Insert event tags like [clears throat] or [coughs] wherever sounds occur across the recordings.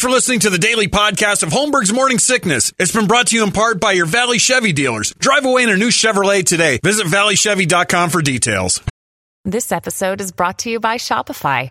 Thanks for listening to the daily podcast of Holmberg's Morning Sickness. It's been brought to you in part by your Valley Chevy dealers. Drive away in a new Chevrolet today. Visit valleychevy.com for details. This episode is brought to you by Shopify.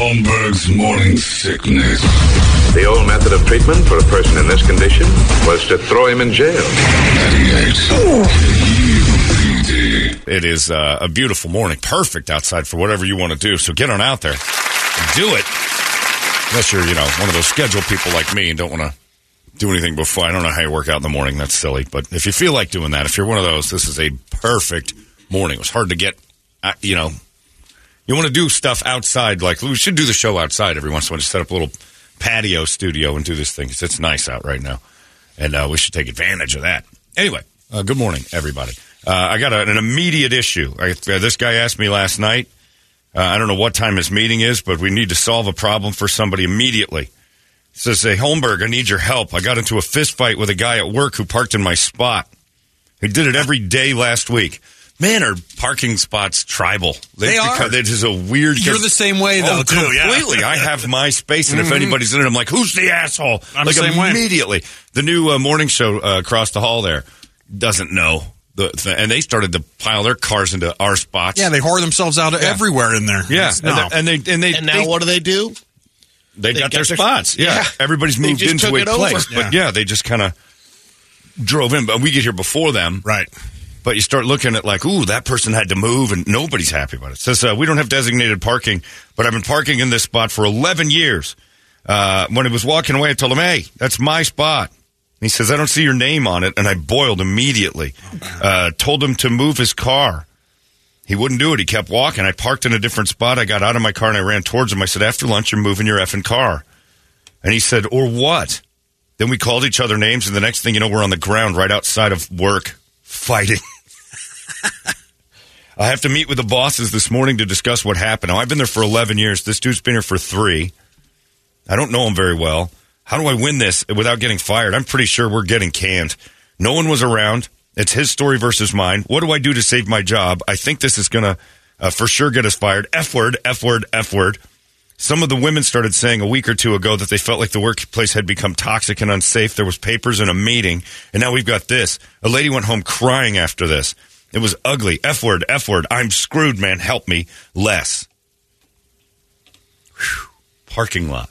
Holmberg's morning sickness. The old method of treatment for a person in this condition was to throw him in jail. It is uh, a beautiful morning, perfect outside for whatever you want to do. So get on out there, and do it. Unless you're, you know, one of those scheduled people like me and don't want to do anything before. I don't know how you work out in the morning. That's silly. But if you feel like doing that, if you're one of those, this is a perfect morning. It was hard to get, uh, you know, you want to do stuff outside. Like we should do the show outside every once in a while. Just set up a little patio studio and do this thing because it's nice out right now, and uh, we should take advantage of that. Anyway, uh, good morning, everybody. Uh, I got a, an immediate issue. I, uh, this guy asked me last night. Uh, I don't know what time his meeting is, but we need to solve a problem for somebody immediately. He says, "Hey, Holmberg, I need your help. I got into a fist fight with a guy at work who parked in my spot. He did it every day last week." Man, are parking spots tribal? They are. Because it is a weird. You're the same way, though, Oh, too, yeah. completely. I have my space, and if anybody's in it, I'm like, "Who's the asshole?" I'm like the same way. immediately. The new uh, morning show uh, across the hall there doesn't know the, th- and they started to pile their cars into our spots. Yeah, they whore themselves out everywhere in there. yeah, It's- and, no. they- and they and they And now they, what do they do? they, got, got their their- spots. Yeah, Yeah. everybody's They moved just into took a it over. place, but yeah, they just kind of drove in. But we get here before them, right. But you start looking at like, ooh, that person had to move, and nobody's happy about it. It says uh, we don't have designated parking, but I've been parking in this spot for 11 years. Uh, when he was walking away, I told him, "Hey, that's my spot." And he says, "I don't see your name on it," and I boiled immediately. Uh, told him to move his car. He wouldn't do it. He kept walking. I parked in a different spot. I got out of my car and I ran towards him. I said, "After lunch, you're moving your effing car." And he said, "Or what?" Then we called each other names, and the next thing you know, we're on the ground right outside of work fighting. I have to meet with the bosses this morning to discuss what happened. Now, I've been there for 11 years. This dude's been here for three. I don't know him very well. How do I win this without getting fired? I'm pretty sure we're getting canned. No one was around. It's his story versus mine. What do I do to save my job? I think this is going to uh, for sure get us fired. F word, F word, F word. Some of the women started saying a week or two ago that they felt like the workplace had become toxic and unsafe. There was papers and a meeting, and now we've got this. A lady went home crying after this. It was ugly. F word, F word. I'm screwed, man. Help me. Less. Whew. Parking lot.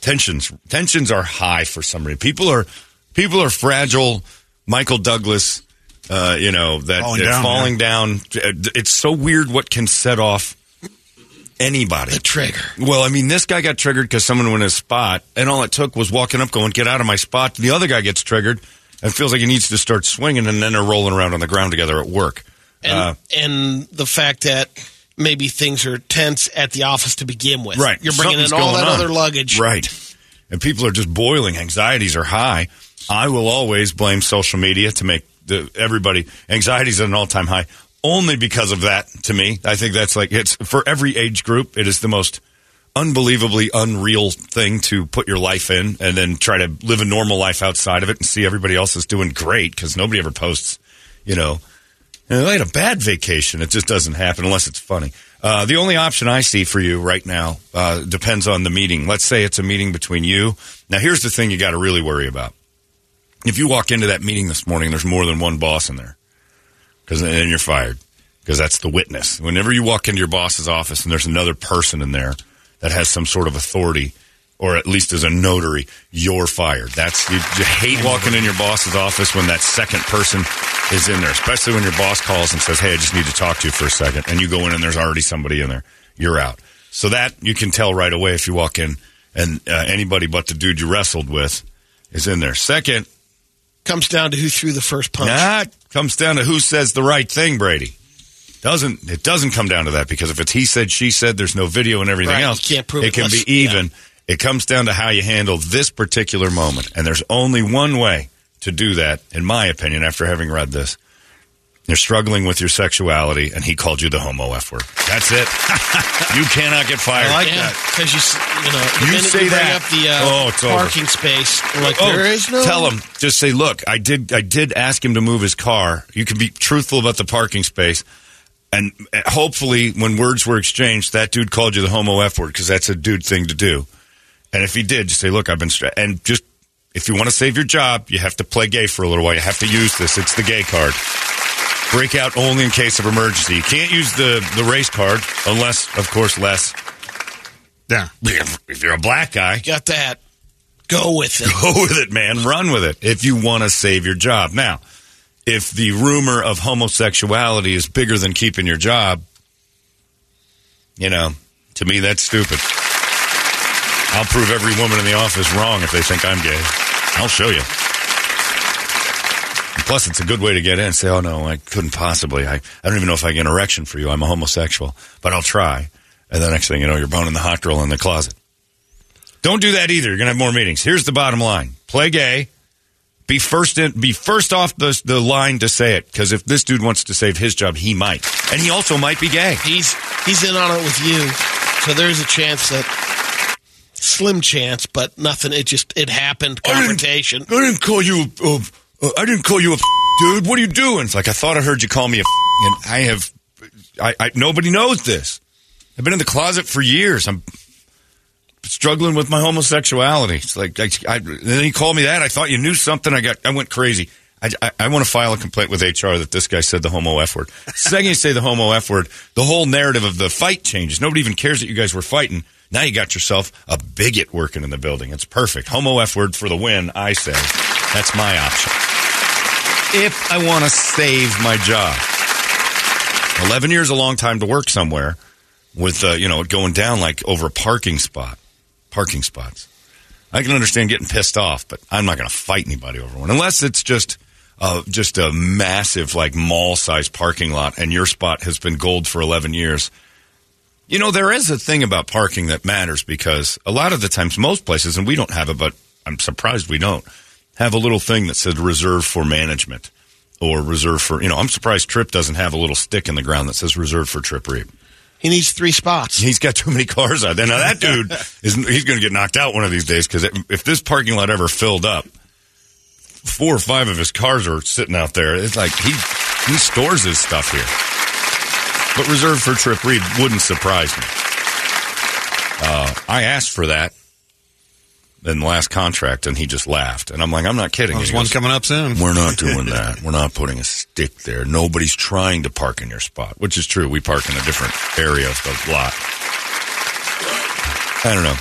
Tensions tensions are high for some reason. People are people are fragile. Michael Douglas, uh, you know that Falling down, falling down. It's so weird what can set off anybody. The trigger. Well, I mean, this guy got triggered because someone went in his spot, and all it took was walking up, going, "Get out of my spot." The other guy gets triggered and feels like he needs to start swinging, and then they're rolling around on the ground together at work. And, Uh, and the fact that maybe things are tense at the office to begin with. Right. You're bringing Something's in all that on. other luggage. Right. And people are just boiling. Anxieties are high. I will always blame social media to make the, everybody anxieties at an all time high. Only because of that, to me, I think that's like it's for every age group. It is the most unbelievably unreal thing to put your life in and then try to live a normal life outside of it and see everybody else is doing great because nobody ever posts, you know, "Oh, I had a bad vacation. It just doesn't happen unless it's funny. Uh, the only option I see for you right now uh, depends on the meeting. Let's say it's a meeting between you. Now, here's the thing you got to really worry about. If you walk into that meeting this morning, there's more than one boss in there, because then you're fired. Because that's the witness. Whenever you walk into your boss's office and there's another person in there that has some sort of authority, or at least as a notary, you're fired. That's you, you hate walking in your boss's office when that second person is in there, especially when your boss calls and says, "Hey, I just need to talk to you for a second. and you go in and there's already somebody in there. You're out. So that you can tell right away if you walk in and uh, anybody but the dude you wrestled with is in there. Second, Comes down to who threw the first punch. Nah, comes down to who says the right thing, Brady. Doesn't it doesn't come down to that because if it's he said, she said, there's no video and everything Right, else. you can't prove it it can unless- be even. It comes down to how you handle this particular moment. And there's only one way to do that, in my opinion, after having read this. You're struggling with your sexuality, and he called you the homo F word. That's it. [laughs] you cannot get fired. Like yeah, because you, s- you know, You minute say you bring that. up the uh, Oh, it's over. parking space. Like Oh, there is no. Tell him. Just say, look, I did. I did ask him to move his car. You can be truthful about the parking space, and uh, hopefully, when words were exchanged, that dude called you the homo f word because that's a dude thing to do. And if he did, just say, look, I've been stra-, and just if you want to save your job, you have to play gay for a little while. You have to use this. It's the gay card. Break out only in case of emergency. You can't use the the race card unless, of course, less. Yeah. If you're a black guy, Got that. Go with it. [laughs] go with it, man. Run with it if you want to save your job. Now, if the rumor of homosexuality is bigger than keeping your job, you know, to me, that's stupid. I'll prove every woman in the office wrong if they think I'm gay. I'll show you. Plus, it's a good way to get in. And say, oh no, I couldn't possibly. I, I don't even know if I get an erection for you. I'm a homosexual, but I'll try. And the next thing you know, you're boning the hot girl in the closet. Don't do that either. You're gonna have more meetings. Here's the bottom line: play gay. Be first in. Be first off the the line to say it. Because if this dude wants to save his job, he might, and he also might be gay. He's he's in on it with you, so there's a chance that slim chance, but nothing. It just it happened. Confrontation. I didn't call you. A, uh, uh, I didn't call you a [laughs] dude. What are you doing? It's like I thought I heard you call me a. [laughs] And I have. I, I nobody knows this. I've been in the closet for years. I'm struggling with my homosexuality. It's like I, I, then he called me that. I thought you knew something. I got. I went crazy. I, I, I want to file a complaint with HR that this guy said the homo f word. Second, you say the homo f word, the whole narrative of the fight changes. Nobody even cares that you guys were fighting. Now you got yourself a bigot working in the building. It's perfect. Homo f word for the win. I say that's my option. If I want to save my job, eleven years is a long time to work somewhere with uh, you know going down like over a parking spot, parking spots. I can understand getting pissed off, but I'm not going to fight anybody over one unless it's just uh, just a massive like mall sized parking lot, and your spot has been gold for 11 years. You know there is a thing about parking that matters because a lot of the times, most places, and we don't have it, but I'm surprised we don't have a little thing that says reserved for management or reserved for you know. I'm surprised Trip doesn't have a little stick in the ground that says reserved for Trip Reap. He needs three spots. He's got too many cars out there. Now that dude [laughs] is he's going to get knocked out one of these days because if this parking lot ever filled up, four or five of his cars are sitting out there. It's like he he stores his stuff here. But reserved for Trip Reed wouldn't surprise me. Uh, I asked for that in the last contract, and he just laughed. And I'm like, I'm not kidding. There's He one goes, coming up soon. we're not doing [laughs] that. We're not putting a stick there. Nobody's trying to park in your spot, which is true. We park in a different area of the lot. I don't know.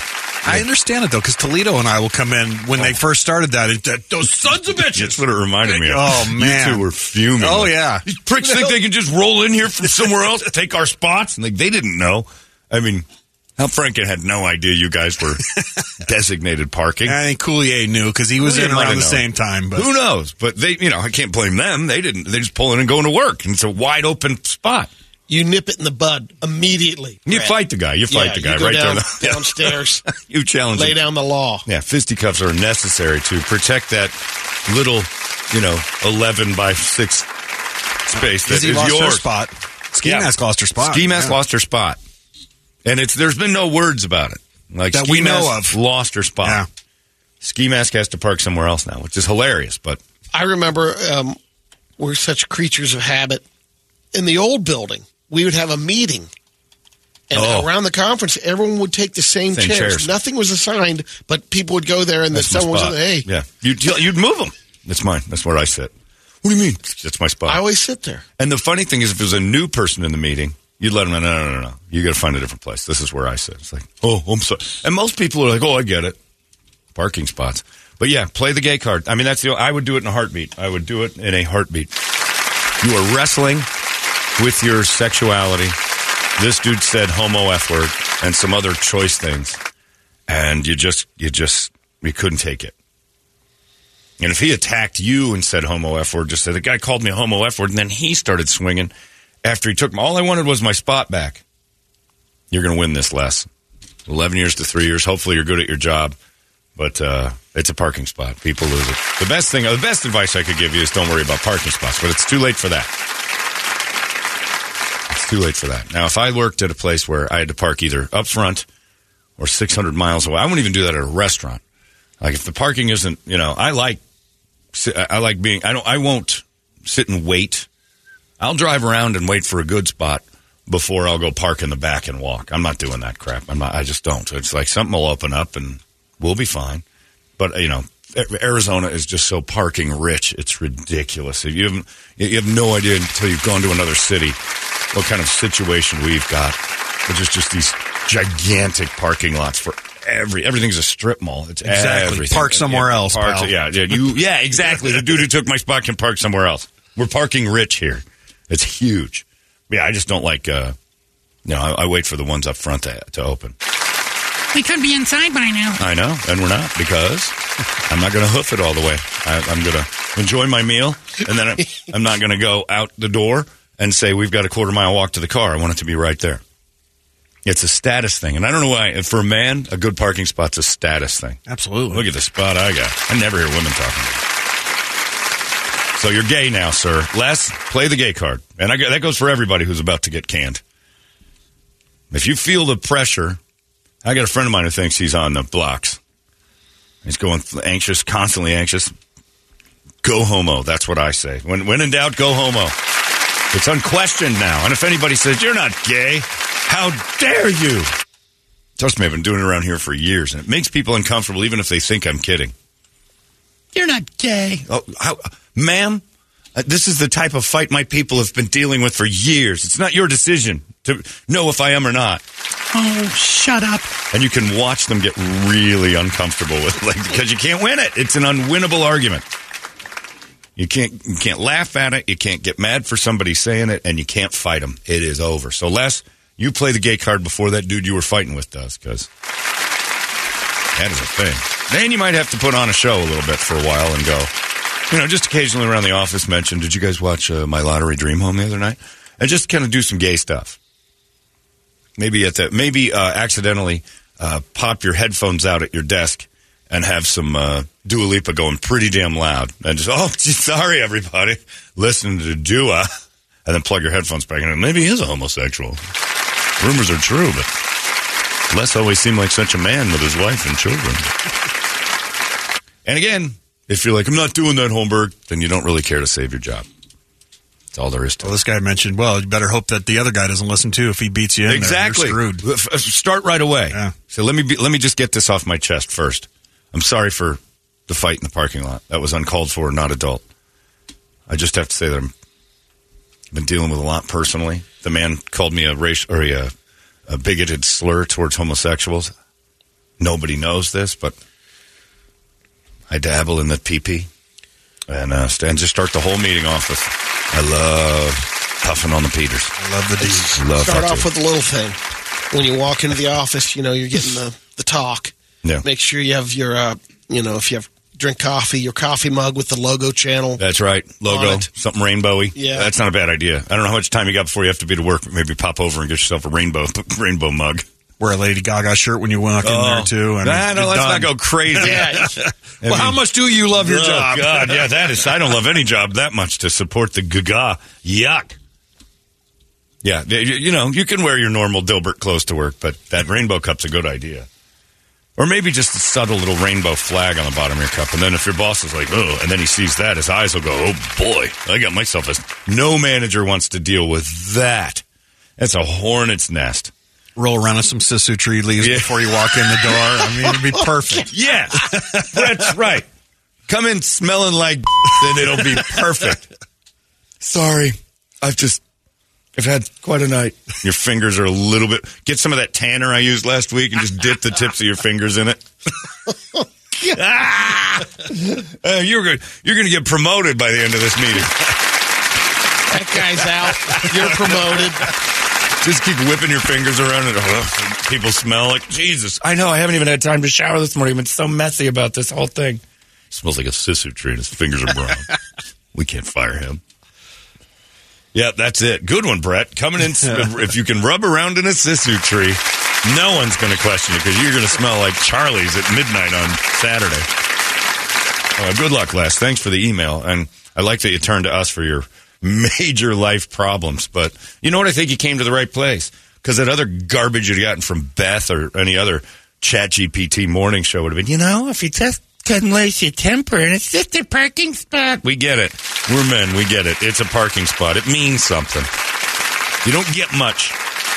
I understand it though, because Toledo and I will come in when they oh. first started that. it- that those sons of bitches. That's what it reminded me of. Oh, man. you two were fuming. Oh, Like, yeah. these pricks think they can just roll in here from somewhere else, take our spots, and like they didn't know. I mean, Al Franken had no idea you guys were [laughs] designated parking. I think Coulier knew because he was Coulier in around the known. same time. But Who knows? But they, you know, I can't blame them. They didn't. They're just pulling and go into work, and it's a wide open spot. You nip it in the bud immediately. You Brett. fight the guy. You fight Yeah, the guy you go right down, there. Yeah. [laughs] downstairs. [laughs] you challenge lay him. down the law. Yeah, fisticuffs are necessary to protect that little, you know, eleven by six space that Izzy is lost her yours. spot. Ski Yeah. Mask lost her spot. Ski Mask Yeah. lost her spot, and it's there's been no words about it. Like That Ski we know of. lost her spot. Yeah. Ski Mask has to park somewhere else now, which is hilarious. But I remember um, we're such creatures of habit. In the old building, we would have a meeting. And Oh. around the conference, everyone would take the same, Same chairs. chairs. Nothing was assigned, but people would go there and then someone was like, hey, yeah, you'd you'd move them. That's mine. That's where I sit. What do you mean? That's my spot. I always sit there. And the funny thing is, if there's a new person in the meeting, you'd let them know, no, no, no, no. You got to find a different place. This is where I sit. It's like, oh, I'm sorry. And most people are like, oh, I get it. Parking spots. But yeah, play the gay card. I mean, that's the, I would do it in a heartbeat. I would do it in a heartbeat. You are wrestling with your sexuality. This dude said homo F word and some other choice things. And you just, you just, you couldn't take it. And if he attacked you and said homo F word, just said the guy called me a homo F word, and then he started swinging after he took my, all I wanted was my spot back. You're going to win this, Les. 11 years to three years. Hopefully you're good at your job, but uh, it's a parking spot. People lose it. The best thing, the best advice I could give you is don't worry about parking spots, but it's too late for that. It's too late for that. Now, if I worked at a place where I had to park either up front or 600 miles away, I wouldn't even do that at a restaurant. Like if the parking isn't, you know, I like I like being. I don't. I won't sit and wait. I'll drive around and wait for a good spot before I'll go park in the back and walk. I'm not doing that crap. I'm not. I just don't. It's like something will open up and we'll be fine. But you know, Arizona is just so parking rich. It's ridiculous. You have you have no idea until you've gone to another city what kind of situation we've got. Which is just these gigantic parking lots for every everything's a strip mall. It's Exactly. everything. Park somewhere else, Park- yeah, yeah, you, yeah, exactly. The dude who took my spot can park somewhere else. We're parking rich here. It's huge. Yeah, I just don't like. uh You know, I, I wait for the ones up front to, to open. We could be inside by now. I know, and we're not because I'm not going to hoof it all the way. I, I'm going to enjoy my meal, and then I'm, [laughs] I'm not going to go out the door and say we've got a quarter mile walk to the car. I want it to be right there. It's a status thing, and I don't know why. For a man, a good parking spot's a status thing. Absolutely. Look at the spot I got. I never hear women talking. About it. So you're gay now, sir. Les, play the gay card, and I, that goes for everybody who's about to get canned. If you feel the pressure, I got a friend of mine who thinks he's on the blocks. He's going anxious, constantly anxious. Go homo. That's what I say. When when in doubt, go homo. It's unquestioned now. And if anybody says you're not gay, how dare you? Trust me, I've been doing it around here for years, and it makes people uncomfortable, even if they think I'm kidding. You're not gay. Oh, how, ma'am, uh, this is the type of fight my people have been dealing with for years. It's not your decision to know if I am or not. Oh, shut up. And you can watch them get really uncomfortable with like because you can't win it. It's an unwinnable argument. You can't you can't laugh at it. You can't get mad for somebody saying it, and you can't fight them. It is over. So, Les, you play the gay card before that dude you were fighting with does, because that is a thing. Then you might have to put on a show a little bit for a while and go, you know, just occasionally around the office mention, did you guys watch uh, my lottery dream home the other night? And just kind of do some gay stuff. Maybe at the maybe uh, accidentally uh, pop your headphones out at your desk and have some uh, Dua Lipa going pretty damn loud, and just oh, gee, [laughs] sorry everybody, listening to Dua, and then plug your headphones back in. Maybe he is a homosexual. Rumors are true, but Les always seemed like such a man with his wife and children. [laughs] And again, if you're like, I'm not doing that, Holmberg, then you don't really care to save your job. That's all there is to it. Well, it. this guy mentioned, well, you better hope that the other guy doesn't listen too. If he beats you in Exactly. there, you're screwed. F- f- Start right away. Yeah. So let me be, let me just get this off my chest first. I'm sorry for the fight in the parking lot. That was uncalled for, not adult. I just have to say that I'm I've been dealing with a lot personally. The man called me a race or a, a bigoted slur towards homosexuals. Nobody knows this, but I dabble in the pee and uh, and just start the whole meeting off with I love puffing on the Peters. I love the D's. Love Start off too. with the little thing. When you walk into the office, you know, you're getting the, the talk. Yeah. Make sure you have your, uh, you know, if you have drink coffee, your coffee mug with the logo channel. That's right. Logo, something rainbowy. Yeah. That's not a bad idea. I don't know how much time you got before you have to be to work. but Maybe pop over and get yourself a rainbow [laughs] rainbow mug. Wear a Lady Gaga shirt when you walk in there oh. too. And Nah, no, let's done. not go crazy. [laughs] Yeah. Well, how much do you love your oh, job? God, [laughs] yeah, that is. I don't love any job that much to support the gaga. Yuck. Yeah, y- y- you know, you can wear your normal Dilbert clothes to work, but that rainbow cup's a good idea. Or maybe just a subtle little rainbow flag on the bottom of your cup. And then if your boss is like, oh, and then he sees that, his eyes will go, oh boy, I got myself a. No manager wants to deal with that. That's a hornet's nest. Roll around with some sissoo tree leaves Yeah. before you walk in the door. I mean, it'd be [laughs] perfect. Yeah, that's right. Come in smelling like, [laughs] then it'll be perfect. Sorry, I've just, I've had quite a night. Your fingers are a little bit. Get some of that tanner I used last week and just dip the tips of your fingers in it. [laughs] Ah! Uh, you're going you're going to get promoted by the end of this meeting. That guy's out. You're promoted. Just keep whipping your fingers around and uh, people smell like Jesus. I know. I haven't even had time to shower this morning. I've been so messy about this whole thing. Smells like a sissoo tree and his fingers are brown. [laughs] we can't fire him. Yeah, that's it. Good one, Brett. Coming in, [laughs] [laughs] if you can rub around in a sissoo tree, no one's going to question you because you're going to smell like Charlie's at midnight on Saturday. Uh, good luck, Les. Thanks for the email. And I like that you turned to us for your major life problems. But you know what? I think you came to the right place because that other garbage you'd gotten from Beth or any other chat GPT morning show would have been, you know, if you just couldn't lose your temper and it's just a parking spot. We get it. We're men. We get it. It's a parking spot. It means something. You don't get much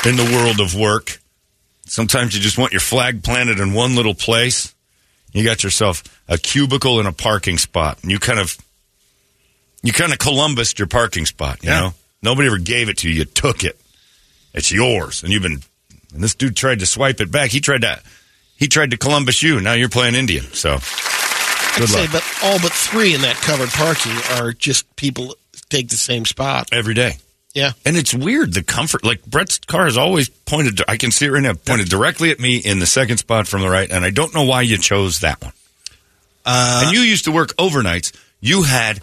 in the world of work. Sometimes you just want your flag planted in one little place. You got yourself a cubicle and a parking spot, and you kind of, you kind of Columbused your parking spot. You Yeah. know, nobody ever gave it to you. You took it. It's yours, and you've been. And this dude tried to swipe it back. He tried to, he tried to Columbus you. Now you're playing Indian. So, I'd say, but all but three in that covered parking are just people take the same spot. every day. Yeah. And it's weird the comfort. Like Brett's car is always pointed. I can see it right now, pointed directly at me in the second spot from the right, and I don't know why you chose that one. Uh, and you used to work overnights. You had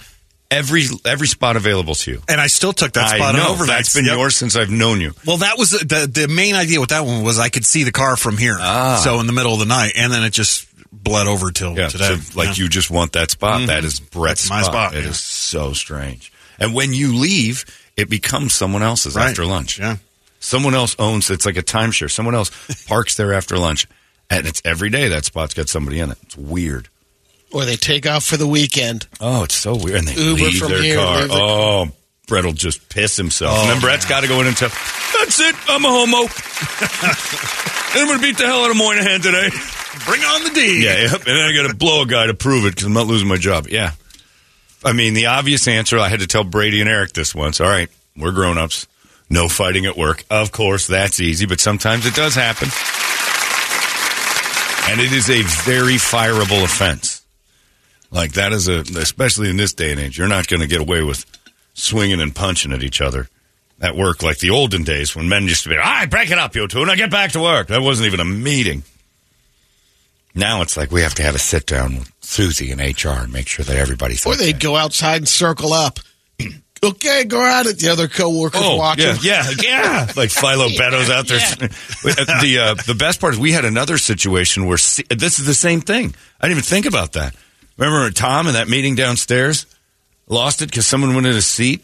every every spot available to you. and I still took that spot I know over. that's been yours since I've known you. Well, that was the the main idea with that one was I could see the car from here. Ah. So in the middle of the night, and then it just bled over till Yeah, today. so like Yeah. you just want that spot. That is Brett's That's my spot, It is yeah. so strange. And when you leave, it becomes someone else's Right. after lunch. Yeah. Someone else owns it's like a timeshare. Someone else [laughs] parks there after lunch. And it's every day that spot's got somebody in it. It's weird. Or they take off for the weekend. Oh, it's so weird. And they Uber leave from their here, car. leave Oh, Brett will just piss himself. Oh, and then Brett's got to go in and tell, that's it. I'm a homo. [laughs] and I'm going to beat the hell out of Moynihan today. Bring on the D. Yeah, yep. And then I got to blow a guy to prove it because I'm not losing my job. Yeah. I mean, the obvious answer, I had to tell Brady and Eric this once. All right, we're grown ups. No fighting at work. Of course, that's easy, but sometimes it does happen. And it is a very fireable offense. Like, that is a, especially in this day and age, you're not going to get away with swinging and punching at each other at work like the olden days when men used to be, all right, break it up, you two, now get back to work. That wasn't even a meeting. Now it's like we have to have a sit down with Susie and HR and make sure that everybody's Or okay. they'd go outside and circle up. [clears throat] okay, go out at the other coworkers Oh, watching. yeah, yeah, yeah. [laughs] like Philo Beto's out there. the uh, the best part is we had another situation where se- this is the same thing. I didn't even think about that. Remember Tom in that meeting downstairs lost it because someone went in his seat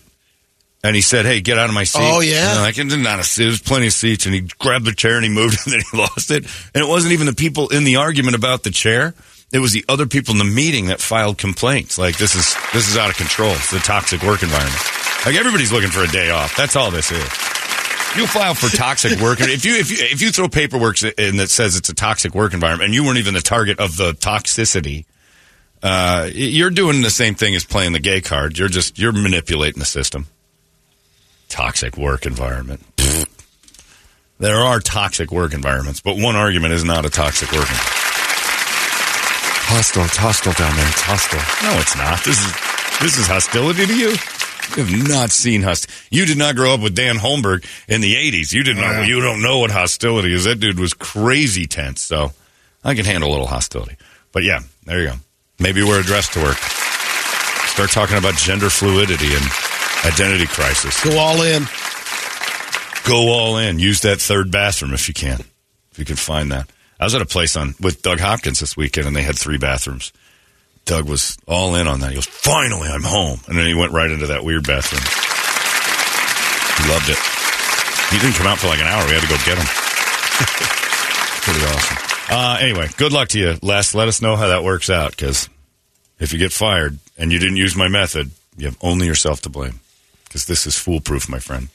and he said, "Hey, get out of my seat." Oh, yeah? and like it's not a seat. There's plenty of seats, and he grabbed the chair and he moved, [laughs] and then he lost it. And it wasn't even the people in the argument about the chair. It was the other people in the meeting that filed complaints. Like this is this is out of control. It's a toxic work environment. Like everybody's looking for a day off. That's all this is. You file for toxic [laughs] work. If you if you if you throw paperwork in that says it's a toxic work environment, and you weren't even the target of the toxicity, uh, you're doing the same thing as playing the gay card. You're just you're manipulating the system. Toxic work environment. Pfft. [laughs] There are toxic work environments, but one argument is not a toxic work environment. Hostile, it's hostile down there. It's hostile. No, it's not. This is this is hostility to you. You have not seen hostility. You did not grow up with Dan Holmberg in the '80s. You didn't know. You don't know what hostility is. That dude was crazy tense. So I can handle a little hostility. But yeah, there you go. Maybe wear a dress to work. Start talking about gender fluidity and identity crisis. Go all in. Go all in. Use that third bathroom if you can. If you can find that. I was at a place on with Doug Hopkins this weekend, and they had three bathrooms. Doug was all in on that. He goes, "Finally, I'm home," and then he went right into that weird bathroom. He loved it. He didn't come out for like an hour. We had to go get him. [laughs] Pretty awesome. Uh, anyway, good luck to you, Les. Let us know how that works out because if you get fired and you didn't use my method, you have only yourself to blame because this is foolproof, my friend.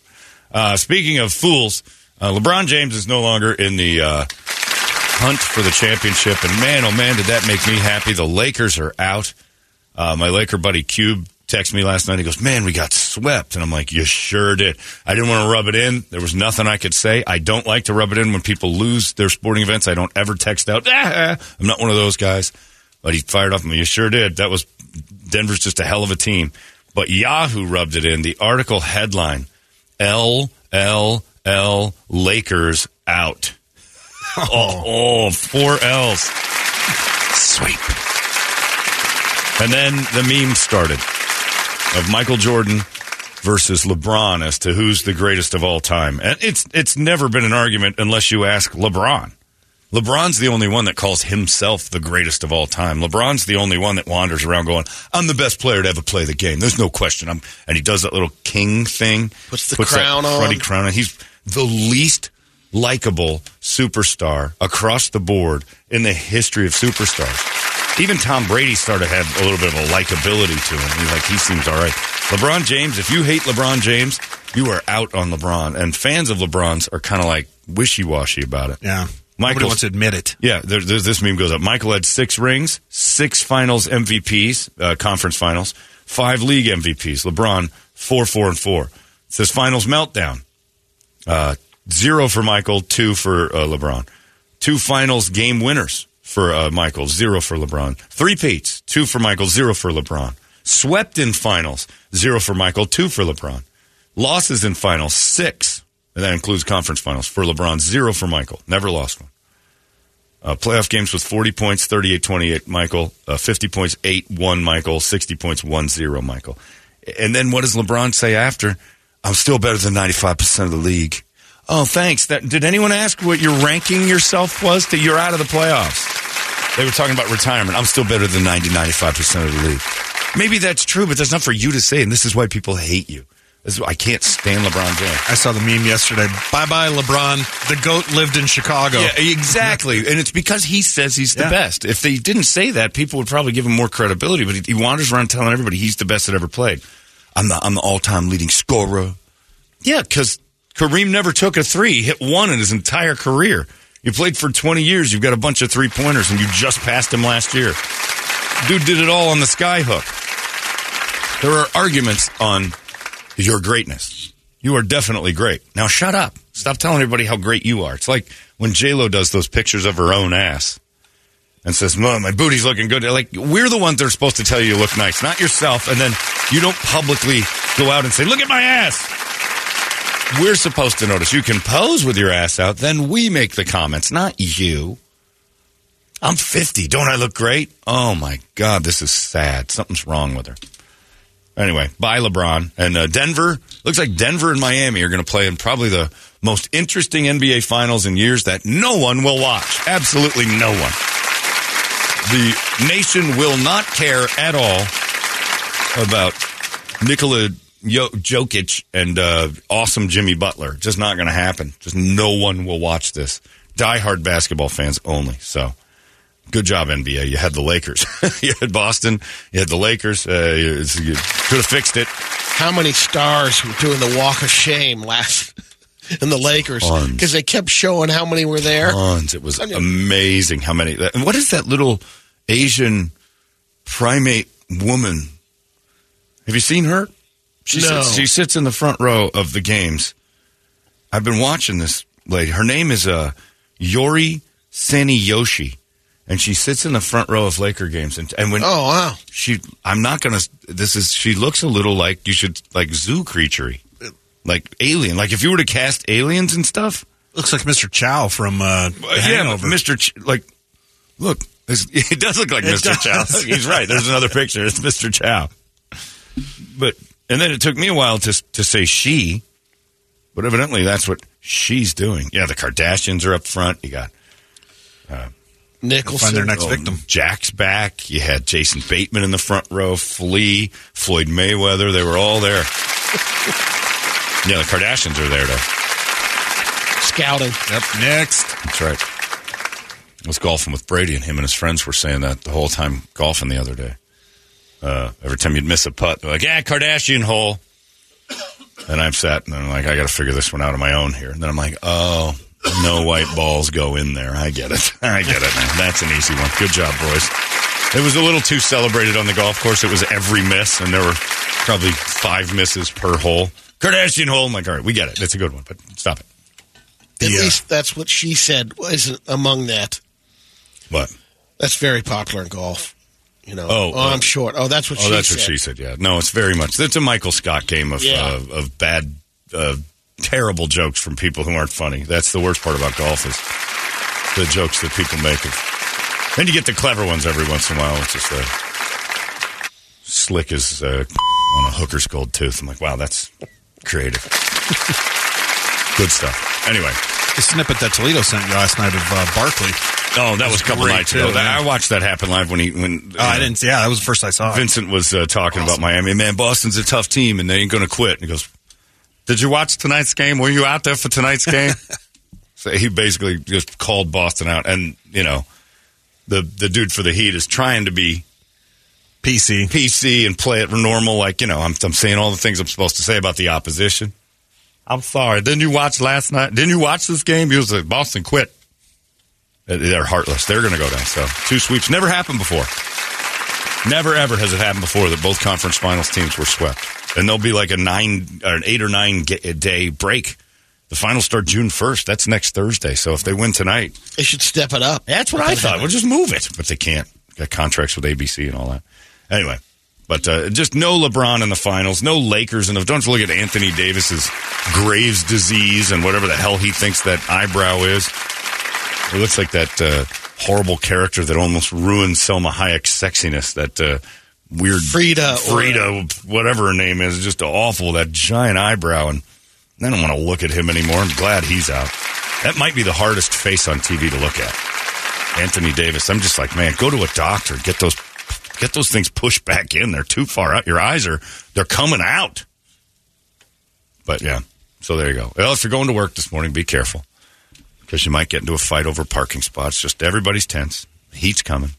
Uh, speaking of fools, uh, LeBron James is no longer in the uh, hunt for the championship. And man, oh man, did that make me happy. The Lakers are out. Uh, my Laker buddy Cube texted me last night. He goes, man, we got swept. And I'm like, you sure did. I didn't want to rub it in. There was nothing I could say. I don't like to rub it in when people lose their sporting events. I don't ever text out. Ah, I'm not one of those guys. But he fired off me. You sure did. That was Denver's just a hell of a team. But Yahoo rubbed it in. The article headline L L L Lakers out. [laughs] Oh, oh, four L's. Sweep. And then the meme started of Michael Jordan versus LeBron as to who's the greatest of all time. And it's it's never been an argument unless you ask LeBron. LeBron's the only one that calls himself the greatest of all time. LeBron's the only one that wanders around going, "I'm the best player to ever play the game." There's no question. I'm, and he does that little king thing, Puts the crown that on. crown on. He's the least likable superstar across the board in the history of superstars. Even Tom Brady started to have a little bit of a likability to him. He's like, he seems all right. LeBron James, if you hate LeBron James, you are out on LeBron. And fans of LeBron's are kind of like wishy washy about it. Yeah. Michael wants to admit it. Yeah, there, there's this meme goes up. Michael had six rings, six finals MVPs, uh, conference finals, five league MVPs. LeBron, four, four, and four. It says finals meltdown. Uh, zero for Michael, two for uh, LeBron. Two finals game winners for uh, Michael, zero for LeBron. Three peats, two for Michael, zero for LeBron. Swept in finals, zero for Michael, two for LeBron. Losses in finals, six. And that includes conference finals for LeBron, zero for Michael. Never lost one. Uh, playoff games with 40 points, 38 28, Michael. Uh, 50 points, 8 1, Michael. 60 points, 1 0, Michael. And then what does LeBron say after? I'm still better than 95% of the league. Oh, thanks. That, did anyone ask what your ranking yourself was? That you're out of the playoffs. They were talking about retirement. I'm still better than 90, 95% of the league. Maybe that's true, but that's not for you to say, and this is why people hate you. This is, I can't stand LeBron James. I saw the meme yesterday. Bye bye, LeBron. The GOAT lived in Chicago. Yeah, exactly. and it's because he says he's the Yeah. best. If they didn't say that, people would probably give him more credibility. But he, he wanders around telling everybody he's the best that ever played. I'm the I'm the all time leading scorer. Yeah, because Kareem never took a three. He hit one in his entire career. You played for 20 years. You've got a bunch of three pointers, and you just passed him last year. Dude did it all on the sky hook. There are arguments on your greatness. You are definitely great. Now shut up. Stop telling everybody how great you are. It's like when J Lo does those pictures of her own ass and says, "Mom, my booty's looking good." Like we're the ones that are supposed to tell you you look nice, not yourself. And then you don't publicly go out and say, "Look at my ass." We're supposed to notice. You can pose with your ass out, then we make the comments, not you. I'm 50. Don't I look great? Oh my God, this is sad. Something's wrong with her. Anyway, bye, LeBron. And uh, Denver, looks like Denver and Miami are going to play in probably the most interesting NBA finals in years that no one will watch. Absolutely no one. The nation will not care at all about Nikola Yo- Jokic and uh, awesome Jimmy Butler. Just not going to happen. Just no one will watch this. Diehard basketball fans only. So. Good job, NBA. You had the Lakers. [laughs] you had Boston. You had the Lakers. Uh, you, you could have fixed it. How many stars were doing the walk of shame last [laughs] in the Lakers? Because they kept showing how many were there. Tons. It was amazing how many. And what is that little Asian primate woman? Have you seen her? She, No. sits, she sits in the front row of the games. I've been watching this lady. Her name is uh, Yori Saniyoshi. And she sits in the front row of Laker games. And, and when Oh wow! she i'm not gonna this is she looks a little like you should like zoo creature like alien like if you were to cast aliens and stuff Looks like Mr. Chow from uh, yeah Hangover. mr Ch- like look [laughs] it does look like It mr chow [laughs] he's right there's another picture it's mr chow but and then it took me a while to to say she but evidently that's what she's doing yeah the kardashians are up front you got uh, Nicholson. Find their next Oh, victim. Jack's back. You had Jason Bateman in the front row, Flea, Floyd Mayweather. They were all there. [laughs] yeah, the Kardashians are there, though. scouting. Yep. Next. That's right. I was golfing with Brady, and him and his friends were saying that the whole time golfing the other day. Uh, every time you'd miss a putt, they're like, "Yeah, Kardashian hole." And I'm sat and I'm like, I got to figure this one out on my own here. And then I'm like, oh, no white balls go in there. I get it. [laughs] I get it. Man. That's an easy one. Good job, boys. It was a little too celebrated on the golf course. It was every miss, and there were probably five misses per hole. Kardashian hole. I'm like, all right, we get it. It's a good one, but stop it. At Yeah. least that's what she said wasn't among that. What? That's very popular in golf. You know. Oh, oh, uh, I'm short. Oh, that's what Oh, she that's said. what she said. Yeah, no, it's very much. It's a Michael Scott game of Yeah. uh, of bad, uh, terrible jokes from people who aren't funny. That's the worst part about golf is the jokes that people make. Of, then you get the clever ones every once in a while. It's just uh, slick as uh, on a hooker's gold tooth. I'm like, wow, that's creative. [laughs] Good stuff. Anyway, The snippet that Toledo sent you last night of uh, Barkley. Oh, that was a couple nights ago. I watched that happen live when he when Oh, I didn't. Yeah, that was the first I saw. it. Vincent was uh, talking about Miami. Man, Boston's a tough team, and they ain't going to quit. And he goes, "Did you watch tonight's game? Were you out there for tonight's game?" [laughs] so he basically just called Boston out, and you know, the the dude for the Heat is trying to be PC. PC and play it normal, like you know, I'm I'm saying all the things I'm supposed to say about the opposition. I'm sorry. Didn't you watch last night? Didn't you watch this game? He was like, Boston quit. Uh, They're heartless. They're going to go down. So two sweeps never happened before. Never ever has it happened before that both conference finals teams were swept. And there'll be like a nine or an eight or nine day break. The finals start June first. That's next Thursday. So if they win tonight, They should step it up. that's what I thought. We'll just move it, but they can't. Got contracts with ABC and all that. Anyway, but uh, just no LeBron in the finals, no Lakers in the. Don't look at Anthony Davis's Graves' disease and whatever the hell he thinks that eyebrow is. It looks like that uh, horrible character that almost ruined Salma Hayek's sexiness. That uh, weird Frida or- Frida, whatever her name is, just awful. That giant eyebrow, and I don't want to look at him anymore. I'm glad he's out. That might be the hardest face on TV to look at. Anthony Davis. I'm just like, man, go to a doctor. Get those, get those things pushed back in. They're too far out. Your eyes are, they're coming out. But yeah, so there you go. Well, if you're going to work this morning, be careful because you might get into a fight over parking spots. Just everybody's tense. Heat's coming.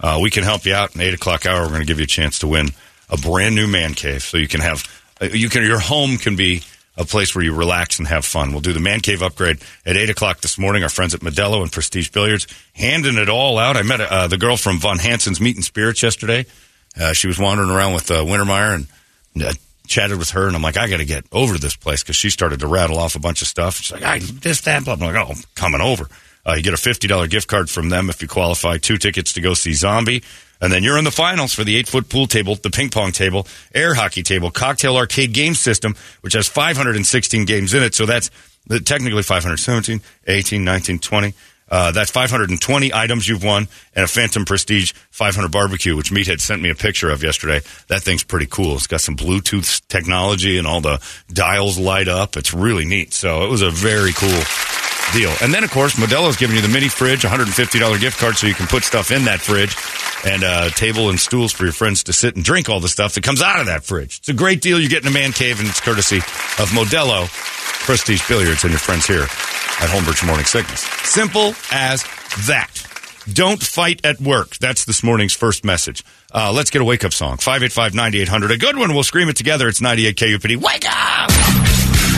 Uh, we can help you out. In eight o'clock hour, we're going to give you a chance to win a brand new man cave, so you can have uh, you can your home can be a place where you relax and have fun. We'll do the man cave upgrade at eight o'clock this morning. Our friends at Modelo and Prestige Billiards handing it all out. I met uh, the girl from Von Hanson's Meat and Spirits yesterday. Uh, she was wandering around with uh, Wintermeyer and uh, chatted with her, and I'm like, I got to get over to this place because she started to rattle off a bunch of stuff. She's like, I this that, blah. I'm like, oh, I'm coming over. Uh, you get a fifty dollar gift card from them if you qualify. Two tickets to go see Zombie, and then you're in the finals for the eight foot pool table, the ping pong table, air hockey table, cocktail arcade game system, which has 516 games in it. So that's uh, technically 517, 18, 19, 20. Uh, that's 520 items you've won, and a Phantom Prestige 500 barbecue, which Meathead sent me a picture of yesterday. That thing's pretty cool. It's got some Bluetooth technology, and all the dials light up. It's really neat. So it was a very cool deal. And then, of course, Modelo's giving you the mini fridge, $150 gift card, so you can put stuff in that fridge, and a table and stools for your friends to sit and drink all the stuff that comes out of that fridge. It's a great deal. You get in a man cave, and it's courtesy of Modelo Prestige Billiards and your friends here at Holmberg's Morning Sickness. Simple as that. Don't fight at work. That's this morning's first message. Uh, let's get a wake up song. 585 9800. A good one. We'll scream it together. It's 98 KUPD. Wake up!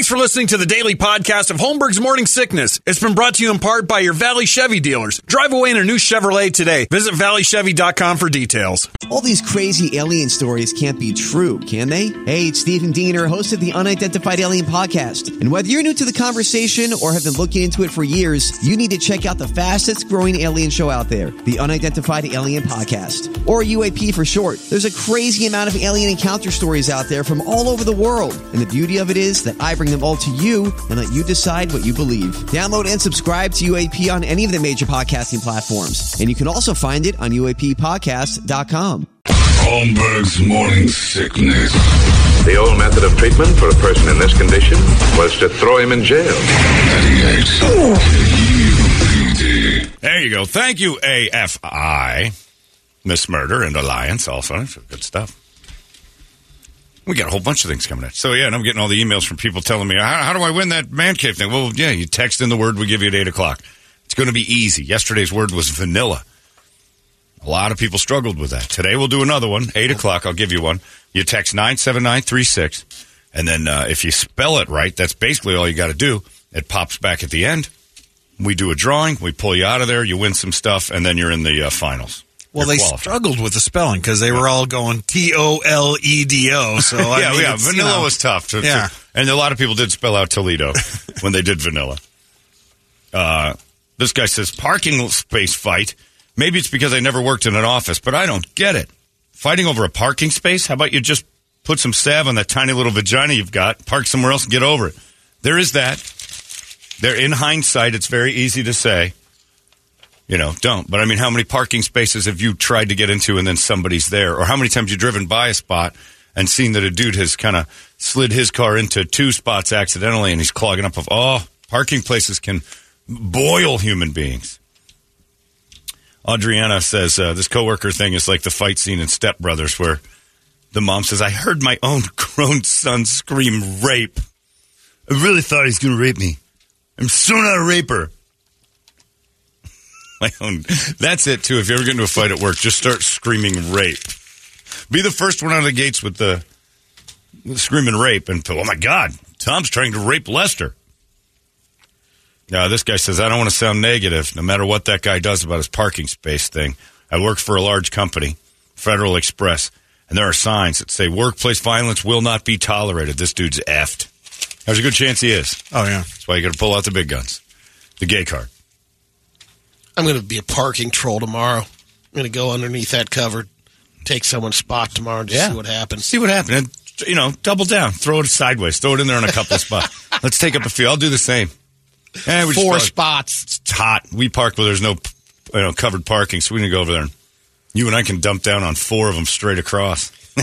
Thanks for listening to the daily podcast of Holmberg's Morning Sickness. It's been brought to you in part by your Valley Chevy dealers. Drive away in a new Chevrolet today. Visit valleychevy.com for details. All these crazy alien stories can't be true, can they? Hey, it's Stephen Diener, host of the Unidentified Alien Podcast. And whether you're new to the conversation or have been looking into it for years, you need to check out the fastest growing alien show out there, the Unidentified Alien Podcast, or UAP for short. There's a crazy amount of alien encounter stories out there from all over the world. And the beauty of it is that I bring them all to you and let you decide what you believe. Download and subscribe to UAP on any of the major podcasting platforms. And you can also find it on UAPpodcast.com. Holmberg's morning sickness. The old method of treatment for a person in this condition was to throw him in jail. 98 There you go. Thank you, AFI. Miss Murder and Alliance also. Good stuff. We got a whole bunch of things coming in. So yeah, and I'm getting all the emails from people telling me, how, how do I win that man cave thing? Well, yeah, you text in the word we give you at eight o'clock. It's going to be easy. Yesterday's word was vanilla. A lot of people struggled with that. Today we'll do another one. Eight o'clock, I'll give you one. You text nine seven nine three six, and then uh, if you spell it right, that's basically all you got to do. It pops back at the end. We do a drawing. We pull you out of there. You win some stuff, and then you're in the uh, finals. Well, they qualified. struggled with the spelling because they were all going T O L E D O. So I yeah, mean, yeah. it's, you Vanilla know, was tough. To, to- Yeah. and a lot of people did spell out Toledo [laughs] when they did vanilla. Uh, this guy says parking space fight. Maybe it's because I never worked in an office, but I don't get it. Fighting over a parking space? How about you just put some salve on that tiny little vagina you've got, park somewhere else, and get over it? There is that. There, in hindsight, it's very easy to say, you know, don't. But I mean, how many parking spaces have you tried to get into and then somebody's there? Or how many times you driven by a spot and seen that a dude has kind of slid his car into two spots accidentally and he's clogging up of, oh, parking places can boil human beings. Adriana says uh, this coworker thing is like the fight scene in Step Brothers where the mom says, I heard my own [laughs] grown son scream rape. I really thought he was going to rape me. I'm so not a raper. My own. That's it too. If you ever get into a fight at work, just start screaming rape. Be the first one out of the gates with the, with screaming rape, and oh my God, Tom's trying to rape Lester. Now this guy says I don't want to sound negative. No matter what that guy does about his parking space thing, I work for a large company, Federal Express, and there are signs that say workplace violence will not be tolerated. This dude's effed. There's a good chance he is. Oh yeah. That's why you got to pull out the big guns, the gay card. I'm going to be a parking troll tomorrow. I'm going to go underneath that cover, take someone's spot tomorrow and just Yeah. see what happens. See what happens. And, you know, double down. Throw it sideways. Throw it in there in a couple of spots. [laughs] Let's take up a few. I'll do the same. Eh, we Four throw it- spots. It's hot. We park where there's no you know, covered parking, so we can go over there. And you and I can dump down on four of them straight across. [laughs]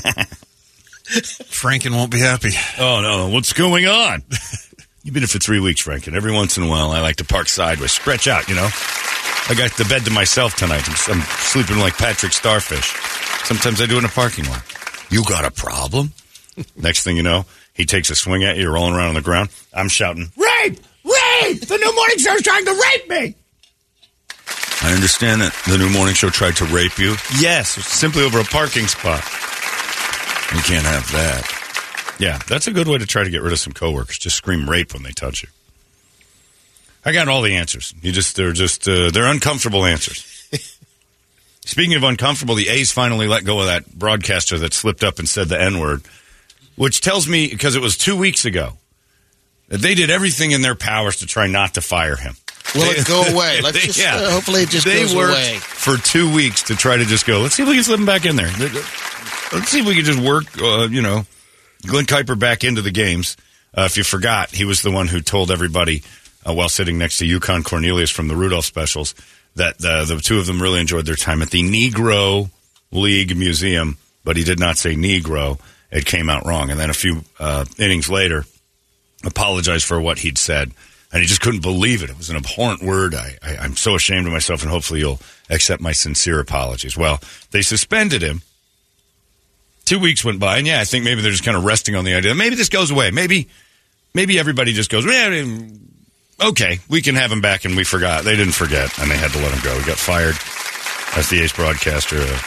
Franken won't be happy. Oh, no. What's going on? [laughs] You've been here for three weeks, Franken. every once in a while I like to park sideways, stretch out, you know? I got the bed to myself tonight. I'm, I'm sleeping like Patrick Starfish. Sometimes I do in a parking lot. You got a problem? [laughs] Next thing you know, he takes a swing at you, you're rolling around on the ground. I'm shouting, Rape! Rape! The new morning show's trying to rape me! I understand that the new morning show tried to rape you. Yes, simply over a parking spot. You can't have that. Yeah, that's a good way to try to get rid of some coworkers. Just scream rape when they touch you. I got all the answers. You just they're just uh, they're uncomfortable answers. [laughs] Speaking of uncomfortable, the A's finally let go of that broadcaster that slipped up and said the N word, which tells me because it was two weeks ago that they did everything in their powers to try not to fire him. Will it go [laughs] away? Let's just, uh, hopefully it just they goes worked away. for two weeks to try to just go. Let's see if we can slip him back in there. Let's see if we can just work. Uh, you know, Glen Kuiper back into the games. Uh, if you forgot, he was the one who told everybody uh, while sitting next to Yukon Cornelius from the Rudolph specials that the, the two of them really enjoyed their time at the Negro League Museum, but he did not say Negro. It came out wrong. And then a few uh, innings later, apologized for what he'd said. And he just couldn't believe it. It was an abhorrent word. I, I, I'm so ashamed of myself, and hopefully you'll accept my sincere apologies. Well, they suspended him. Two weeks went by, and yeah, I think maybe they're just kind of resting on the idea. That maybe this goes away. Maybe, maybe everybody just goes, yeah, okay, we can have him back, and we forgot. They didn't forget, and they had to let him go. He got fired as the A's broadcaster. Uh,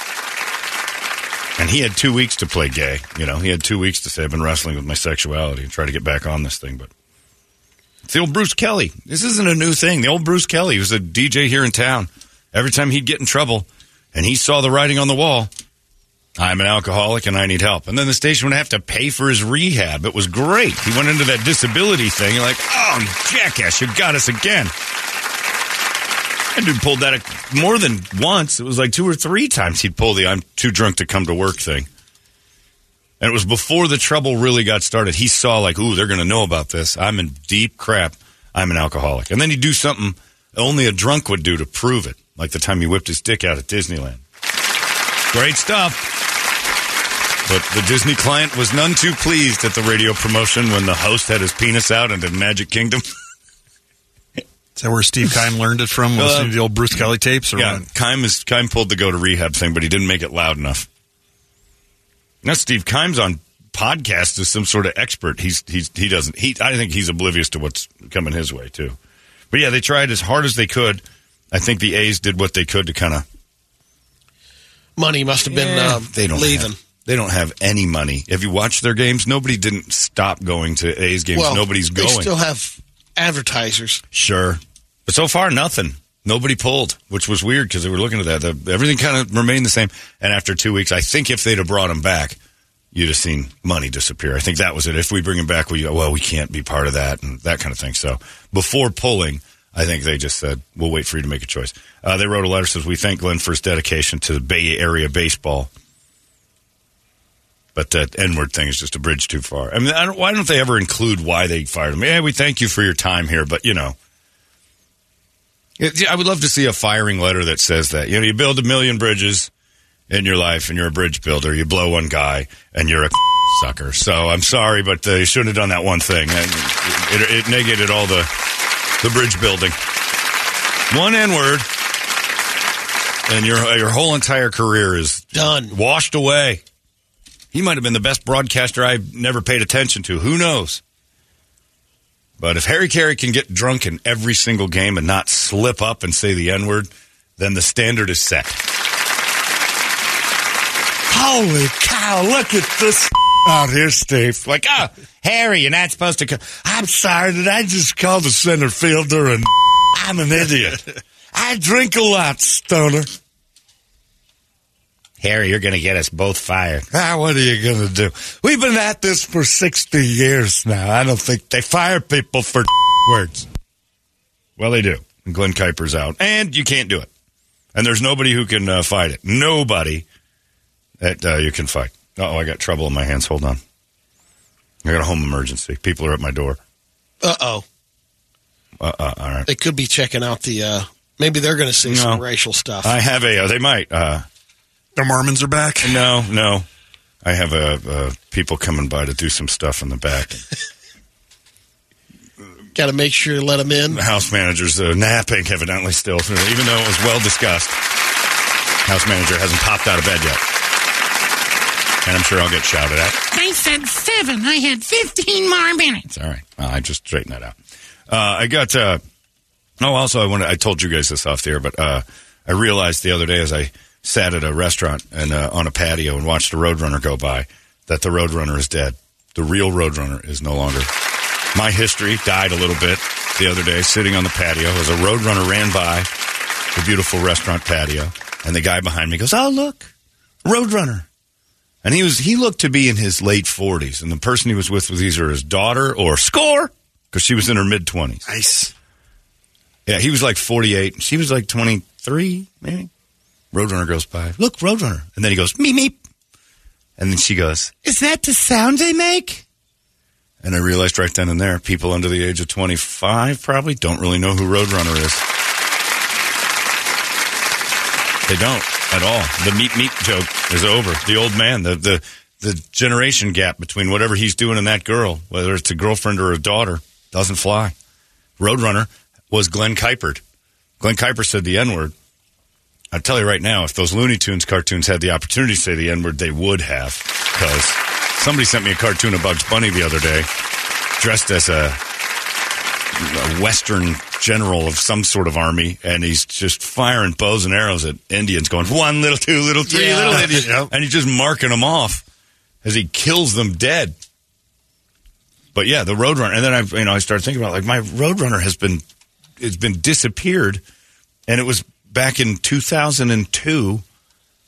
and he had two weeks to play gay. You know, he had two weeks to say, I've been wrestling with my sexuality and try to get back on this thing. But it's the old Bruce Kelly. This isn't a new thing. The old Bruce Kelly was a DJ here in town. Every time he'd get in trouble and he saw the writing on the wall, I'm an alcoholic and I need help. And then the station would have to pay for his rehab. It was great. He went into that disability thing. You're like, oh, jackass, you got us again. That dude pulled that more than once. It was like two or three times he'd pull the I'm too drunk to come to work thing. And it was before the trouble really got started. He saw, like, ooh, they're going to know about this. I'm in deep crap. I'm an alcoholic. And then he'd do something only a drunk would do to prove it, like the time he whipped his dick out at Disneyland. Great stuff. But the Disney client was none too pleased at the radio promotion when the host had his penis out into Magic Kingdom. [laughs] Is that where Steve Kime learned it from? Uh, Listening to the old Bruce Kelly tapes? Or yeah, what? Kime is Kime pulled the go to rehab thing, but he didn't make it loud enough. Now Steve Kime's on podcast as some sort of expert. He's he's he doesn't. He I think he's oblivious to what's coming his way too. But yeah, they tried as hard as they could. I think the A's did what they could to kind of. Money must have been Yeah, um, they don't leaving. Have, they don't have any money. Have you watched their games? Nobody didn't stop going to A's games. well, Nobody's going. they still have advertisers. Sure. But so far, nothing. Nobody pulled, which was weird because they were looking at that. The, everything kind of remained the same. And after two weeks, I think if they'd have brought him back, you'd have seen money disappear. I think that was it. If we bring him back, we well, we can't be part of that and that kind of thing. So before pulling, I think they just said, we'll wait for you to make a choice. Uh, they wrote a letter says, we thank Glen for his dedication to the Bay Area baseball. But that N word thing is just a bridge too far. I mean, I don't, why don't they ever include why they fired him? Yeah, we thank you for your time here, but you know, it, I would love to see a firing letter that says that. You know, you build a million bridges in your life, and you're a bridge builder. You blow one guy, and you're a [laughs] sucker. So I'm sorry, but uh, you shouldn't have done that one thing. And it, it negated all the the bridge building. One N word, and your your whole entire career is done, washed away. He might have been the best broadcaster I've never paid attention to. Who knows? But if Harry Caray can get drunk in every single game and not slip up and say the N word, then the standard is set. Holy cow, look at this [laughs] out here, Steve. Like, ah, Harry, you're not supposed to come. I'm sorry, did I just call the center fielder and [laughs] I'm an idiot? I drink a lot, stoner. Harry, you're going to get us both fired. Ah, what are you going to do? We've been at this for 60 years now. I don't think they fire people for [laughs] words. Well, they do. And Glen Kuiper's out. And you can't do it. And there's nobody who can uh, fight it. Nobody that uh, you can fight. Oh, I got trouble in my hands. Hold on. I got a home emergency. People are at my door. Uh oh. Uh, uh, all right. They could be checking out the. uh Maybe they're going to see some racial stuff. I have a. Uh, they might. Uh, the Mormons are back. No, no. I have uh, uh, people coming by to do some stuff in the back. [laughs] Got to make sure to let them in. The house manager's uh, napping, evidently, still, even though it was well discussed. House manager hasn't popped out of bed yet. And I'm sure I'll get shouted at. I said seven. I had 15 more minutes. All right. Well, I just straightened that out. Uh, I got. Uh, oh, also, I wanted. I told you guys this off the air, but uh, I realized the other day as I sat at a restaurant and uh, on a patio and watched a Roadrunner go by that the Roadrunner is dead. The real Roadrunner is no longer. My history died a little bit the other day, sitting on the patio as a Roadrunner ran by the beautiful restaurant patio, and the guy behind me goes, "Oh, look, Roadrunner." And he was he looked to be in his late forties, and the person he was with was either his daughter or score because she was in her mid twenties. Nice. Yeah, he was like forty eight, she was like twenty three, maybe. Roadrunner goes by. Look, Roadrunner, and then he goes meep meep, and then she goes, "Is that the sound they make?" And I realized right then and there, people under the age of twenty five probably don't really know who Roadrunner is. They don't at all. The meat meat joke is over. The old man, the the the generation gap between whatever he's doing and that girl, whether it's a girlfriend or a daughter, doesn't fly. Roadrunner was Glen Kuiper. Glen Kuiper said the N word. I tell you right now, if those Looney Tunes cartoons had the opportunity to say the N word, they would have. Because somebody sent me a cartoon of Bugs Bunny the other day, dressed as a, a Western general of some sort of army, and he's just firing bows and arrows at Indians, going one little, two little, three Yeah. little [laughs] Indians, Yep. and he's just marking them off as he kills them dead. But yeah, the Roadrunner, and then I, you know, I started thinking about like my Roadrunner has been, it's been disappeared, and it was back in 2002.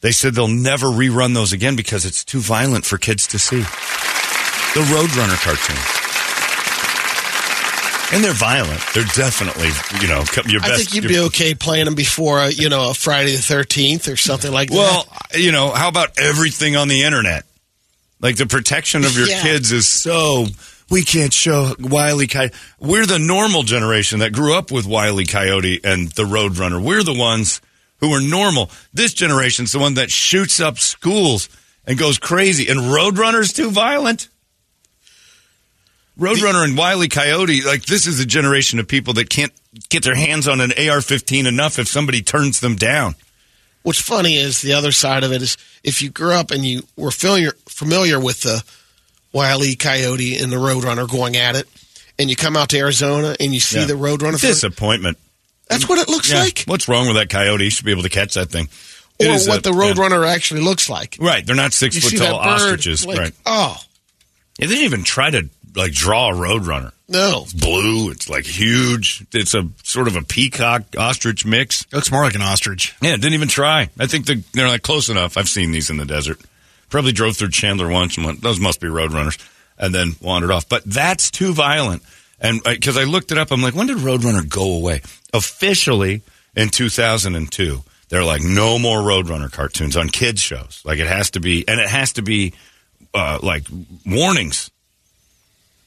They said they'll never rerun those again because it's too violent for kids to see. The Roadrunner cartoon. And they're violent. They're definitely, you know, your best. I think you'd be okay playing them before, uh, you know, a Friday the 13th or something like Well, that. Well, you know, how about everything on the internet? Like the protection of your Yeah. kids is so. We can't show Wiley Coyote. We're the normal generation that grew up with Wiley Coyote and the Roadrunner. We're the ones who are normal. This generation's the one that shoots up schools and goes crazy. And Roadrunner's too violent. Roadrunner and Wiley Coyote, like this is a generation of people that can't get their hands on an AR-15 enough if somebody turns them down. What's funny is the other side of it is if you grew up and you were familiar familiar with the Wile E. Coyote and the Roadrunner going at it, and you come out to Arizona and you see Yeah. the Roadrunner. for- Disappointment. That's what it looks Yeah. like. What's wrong with that coyote? He should be able to catch that thing. It Or what a- the Roadrunner actually looks like. Right. They're not six You foot tall ostriches. like, right. Oh Yeah, they didn't even try to like draw a roadrunner. no! It's blue. It's like huge. It's a sort of a peacock ostrich mix. Looks more like an ostrich. Yeah, didn't even try. I think the, they're like close enough. I've seen these in the desert. Probably drove through Chandler once and went, those must be roadrunners, and then wandered off. But that's too violent. And because I looked it up, I'm like, when did Roadrunner go away? Officially in 2002. They're like, no more Roadrunner cartoons on kids' shows. Like it has to be, and it has to be uh, like warnings.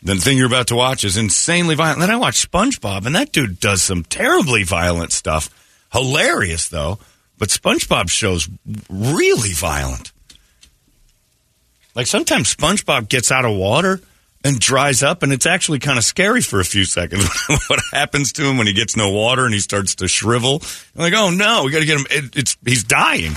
Then the thing you're about to watch is insanely violent. Then I watched SpongeBob, and that dude does some terribly violent stuff. Hilarious though, but SpongeBob shows really violent. Like sometimes SpongeBob gets out of water and dries up, and it's actually kind of scary for a few seconds. [laughs] what happens to him when he gets no water and he starts to shrivel? I'm like, oh no, we got to get him. It, it's he's dying.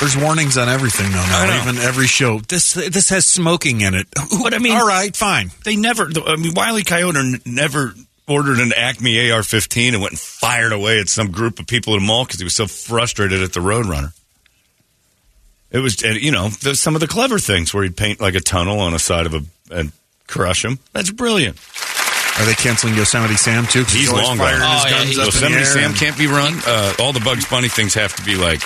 There's warnings on everything though. Now, even every show. This this has smoking in it. [laughs] But I mean, all right, fine. They never. I mean, Wiley Coyote n- never ordered an Acme AR-15 and went and fired away at some group of people at a mall because he was so frustrated at the Roadrunner. It was, you know, some of the clever things where he'd paint like a tunnel on the side of a and crush him. That's brilliant. Are they canceling Yosemite Sam too? 'Cause He's always long firing gone. Oh, yeah, guns he's- up in the Yosemite air Sam and- can't be run. Uh, all the Bugs Bunny things have to be like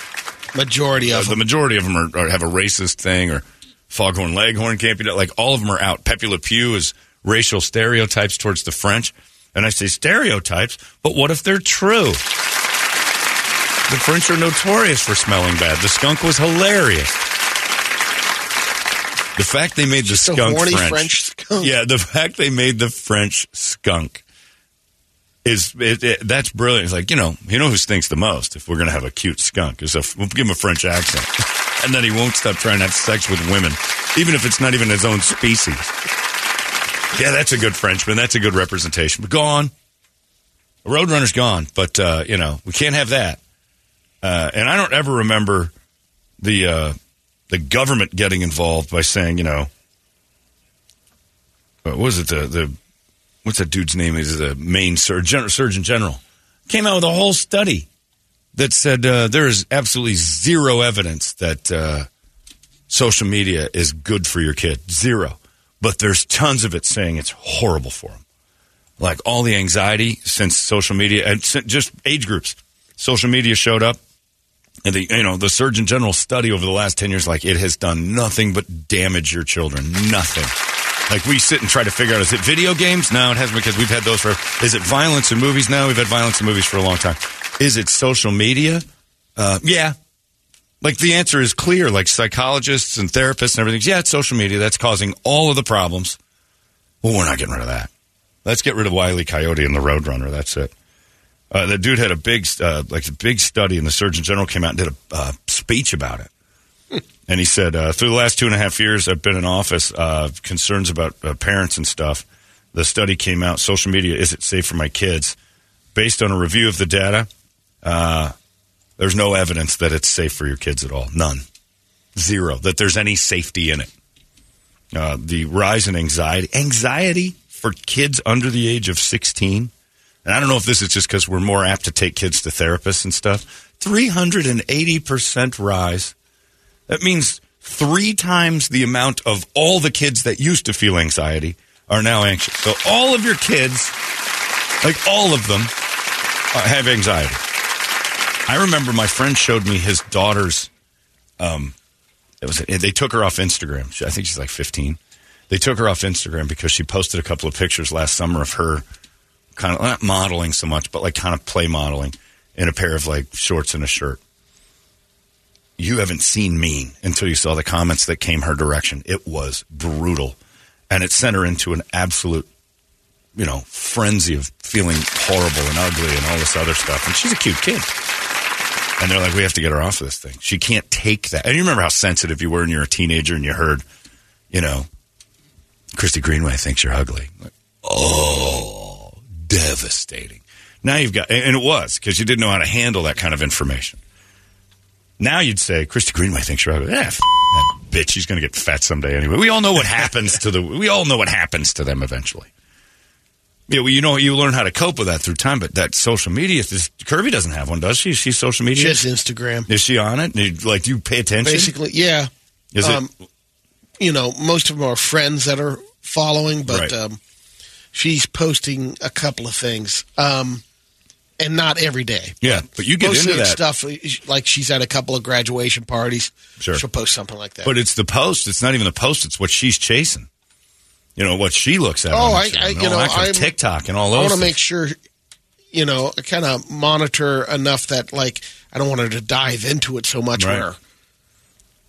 Majority uh, of the majority of them are, are have a racist thing, or Foghorn Leghorn can't be done. Like all of them are out. Pepe Le Pew is racial stereotypes towards the French, and I say stereotypes, but what if they're true? The French are notorious for smelling bad. The skunk was hilarious. The fact they made the Just skunk French, French skunk. yeah, the fact they made the French skunk is it, it, that's brilliant. It's like you know, you know who stinks the most if we're going to have a cute skunk is a we'll give him a French accent, [laughs] and then he won't stop trying to have sex with women, even if it's not even his own species. Yeah, that's a good Frenchman. That's a good representation. But gone, Roadrunner's gone. But uh, you know, we can't have that. Uh, and I don't ever remember the uh, the government getting involved by saying, you know, what was it the the what's that dude's name? Is the main surgeon, surgeon general came out with a whole study that said uh, there is absolutely zero evidence that uh, social media is good for your kid. Zero, but there's tons of it saying it's horrible for them. Like all the anxiety since social media and just age groups, social media showed up. And the you know the Surgeon General study over the last ten years, like it has done nothing but damage your children. Nothing. Like we sit and try to figure out: is it video games? No, it hasn't because we've had those for. Is it violence in movies? No, we've had violence in movies for a long time. Is it social media? Uh, yeah. Like the answer is clear. Like psychologists and therapists and everything. Yeah, it's social media that's causing all of the problems. Well, we're not getting rid of that. Let's get rid of Wiley Coyote and the Roadrunner. That's it. Uh, the dude had a big, uh, like a big study, and the Surgeon General came out and did a uh, speech about it. [laughs] and he said, uh, through the last two and a half years I've been in office, uh, concerns about uh, parents and stuff. The study came out. Social media is it safe for my kids? Based on a review of the data, uh, there's no evidence that it's safe for your kids at all. None, zero. That there's any safety in it. Uh, the rise in anxiety, anxiety for kids under the age of 16 and I don't know if this is just because we're more apt to take kids to therapists and stuff. 380% rise. That means three times the amount of all the kids that used to feel anxiety are now anxious. So all of your kids, like all of them, uh, have anxiety. I remember my friend showed me his daughter's. Um, it was they took her off Instagram. I think she's like 15. They took her off Instagram because she posted a couple of pictures last summer of her kind of not modeling so much, but like kind of play modeling in a pair of like shorts and a shirt. You haven't seen mean until you saw the comments that came her direction. It was brutal. And it sent her into an absolute, you know, frenzy of feeling horrible and ugly and all this other stuff. And she's a cute kid. And they're like, we have to get her off of this thing. She can't take that. And you remember how sensitive you were when you were a teenager and you heard, you know, Christy Greenway thinks you're ugly. Like, oh, devastating. Now you've got, and it was because you didn't know how to handle that kind of information. Now you'd say, Christy Greenway thinks you're ugly. Yeah, f- that bitch. She's going to get fat someday anyway. We all know what happens to the. We all know what happens to them eventually. Yeah, well, you know, you learn how to cope with that through time. But that social media, this, Kirby doesn't have one, does she? She's social media. She has Instagram. Is she on it? You- Like, do you pay attention? Basically, yeah. Is it- um, you know, most of them are friends that are following, but Right. um, she's posting a couple of things, um, and not every day. Yeah, but you get into that. stuff like she's at a couple of graduation parties. Sure. she'll post something like that. But it's the post. It's not even the post. It's what she's chasing. You know what she looks at. Oh, I- I- you know, that kind of I'm- TikTok and all I want to make sure, you know, I kind of monitor enough that like I don't want her to dive into it so much. Right. Where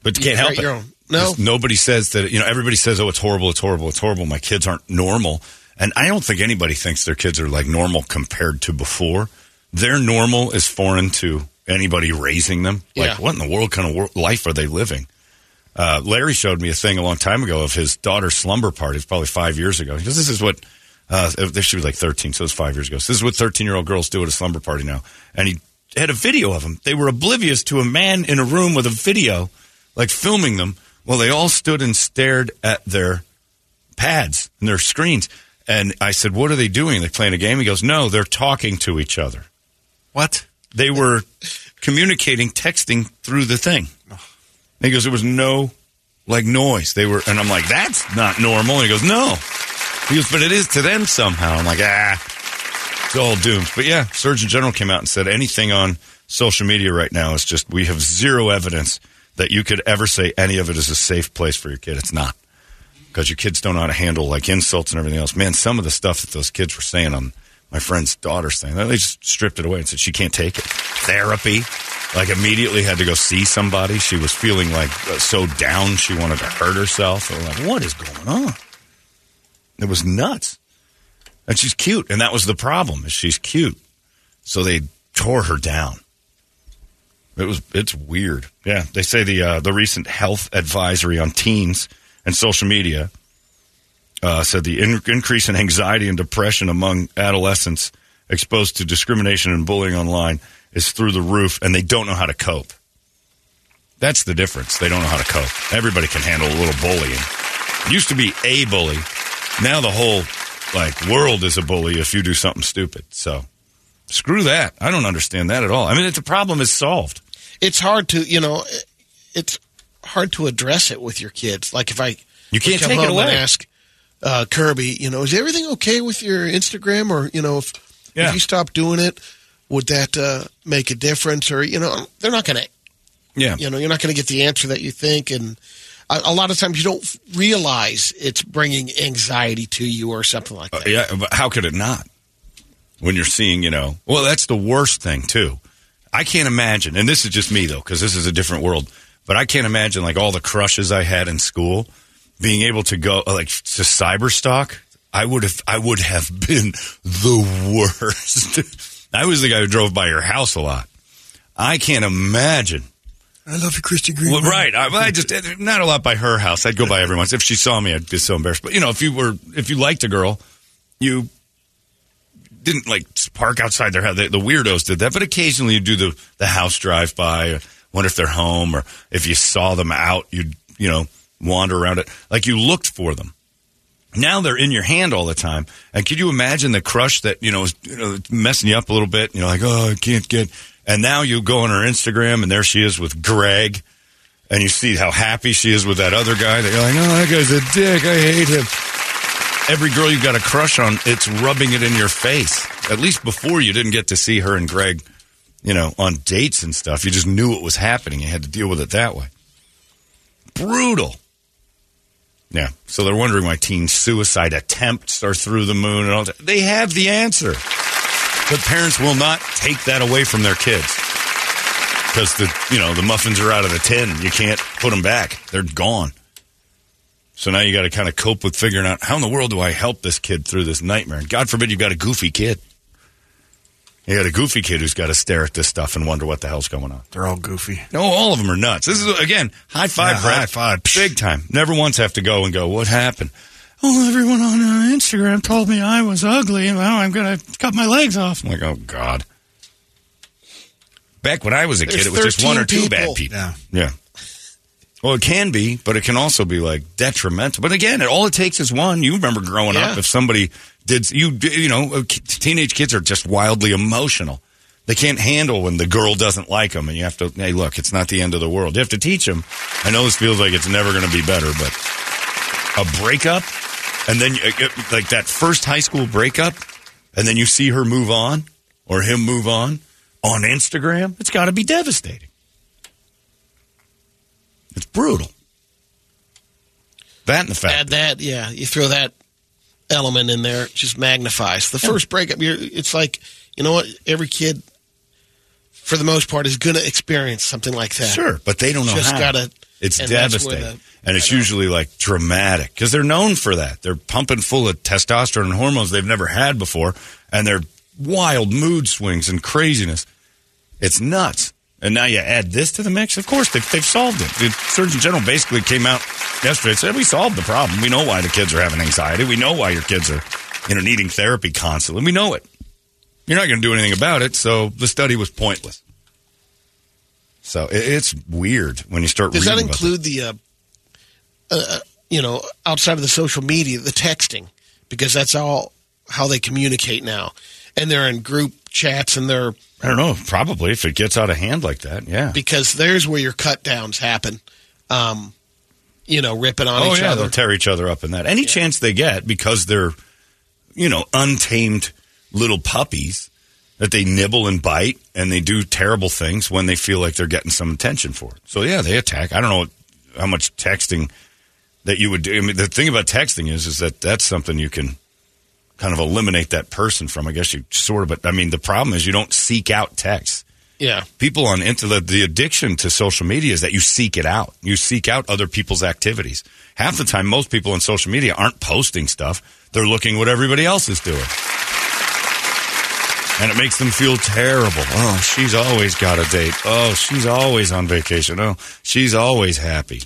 but you can't help it. your own- No. Nobody says that. You know, everybody says, "Oh, it's horrible. It's horrible. It's horrible." My kids aren't normal, and I don't think anybody thinks their kids are like normal compared to before. Their normal is foreign to anybody raising them. Like, Yeah. what in the world kind of wor- life are they living? Uh, Larry showed me a thing a long time ago of his daughter's slumber party. It's probably five years ago. Because this is what uh, she was like thirteen, so it was five years ago. So this is what thirteen-year-old girls do at a slumber party now. And he had a video of them. They were oblivious to a man in a room with a video, like filming them, while they all stood and stared at their pads and their screens. And I said, "What are they doing? Are they playing a game?" He goes, "No, they're talking to each other." What? They were communicating, texting through the thing. He goes, there was no like noise. They were, and I'm like, that's not normal. And he goes, no. He goes, but it is to them somehow. I'm like, ah, it's all doomed. But yeah, Surgeon General came out and said anything on social media right now is just we have zero evidence that you could ever say any of it is a safe place for your kid. It's not because your kids don't know how to handle like insults and everything else. Man, some of the stuff that those kids were saying on my friend's daughter's thing, they just stripped it away and said she can't take it. Therapy, like immediately had to go see somebody. She was feeling like so down she wanted to hurt herself. Like, what is going on? It was nuts. And she's cute, and that was the problem. Is she's cute, so they tore her down. It was it's weird. Yeah, they say the uh, the recent health advisory on teens and social media uh, said the in- increase in anxiety and depression among adolescents exposed to discrimination and bullying online is through the roof, and they don't know how to cope. That's the difference. They don't know how to cope. Everybody can handle a little bullying. It used to be a bully. Now the whole like world is a bully if you do something stupid. So screw that. I don't understand that at all. I mean, the problem is solved. it's hard to you know it's hard to address it with your kids like if i You can't come take it home and away. ask uh, kirby you know is everything okay with your instagram or you know if, Yeah. if you stop doing it would that uh, make a difference or you know they're not going to Yeah. you know you're not going to get the answer that you think and a, a lot of times you don't realize it's bringing anxiety to you or something like that Uh, yeah, but how could it not? When you're seeing, you know, well, that's the worst thing too. I can't imagine, and this is just me though, because this is a different world. But I can't imagine like all the crushes I had in school, being able to go like to cyber stalk. I would have, I would have [laughs] been the worst. [laughs] I was the guy who drove by your house a lot. I can't imagine. I love you, Christy Green. Well, right. I, I just not a lot by her house. I'd go by every once. If she saw me, I'd be so embarrassed. But you know, if you were, if you liked a girl, you didn't like park outside their house. The, the weirdos did that, but occasionally you do the the house drive by. Wonder if they're home, or if you saw them out, you'd you know wander around it like you looked for them. Now they're in your hand all the time. And could you imagine the crush that, you know, is you know, messing you up a little bit? You know, like, oh, I can't get. And now you go on her Instagram and there she is with Greg. And you see how happy she is with that other guy. That you're like, oh, that guy's a dick. I hate him. Every girl you've got a crush on, it's rubbing it in your face. At least before you didn't get to see her and Greg, you know, on dates and stuff. You just knew it was happening. You had to deal with it that way. Brutal. Yeah. So they're wondering why teen suicide attempts are through the moon and all that. They have the answer. But parents will not take that away from their kids. Because the you know, the muffins are out of the tin. You can't put them back. They're gone. So now you got to kind of cope with figuring out how in the world do I help this kid through this nightmare? And God forbid you've got a goofy kid. You got a goofy kid who's got to stare at this stuff and wonder what the hell's going on. They're all goofy. No, all of them are nuts. This is again high five, Yeah, Brad. high five. big time. Never once have to go and go. What happened? Oh, everyone on uh, Instagram told me I was ugly, and now I'm going to cut my legs off. I'm like, oh God. Back when I was a There's kid, it was just one or two 13 bad people. people. Yeah. Yeah. Well, it can be, but it can also be like detrimental. But again, all it takes is one. You remember growing Yeah. up, if somebody did, you you know, uh, teenage kids are just wildly emotional. They can't handle when the girl doesn't like them, and you have to. Hey, look, it's not the end of the world. You have to teach them. I know this feels like it's never going to be better, but a breakup, and then uh, uh, like that first high school breakup, and then you see her move on or him move on on Instagram. It's got to be devastating. It's brutal. That and the fact. Add that, yeah. You throw that element in there, just magnifies. The first breakup, you're, it's like, you know what? Every kid, for the most part, is going to experience something like that. Sure, but they don't know Just how. gotta- It's devastating, the- and it's usually like dramatic because they're known for that. They're pumping full of testosterone and hormones they've never had before, and they're wild mood swings and craziness. It's nuts. And now you add this to the mix. Of course, they've, they've solved it. The Surgeon General basically came out yesterday and said, "We solved the problem. We know why the kids are having anxiety. We know why your kids are, you know, needing therapy constantly. We know it. You're not going to do anything about it. So the study was pointless." So it, it's weird when you start. Does that include the, uh, uh, you know, outside of the social media, the texting? Because that's all how they communicate now. And they're in group chats and they're, I don't know. Probably if it gets out of hand like that, yeah. because there's where your cut downs happen. Um, you know, ripping on oh each yeah, other. they'll tear each other up in that. Any chance they get because they're, you know, untamed little puppies that they nibble and bite and they do terrible things when they feel like they're getting some attention for it. So yeah, they attack. I don't know how much texting that you would do. I mean, the thing about texting is, is that that's something you can kind of eliminate that person from. I guess you sort of, but I mean, the problem is you don't seek out text. yeah. People on into the, the addiction to social media is that you seek it out. You seek out other people's activities. Half the time, most people on social media aren't posting stuff. They're looking what everybody else is doing. And it makes them feel terrible. Oh, she's always got a date. Oh, she's always on vacation. Oh, she's always happy.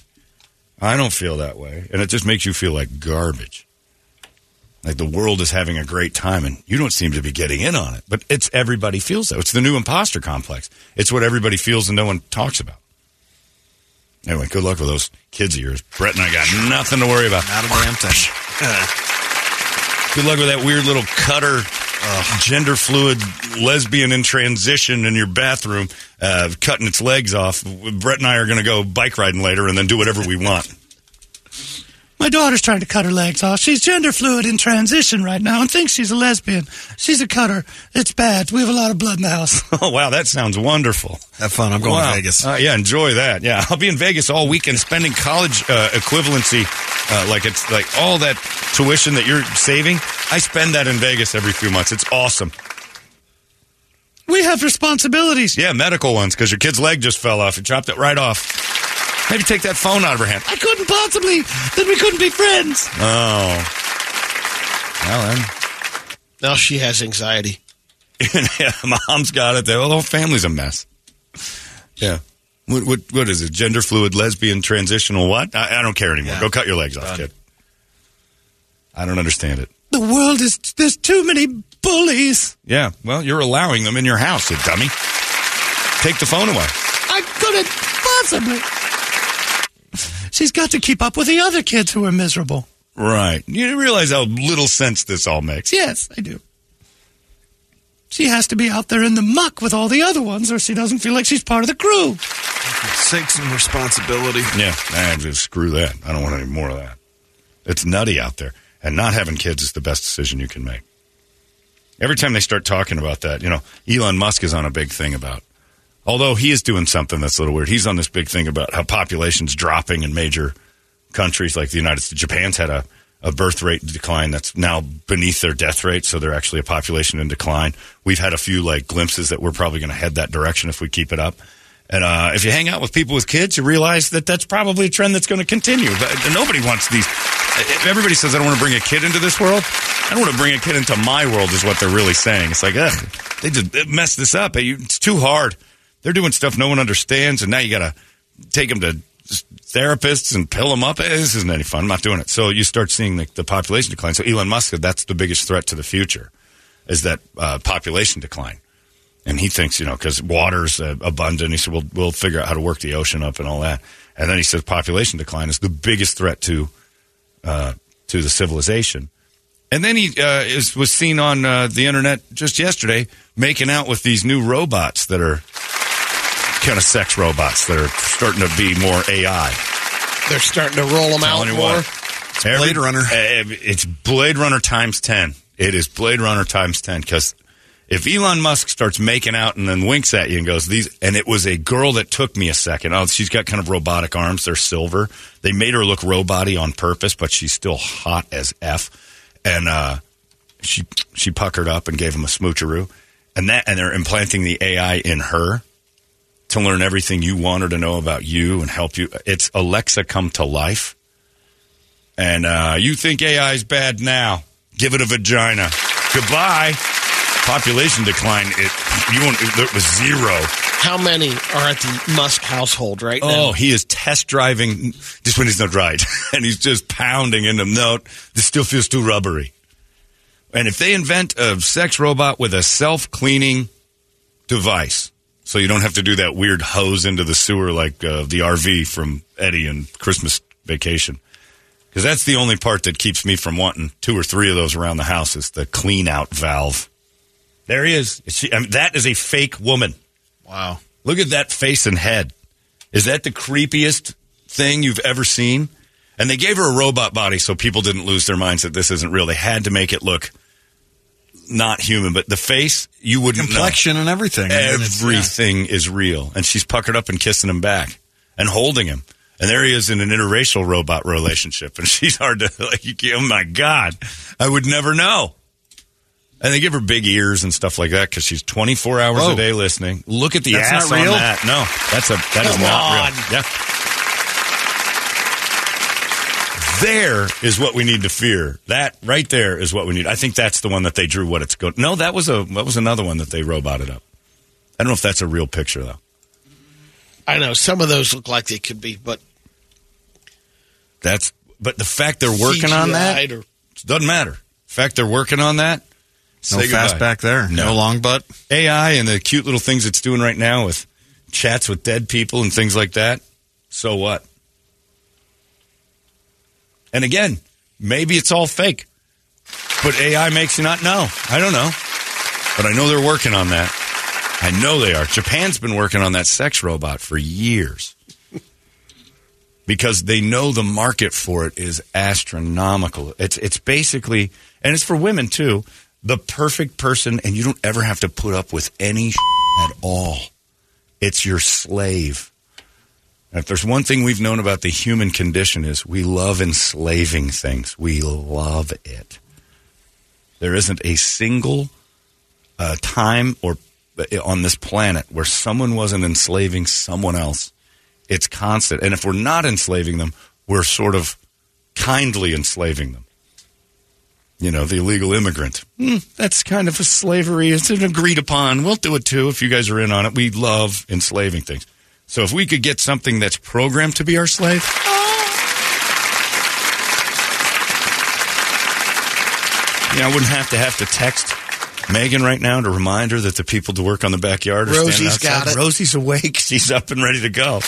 I don't feel that way. And it just makes you feel like garbage. Like the world is having a great time and you don't seem to be getting in on it. But it's everybody feels that. It's the new imposter complex. It's what everybody feels and no one talks about. Anyway, good luck with those kids of yours. Brett and I got nothing to worry about. Not a damn thing. [laughs] Good luck with that weird little cutter, uh, gender fluid lesbian in transition in your bathroom, uh, cutting its legs off. Brett and I are going to go bike riding later and then do whatever we want. My daughter's trying to cut her legs off. She's gender fluid in transition right now and thinks she's a lesbian. She's a cutter. It's bad. We have a lot of blood in the house. [laughs] Oh, wow, that sounds wonderful. Have fun. I'm going Wow. to Vegas. Uh, yeah, enjoy that. Yeah, I'll be in Vegas all weekend spending college uh, equivalency. Uh, like it's like all that tuition that you're saving. I spend that in Vegas every few months. It's awesome. We have responsibilities. Yeah, medical ones because your kid's leg just fell off. You chopped it right off. Maybe take that phone out of her hand. I couldn't possibly. Then we couldn't be friends. Oh. Well, then. Now she has anxiety. [laughs] yeah, mom's got it. The whole family's a mess. Yeah. What, what, what is it? Gender fluid, lesbian, transitional what? I, I don't care anymore. Go cut your legs off, kid. I don't understand it. The world is. There's too many bullies. Yeah, well, you're allowing them in your house, you dummy. Take the phone away. I couldn't possibly. She's got to keep up with the other kids who are miserable. Right. You realize how little sense this all makes. Yes, I do. She has to be out there in the muck with all the other ones, or she doesn't feel like she's part of the crew. Take some responsibility. Yeah, I just screw that. I don't want any more of that. It's nutty out there. And not having kids is the best decision you can make. Every time they start talking about that, you know, Elon Musk is on a big thing about. Although he is doing something that's a little weird. He's on this big thing about how population's dropping in major countries like the United States. Japan's had a, a birth rate decline that's now beneath their death rate, so they're actually a population in decline. We've had a few like glimpses that we're probably going to head that direction if we keep it up. And uh, if you hang out with people with kids, you realize that that's probably a trend that's going to continue. But nobody wants these. If everybody says, I don't want to bring a kid into this world, I don't want to bring a kid into my world, is what they're really saying. It's like, they just messed this up. It's too hard. They're doing stuff no one understands, and now you got to take them to therapists and pill them up. Eh, This isn't any fun. I'm not doing it. So you start seeing the, the population decline. So Elon Musk that's the biggest threat to the future, is that uh, population decline. And he thinks, you know, because water's uh, abundant, he said, we'll, we'll figure out how to work the ocean up and all that. And then he says population decline is the biggest threat to uh, to the civilization. And then he uh, is, was seen on uh, the internet just yesterday making out with these new robots that are kind of sex robots that are starting to be more AI. They're starting to roll them out Telling you more. what, Blade Runner. it's Blade Runner times ten. It is Blade Runner times ten because if Elon Musk starts making out and then winks at you and goes these, and it was a girl that took me a second. Oh, she's got kind of robotic arms. They're silver. They made her look robot on purpose, but she's still hot as f. And uh, she she puckered up and gave him a smoocheroo, and that and they're implanting the AI in her to learn everything you want her to know about you and help you. It's Alexa come to life. And uh, you think AI is bad now? Give it a vagina. Goodbye. Population decline. It you won't. It was zero. How many are at the Musk household right now? Oh, he is test driving just when he's not right, [laughs] and he's just pounding in them. No, this still feels too rubbery. And if they invent a sex robot with a self cleaning device, so you don't have to do that weird hose into the sewer like uh, the RV from Eddie and Christmas Vacation, because that's the only part that keeps me from wanting two or three of those around the house is the clean out valve. There he is. She, I mean, that is a fake woman. Wow. Look at that face and head. Is that the creepiest thing you've ever seen? And they gave her a robot body so people didn't lose their minds that this isn't real. They had to make it look not human, but the face, you wouldn't know. Complexion and everything. I mean, it's- Everything is real. And she's puckered up and kissing him back and holding him. And there he is in an interracial robot relationship. And [laughs] she's hard to, like, oh my God, I would never know. And they give her big ears and stuff like that because she's 24 hours Whoa. a day listening. Look at the That's ass not real? on that. No, that's a, that is not real. Yeah. There is what we need to fear. That right there is what we need. I think that's the one that they drew what it's going. No, that was a that was another one that they roboted up. I don't know if that's a real picture though. I know some of those look like they could be, but That's but the fact they're working on that or- doesn't matter. The fact they're working on that. No say fast goodbye. back there. No. long butt. AI and the cute little things it's doing right now with chats with dead people and things like that. So what? And again, maybe it's all fake, but AI makes you not know. I don't know, but I know they're working on that. I know they are. Japan's been working on that sex robot for years [laughs] because they know the market for it is astronomical. It's it's basically, and it's for women too, the perfect person, and you don't ever have to put up with any [laughs] at all. It's your slave. If there's one thing we've known about the human condition is we love enslaving things. We love it. There isn't a single uh, time or uh, on this planet where someone wasn't enslaving someone else. It's constant. And if we're not enslaving them, we're sort of kindly enslaving them. You know, the illegal immigrant. Hmm, that's kind of a slavery. It's an agreed upon. We'll do it too if you guys are in on it. We love enslaving things. So if we could get something that's programmed to be our slave, yeah, I wouldn't have to have to text Megan right now to remind her that the people to work on the backyard are Rosie's standing outside. got it. Rosie's awake. She's up and ready to go.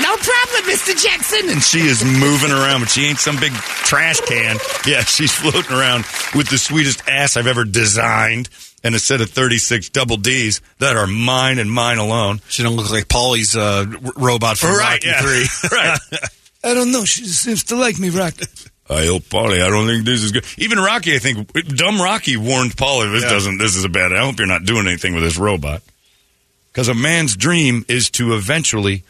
No problem, Mr. Jackson. And she is moving around, but she ain't some big trash can. Yeah, she's floating around with the sweetest ass I've ever designed and a set of 36 double Ds that are mine and mine alone. She don't look like Paulie's uh, robot from Right, Rocky yeah. Three. [laughs] right. [laughs] I don't know. She seems to like me, Rock. I hope Paulie. I don't think this is good. Even Rocky, I think dumb Rocky warned Paulie. This Yeah. doesn't. This is a bad. I hope you're not doing anything with this robot. Because a man's dream is to eventually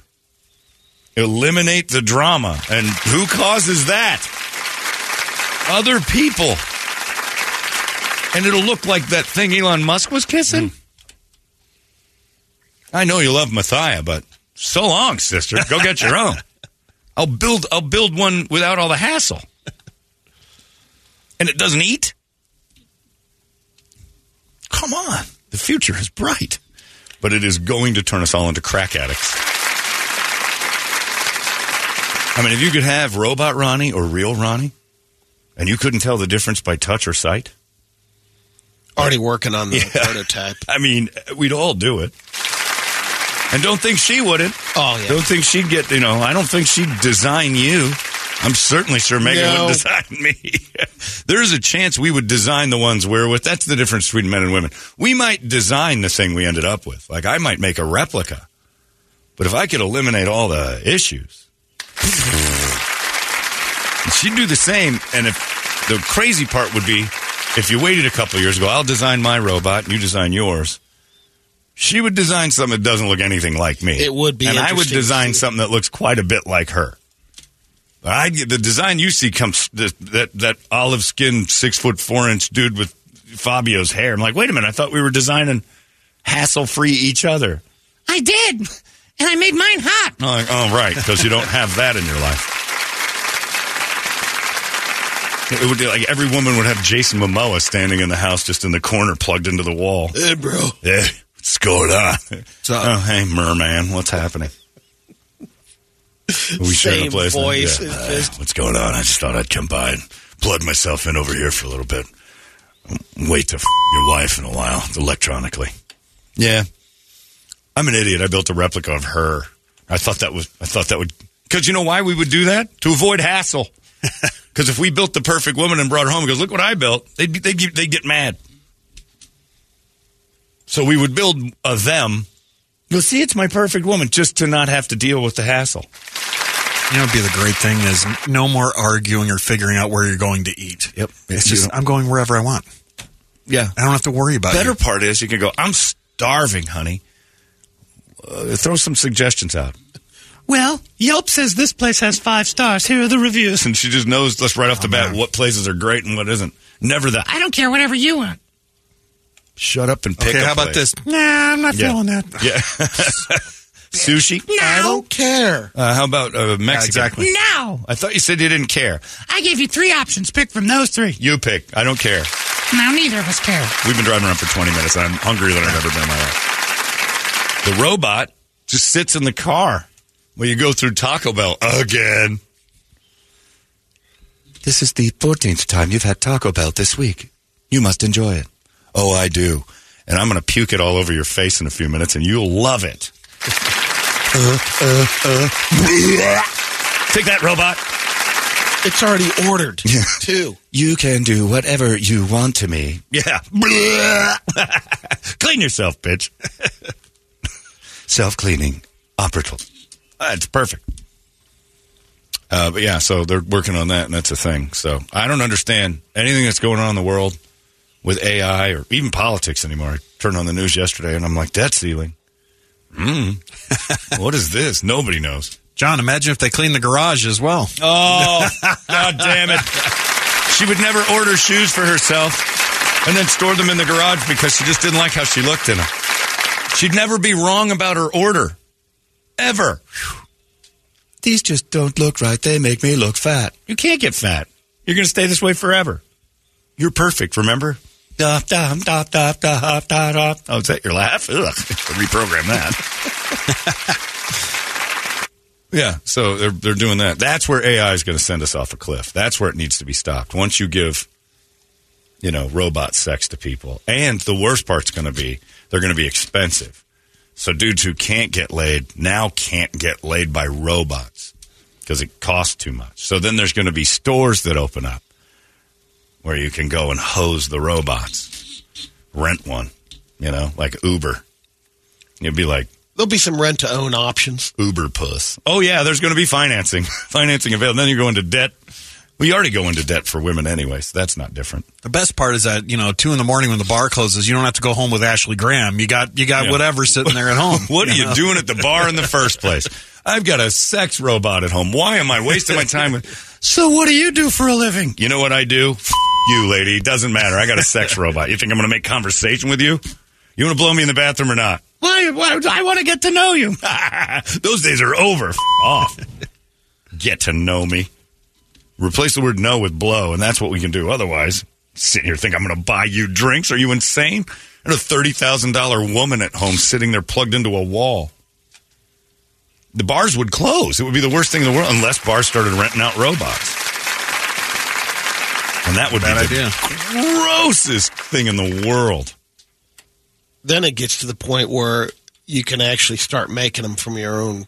eliminate the drama, and who causes that? Other people. And it'll look like that thing Elon Musk was kissing. I know you love Mathia, but so long, sister. Go get your own. [laughs] I'll build. I'll build one without all the hassle. And it doesn't eat. Come on, the future is bright, but it is going to turn us all into crack addicts. I mean, if you could have robot Ronnie or real Ronnie, and you couldn't tell the difference by touch or sight, already working on the [laughs] Yeah. prototype. I mean, we'd all do it. And don't think she wouldn't. Oh, yeah. Don't think she'd get, you know, I don't think she'd design you. I'm certainly sure Megan No. would [laughs] design me. There's a chance we would design the ones we're with. That's the difference between men and women. We might design the thing we ended up with. Like, I might make a replica. But if I could eliminate all the issues, [laughs] she'd do the same. And if the crazy part would be if you waited a couple of years ago, I'll design my robot and you design yours. She would design something that doesn't look anything like me. It would be and I would design something that looks quite a bit like her. I the design you see comes that that, that olive skinned six foot four inch dude with Fabio's hair. I'm like, wait a minute, I thought we were designing hassle free each other. I did, and I made mine hot. Oh, like, oh right, because you don't have that in your life. It would be like every woman would have Jason Momoa standing in the house, just in the corner, plugged into the wall. Hey, bro. Yeah, what's going on? oh, hey, merman, what's happening? Are we Same place voice. Yeah. Uh, just- what's going on? I just thought I'd come by and plug myself in over here for a little bit. Wait to f- your wife in a while electronically. Yeah, I'm an idiot. I built a replica of her. I thought that was. I thought that would. Because you know why we would do that? To avoid hassle. [laughs] Because if we built the perfect woman and brought her home, and goes, look what I built. They'd be, they'd, get- they'd get mad. So we would build a them. You'll see, it's my perfect woman, just to not have to deal with the hassle. You know, be the great thing is no more arguing or figuring out where you're going to eat. Yep. It's just I'm going wherever I want. Yeah. I don't have to worry about it. Better you. part is you can go. I'm starving, honey. Uh, throw some suggestions out, Well, Yelp says this place has five stars. Here are the reviews. and she just knows just right off the bat man. what places are great and what isn't. Never the I don't care whatever you want. shut up and pick. Okay, a how about place. this? Nah, I'm not Yeah. feeling that. Yeah. [laughs] Sushi. I don't care. Uh, how about uh, Mexican? exactly. No. I thought you said you didn't care. I gave you three options. Pick from those three. You pick. I don't care. Now neither of us care. We've been driving around for 20 minutes, I'm hungrier than I've ever been in my life. The robot just sits in the car when you go through Taco Bell again. This is the 14th time you've had Taco Bell this week. You must enjoy it. Oh, I do. And I'm going to puke it all over your face in a few minutes, and you'll love it. Take that, robot. It's already ordered, too. You can do whatever you want to me. Yeah. [laughs] Clean yourself, bitch. Self cleaning operative. That's perfect. Uh, but yeah, so they're working on that, and that's a thing. So I don't understand anything that's going on in the world with AI or even politics anymore. I turned on the news yesterday, and I'm like, debt ceiling. Mm. [laughs] what is this? Nobody knows. John, imagine if they clean the garage as well. Oh, God damn it. She would never order shoes for herself and then store them in the garage because she just didn't like how she looked in them. She'd never be wrong about her order. Ever. These just don't look right. They make me look fat. You can't get fat. You're going to stay this way forever. You're perfect, remember? Da, da, da, da, da, da, da. Oh, is that your laugh? Ugh. [laughs] Reprogram that. Yeah, so they're they're doing that. That's where AI is going to send us off a cliff. That's where it needs to be stopped. Once you give, you know, robot sex to people, and the worst part's going to be they're going to be expensive. So dudes who can't get laid now can't get laid by robots because it costs too much. So then there's going to be stores that open up where you can go and hose the robots, rent one, you know, like Uber. You'd be like, There'll be some rent to own options. Uber puss. Oh yeah, there's going to be financing, [laughs] financing available. Then you go into debt. We already go into debt for women anyway, so that's not different. The best part is that you know, two in the morning when the bar closes, you don't have to go home with Ashley Graham. You got you got Yeah. whatever sitting there at home. [laughs] what are you doing at the bar in the [laughs] first place? I've got a sex robot at home. Why am I wasting my time with? [laughs] So what do you do for a living? You know what I do? F- you, lady. It doesn't matter. I got a sex robot. You think I'm going to make conversation with you? You want to blow me in the bathroom or not? Why? why I want to get to know you. Those days are over. F- off. Get to know me. Replace the word no with blow, and that's what we can do. Otherwise, sitting here think I'm going to buy you drinks. Are you insane? And a thirty thousand dollar woman at home sitting there plugged into a wall. The bars would close. It would be the worst thing in the world unless bars started renting out robots. And that would Bad be the idea. grossest thing in the world. Then it gets to the point where you can actually start making them from your own.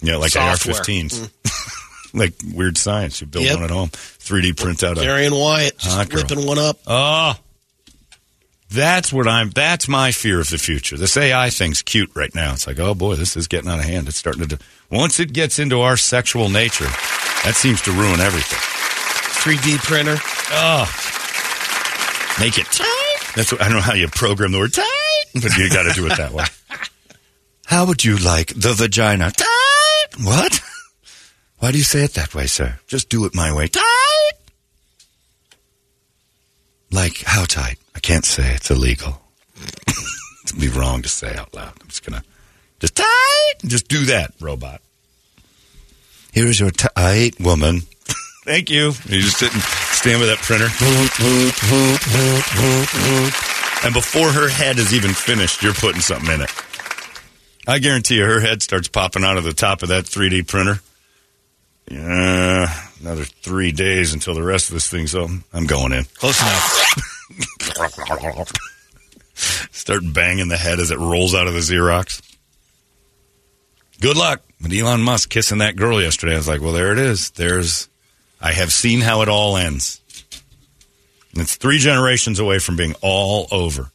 Yeah, like AR-15s. [laughs] like weird science. You build Yep. one at home. 3D print out a Darian Wyatt just Hot girl. whipping one up. Oh, that's what I'm. That's my fear of the future. This AI thing's cute right now. It's like, oh boy, this is getting out of hand. It's starting to. Do, once it gets into our sexual nature, that seems to ruin everything. 3D printer. Oh, make it tight. That's what I don't know how you program the word tight, but you got to do it that way. [laughs] How would you like the vagina tight? What? Why do you say it that way, sir? Just do it my way. Tight. Like how tight? I can't say. It's illegal. [coughs] It'd be wrong to say out loud. I'm just gonna just tight. Just do that, robot. Here's your tight woman. [laughs] Thank you. You just didn't stand with that printer. And before her head is even finished, you're putting something in it. I guarantee you her head starts popping out of the top of that 3D printer. Yeah, another three days until the rest of this thing's up. I'm going in. Close enough. [laughs] Start banging the head as it rolls out of the Xerox. Good luck. But Elon Musk kissing that girl yesterday. I was like, well, there it is. There's, I have seen how it all ends. And it's three generations away from being all over.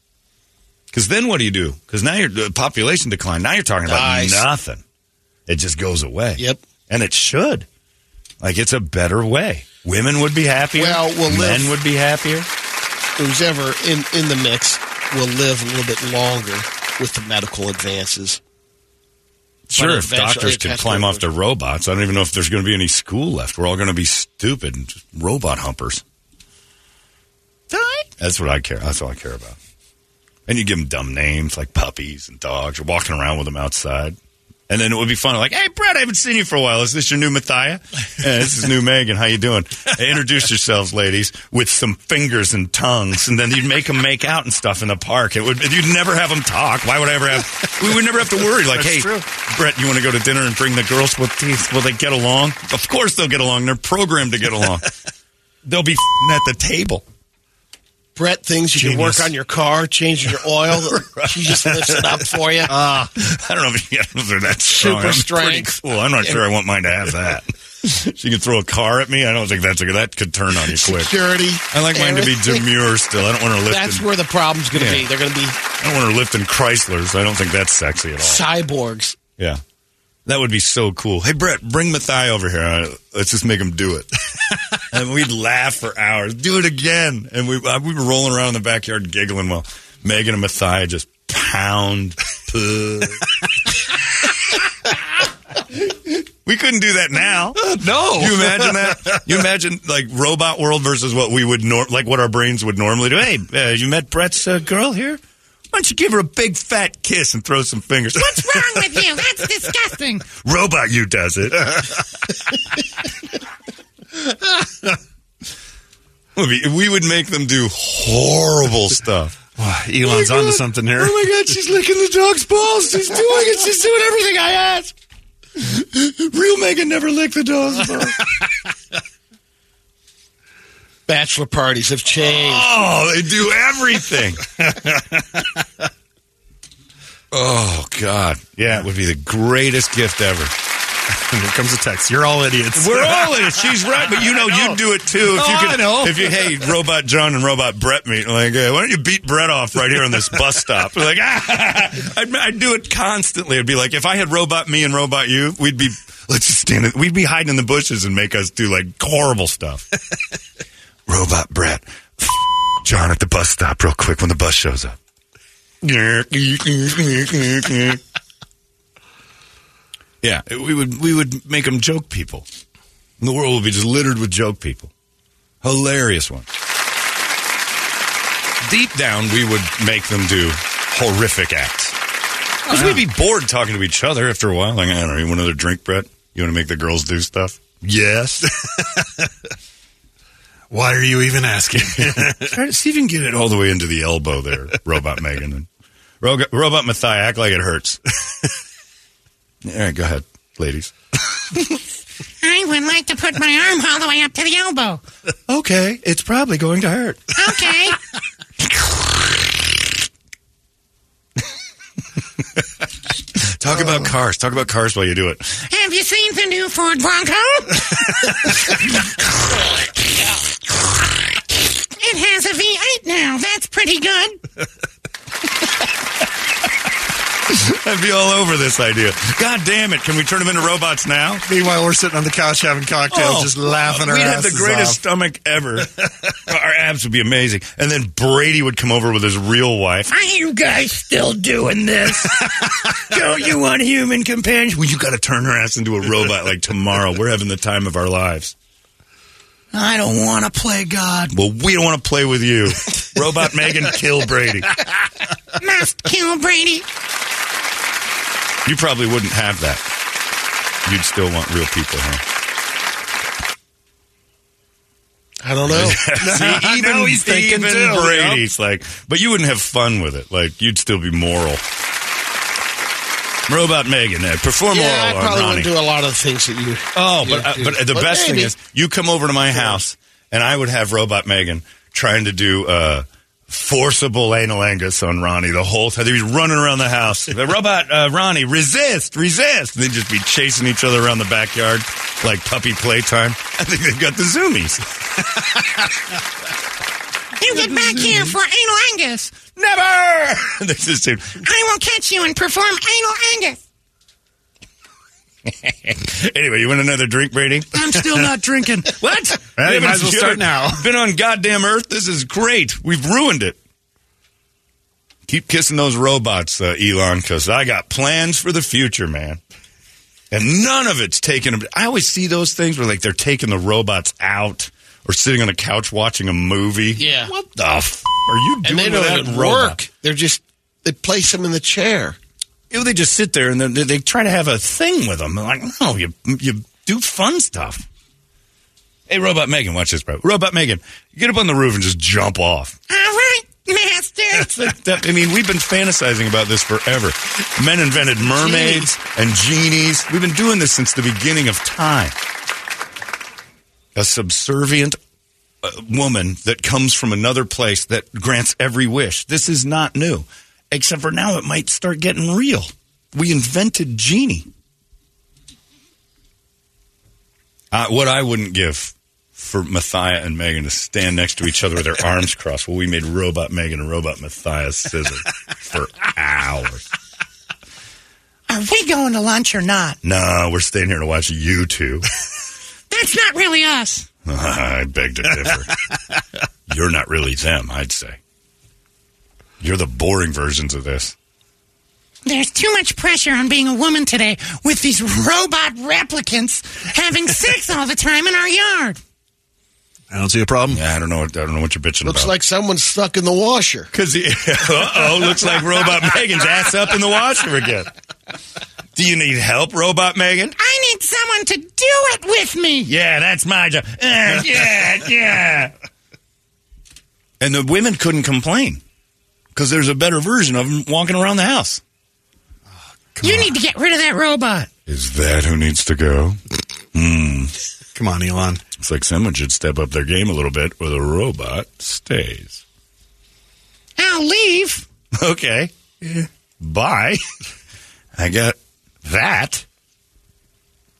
Because then what do you do? Because now your the population decline. Now you're talking about Dies. nothing. It just goes away. Yep. And it should. Like it's a better way. Women would be happier. Well, we'll men live- would be happier. Who's ever in, in the mix will live a little bit longer with the medical advances. Sure, if doctors it can climb off the robots, I don't even know if there's going to be any school left. We're all going to be stupid and just robot humpers. That's what I care. That's all I care about. And you give them dumb names like puppies and dogs. You're walking around with them outside. And then it would be fun. Like, hey, Brett, I haven't seen you for a while. Is this your new Mathia? Yeah, [laughs] this is new Megan. How you doing? Hey, introduce yourselves, ladies, with some fingers and tongues. And then you'd make them make out and stuff in the park. It would. You'd never have them talk. Why would I ever have? We would never have to worry. Like, hey, Brett, you want to go to dinner and bring the girls? Will, will they get along? Of course they'll get along. They're programmed to get along. [laughs] They'll be at the table. Brett things you can work on your car, changing your oil. [laughs] She just lifts it up for you. I don't know if yeah, they're that strong. Super strength. Cool. I'm not sure I want mine to have that. [laughs] she can throw a car at me. I don't think that's a, that could turn on you quick. Security. I like mine to be demure still. I don't want her lifting. That's where the problem's going to Yeah. be. They're going to be I don't want her lifting Chryslers. I don't think that's sexy at all. cyborgs. Yeah. That would be so cool. Hey, Brett, bring Mathai over here. Uh, Let's just make him do it. And we'd laugh for hours. Do it again. And we, uh, we were rolling around in the backyard giggling while Megan and Mathai just pound. we couldn't do that now. No. You imagine that? You imagine like robot world versus what we would nor- like what our brains would normally do. Hey, uh, you met Brett's uh, girl here? Why don't you give her a big fat kiss and throw some fingers? What's wrong with you? That's disgusting. Robot you does it. [laughs] [laughs] We would make them do horrible stuff. Elon's oh onto something here. Oh my god, she's licking the dog's balls. She's [laughs] doing it. She's doing everything I ask. Real Megan never licked the dog's balls. [laughs] Bachelor parties have changed. Oh, they do everything. oh God, yeah, it would be the greatest gift ever. [laughs] Here comes a text. You're all idiots. We're all idiots. She's right, but you know you'd do it too if Oh, you could. I know. If you hey, Robot John and Robot Brett meet, like, hey, why don't you beat Brett off right here on this bus stop? Like, ah, [laughs] I'd, I'd do it constantly. It'd be like if I had Robot me and Robot you, we'd be let's just stand. it- We'd be hiding in the bushes and make us do like horrible stuff. [laughs] Robot Brett, John at the bus stop, real quick when the bus shows up. Yeah, we would we would make them joke people. And the world would be just littered with joke people. Hilarious one. Deep down, we would make them do horrific acts. Because we'd be bored talking to each other after a while. Like, I don't know, you want another drink, Brett? You want to make the girls do stuff? Yes. [laughs] Why are you even asking? [laughs] Try to see if you can get it all the way into the elbow there, Robot Megan. Robot Mathai, act like it hurts. [laughs] all right, go ahead, ladies. [laughs] I would like to put my arm all the way up to the elbow. Okay, it's probably going to hurt. Okay. [laughs] Talk about oh. cars. Talk about cars while you do it. Have you seen the new Ford Bronco? [laughs] it has a V8 now. That's pretty good. [laughs] I'd be all over this idea. God damn it! Can we turn them into robots now? Meanwhile, we're sitting on the couch having cocktails, oh, just laughing our Oh, We'd have the greatest off. stomach ever. [laughs] our abs would be amazing. And then Brady would come over with his real wife. Are you guys still doing this? [laughs] Don't you want human companions? Well, you got to turn her ass into a robot like tomorrow. We're having the time of our lives. I don't want to play God. Well, we don't want to play with you. Robot Megan, kill Brady. Must kill Brady. You probably wouldn't have that. You'd still want real people, huh? I don't know. [laughs] See, even, know he's thinking even too, Brady's like, but you wouldn't have fun with it. Like, you'd still be moral. Robot Megan, uh, perform yeah, I moral on probably wouldn't do a lot of things that you. Oh, but uh, but the best maybe. thing is, you come over to my house, and I would have Robot Megan trying to do uh, forcible anal angus on Ronnie the whole time. He'd be running around the house. The Robot uh, Ronnie, resist, resist. And they'd just be chasing each other around the backyard like puppy playtime. I think they've got the zoomies. You get back here for anal Angus. Never. [laughs] This is dude. I will catch you and perform anal Angus. [laughs] Anyway, you want another drink, Brady? I'm still not [laughs] drinking. What? Well, you might as well start now. Been on goddamn Earth. This is great. We've ruined it. Keep kissing those robots, uh, Elon, because I got plans for the future, man. And none of it's taking. I always see those things where like they're taking the robots out or sitting on a couch watching a movie. Yeah. What the f- are you doing and they don't that even robot? work. They're just they place them in the chair. They just sit there and then they, try to have a thing with them. Like, no, you you do fun stuff. Hey, Robot Megan, watch this, bro. Robot Megan, get up on the roof and just jump off. All right, master. [laughs] That, I mean, we've been fantasizing about this forever. Men invented mermaids and genies. We've been doing this since the beginning of time. A subservient uh, woman that comes from another place that grants every wish. This is not new, except for now it might start getting real. We invented genie. Uh, what I wouldn't give for Matthias and Megan to stand next to each other with their [laughs] arms crossed while we made Robot Megan and Robot Matthias scissor for hours. Are we going to lunch or not? No, we're staying here to watch you two. [laughs] That's not really us. [laughs] I beg to differ. You're not really them, I'd say. You're the boring versions of this. There's too much pressure on being a woman today with these robot replicants having [laughs] sex all the time in our yard. I don't see a problem. Yeah, I don't know. I don't know what you're bitching Looks about. Looks like someone's stuck in the washer. Because uh [laughs] oh, looks like Robot Megan's ass up in the washer again. Do you need help, Robot Megan? I need someone to do it with me. Yeah, that's my job. Uh, [laughs] yeah, yeah. And the women couldn't complain because there's a better version of him walking around the house. You need to get rid of that robot. Is that who needs to go? Hmm. Come on, Elon. It's like someone should step up their game a little bit, or the robot stays. I'll leave. [laughs] Okay. Bye. [laughs] I got that.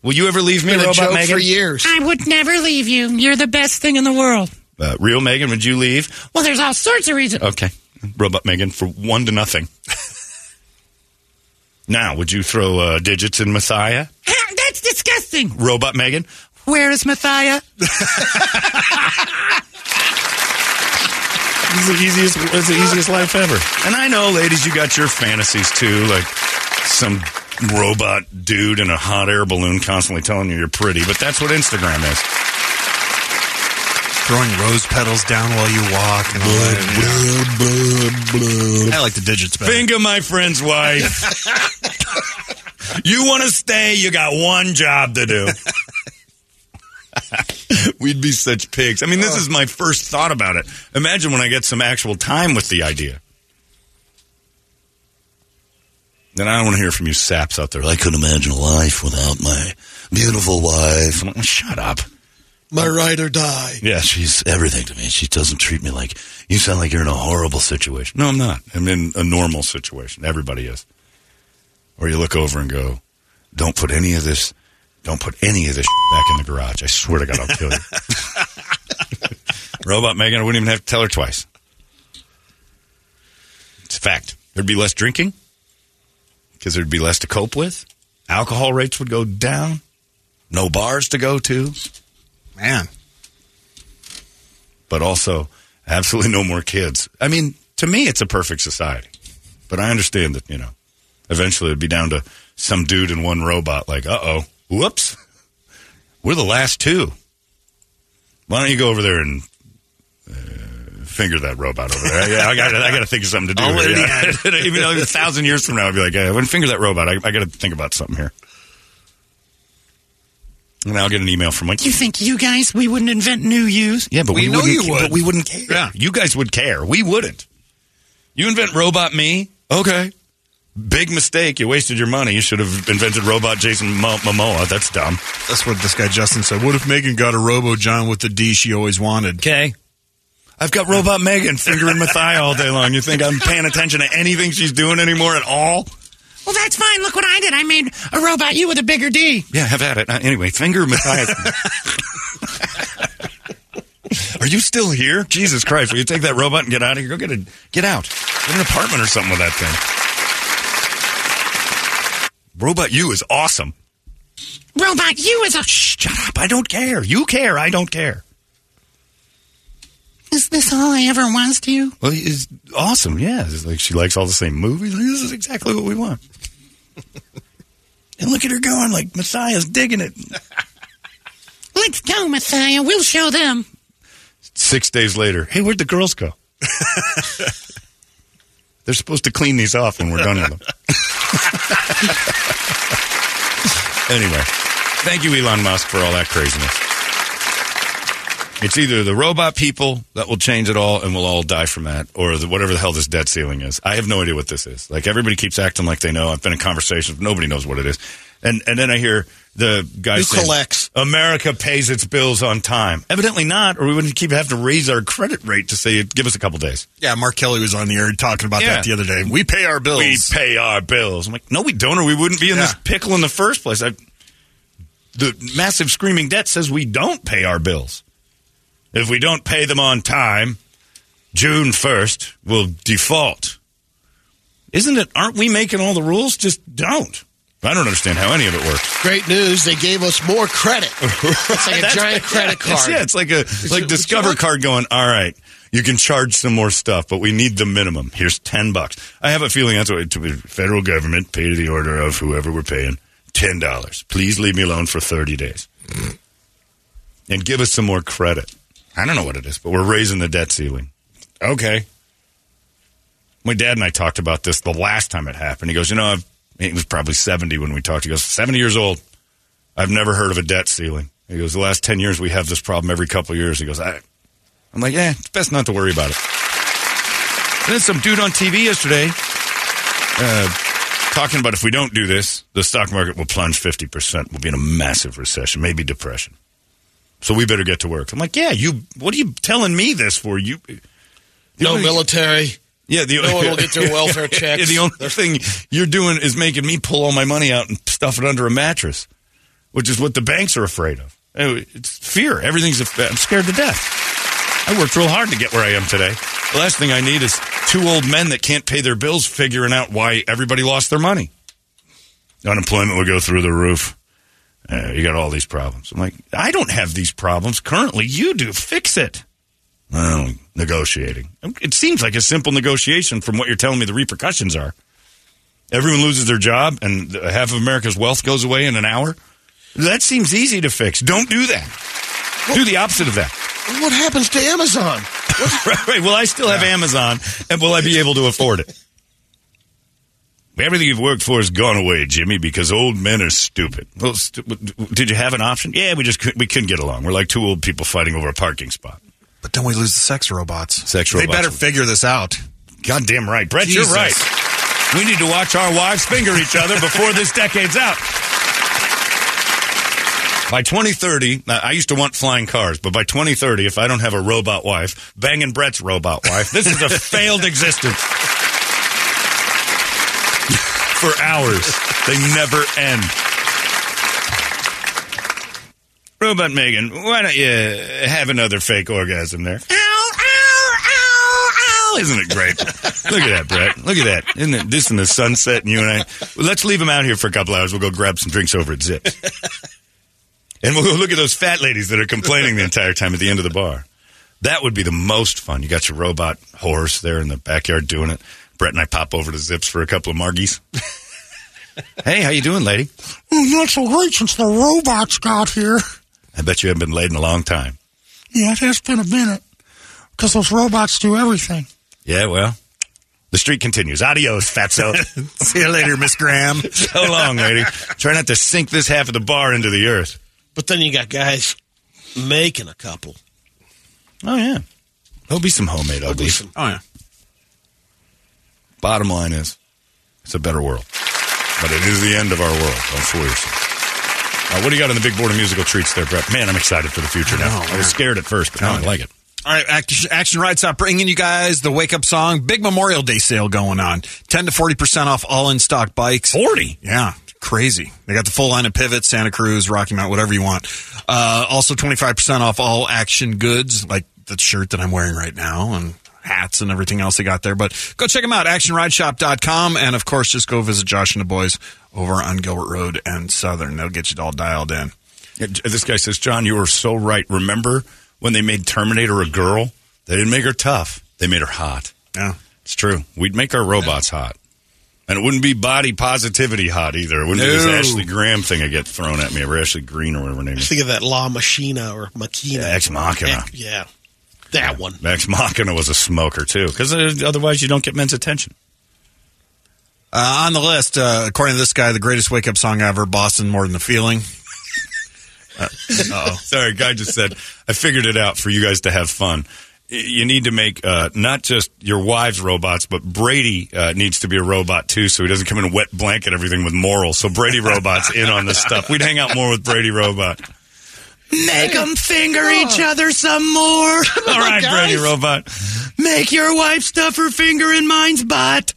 Will you ever leave me, Been a Robot joke Megan? for years. I would never leave you. You're the best thing in the world. Uh, real Megan, would you leave? Well, there's all sorts of reasons. Okay. Robot Megan for one to nothing. [laughs] now, would you throw uh, digits in Messiah? Ah, That's disgusting. Robot Megan? Where is Matthias? [laughs] It's the easiest. It's the easiest life ever. And I know, ladies, you got your fantasies too, like some robot dude in a hot air balloon constantly telling you you're pretty. But that's what Instagram is. Throwing rose petals down while you walk and all that. I like the digits better. Think of my friend's wife. [laughs] you want to stay? You got one job to do. [laughs] We'd be such pigs. I mean, this oh. is my first thought about it. Imagine when I get some actual time with the idea. Then I don't want to hear from you saps out there. I couldn't imagine a life without my beautiful wife. I'm like, shut up. My ride or die. Yeah, she's everything to me. She doesn't treat me like you sound like you're in a horrible situation. No, I'm not. I'm in a normal situation. Everybody is. or you look over and go, "Don't put any of this, don't put any of this [laughs] back in the garage." I swear to God, I'll kill you. [laughs] Robot Megan, I wouldn't even have to tell her twice. It's a fact. There'd be less drinking because there'd be less to cope with. Alcohol rates would go down. No bars to go to. Man. But also, absolutely no more kids. I mean, to me, it's a perfect society. But I understand that, you know, eventually it'd be down to some dude and one robot, like, uh oh, whoops. We're the last two. Why don't you go over there and uh, finger that robot over there? Yeah, I got I got to think of something to do. Here. Yeah. [laughs] Even though a thousand years from now, I'd be like, I wouldn't finger that robot, I, I got to think about something here. And I'll get an email from like, You think you guys, we wouldn't invent new use? yeah, but we, We know wouldn't, you would. But we wouldn't care. Yeah. You guys would care. We wouldn't. You invent robot me? Okay. Big mistake. You wasted your money. You should have invented robot Jason Mo- Momoa. That's dumb. That's what this guy Justin said. What if Megan got a Robo John with the D she always wanted? Okay. I've got robot Megan fingering my thigh all day long. You think I'm paying attention to anything she's doing anymore at all? Well, that's fine. Look what I did. I made a robot you with a bigger D. Yeah, have at it. Uh, anyway, finger Matthias. [laughs] Are you still here? Jesus Christ! Will you take that robot and get out of here? Go get a get out. Get an apartment or something with that thing. Robot U is awesome. Robot you is a. Shh, shut up! I don't care. You care. I don't care. Is this all I ever was to you? Well, it's awesome. Yeah, it's like she likes all the same movies. Like, this is exactly what we want. and look at her going like Messiah's digging it. [laughs] Let's go, Messiah. We'll show them. Six days later, hey, where'd the girls go? [laughs] They're supposed to clean these off when we're done with them. [laughs] anyway, thank you, Elon Musk, for all that craziness. It's either the robot people that will change it all and we'll all die from that, or the, whatever the hell this debt ceiling is. I have no idea what this is. Like everybody keeps acting like they know. I've been in conversations. Nobody knows what it is. And and then I hear the guy Who saying, collects? America pays its bills on time. Evidently not, or we wouldn't keep having to raise our credit rate to say give us a couple days. Yeah, Mark Kelly was on the air talking about Yeah. that the other day. We pay our bills. We pay our bills. I'm like, no, we don't, or we wouldn't be in this Yeah. pickle in the first place. I, the massive screaming debt says we don't pay our bills. If we don't pay them on time, June 1st, we'll default. Isn't it? Aren't we making all the rules? Just don't. I don't understand how any of it works. Great news. They gave us more credit. [laughs] It's like a giant [laughs] credit yeah, it's- card. Yeah, it's like a like it- Discover card going. All right, you can charge some more stuff, but we need the minimum. Here's ten bucks. I have a feeling that's what the federal government pay to the order of whoever we're paying ten dollars. Please leave me alone for thirty days, and give us some more credit. I don't know what it is, but we're raising the debt ceiling. Okay. My dad and I talked about this the last time it happened. He goes, you know, I've, he was probably 70 when we talked. He goes, 70 years old. I've never heard of a debt ceiling. He goes, the last 10 years we have this problem every couple of years. He goes, I, I'm like, yeah, it's best not to worry about it. And then some dude on TV yesterday uh, talking about if we don't do this, the stock market will plunge 50%. We'll be in a massive recession, maybe depression. So we better get to work. I'm like, yeah, you, what are you telling me this for? You, no military. yeah, the No one will get their [laughs] welfare Yeah, checks. the only thing you're doing is making me pull all my money out and stuff it under a mattress, which is what the banks are afraid of. Oh, it's fear. Everything's. A, I'm scared to death. I worked real hard to get where I am today. The last thing I need is two old men that can't pay their bills figuring out why everybody lost their money. Unemployment will go through the roof. Uh, you got all these problems. I'm like, I don't have these problems currently. You do. Fix it. Well, negotiating. It seems like a simple negotiation from what you're telling me the repercussions are. Everyone loses their job and half of America's wealth goes away in an hour. That seems easy to fix. Don't do that. Do the opposite of that. What happens to Amazon? [laughs] right, right. Will I still have Amazon and will I be able to afford it? Everything you've worked for has gone away, Jimmy, because old men are stupid. Well, stu- did you have an option? Yeah, we just couldn't, we couldn't get along. We're like two old people fighting over a parking spot. But then we lose the sex robots. Sex robots. They better figure this out. Goddamn right. Brett, Jesus. you're right. We need to watch our wives finger each other before this decade's out. By 2030, I used to want flying cars, but by 2030, if I don't have a robot wife, banging Brett's robot wife, this is a failed existence. For hours. They never end. Robot Megan, why don't you have another fake orgasm there? Ow, ow, ow, ow. Isn't it great? Look at that, Brett. Look at that. Isn't it this in the sunset and you and I? Well, let's leave him out here for a couple hours. We'll go grab some drinks over at Zipps. and we'll go look at those fat ladies that are complaining the entire time at the end of the bar. That would be the most fun. You got your robot horse there in the backyard doing it. Brett and I pop over to Zipps for a couple of margies. [laughs] hey, how you doing, lady? Oh, not so great since the robots got here. I bet you haven't been laid in a long time. Yeah, it has been a minute. Because those robots do everything. Yeah, well, the street continues. Adios, fatso. [laughs] See you later, Miss Graham. [laughs] so long, lady. Try not to sink this half of the bar into the earth. But then you got guys making a couple. Oh, yeah. There'll be some homemade uglies. Oh, yeah. Bottom line is, it's a better world. But it is the end of our world. Don't fool yourself. Uh, what do you got on the big board of musical treats there, Brett? Man, I'm excited for the future now. I was scared at first, but now I like it. All right, Action, Action Ride Shop bringing you guys the Wake Up Song. Big Memorial Day sale going on. 10 to 40% off all in stock bikes. 40? Yeah, crazy. They got the full line of pivots, Santa Cruz, Rocky Mount, whatever you want. Uh, also 25% off all action goods, like the shirt that I'm wearing right now and hats and everything else they got there. But go check them out, actionrideshop.com. And of course, just go visit Josh and the boys over on Gilbert Road and Southern. They'll get you all dialed in. This guy says, John, you were so right. Remember when they made Terminator a girl? They didn't make her tough. They made her hot. Yeah. It's true. We'd make our robots hot. And it wouldn't be body positivity hot either. It wouldn't be No. this Ashley Graham thing I get thrown at me, or Ashley Green, or whatever her name is. Think of that La Machina or Machina. Ex Machina. Yeah. That one. Ex Machina was a smoker, too, because otherwise you don't get men's attention. Uh, on the list, uh, according to this guy, the greatest wake up song ever, Boston More Than the Feeling. [laughs] Uh. [laughs] Sorry, guy just said, I figured it out for you guys to have fun. You need to make uh, not just your wives robots, but Brady uh, needs to be a robot too, so he doesn't come in and wet blanket everything with morals. So Brady robots in on this stuff. We'd hang out more with Brady robot. Make them finger each other some more. [laughs] All right, Brady robot. Make your wife stuff her finger in mine's butt.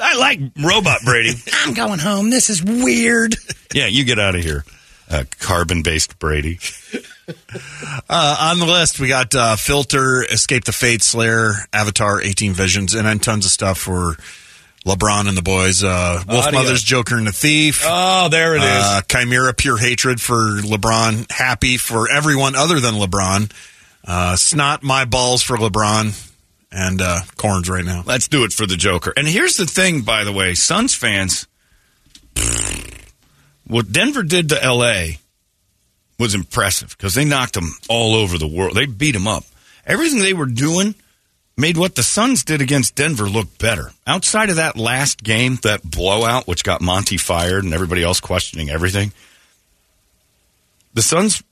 I like robot Brady. [laughs] I'm going home. This is weird. Yeah, you get out of here, uh, carbon based Brady. [laughs] Uh, on the list, we got uh, Filter, Escape the Fate, Slayer, Avatar, 18 Visions, and then tons of stuff for LeBron and the boys. Uh, Wolf Audio. Mother's Joker and the Thief. Oh, there it is. Uh, Chimaira, Pure Hatred for LeBron. Happy for everyone other than LeBron. Uh, Snot, My Balls for LeBron. And uh, Korn's right now. Let's do it for the Joker. And here's the thing, by the way, Suns fans, what Denver did to L.A. was impressive because they knocked them all over the world. They beat them up. Everything they were doing made what the Suns did against Denver look better. Outside of that last game, that blowout, which got Monty fired and everybody else questioning everything, the Suns,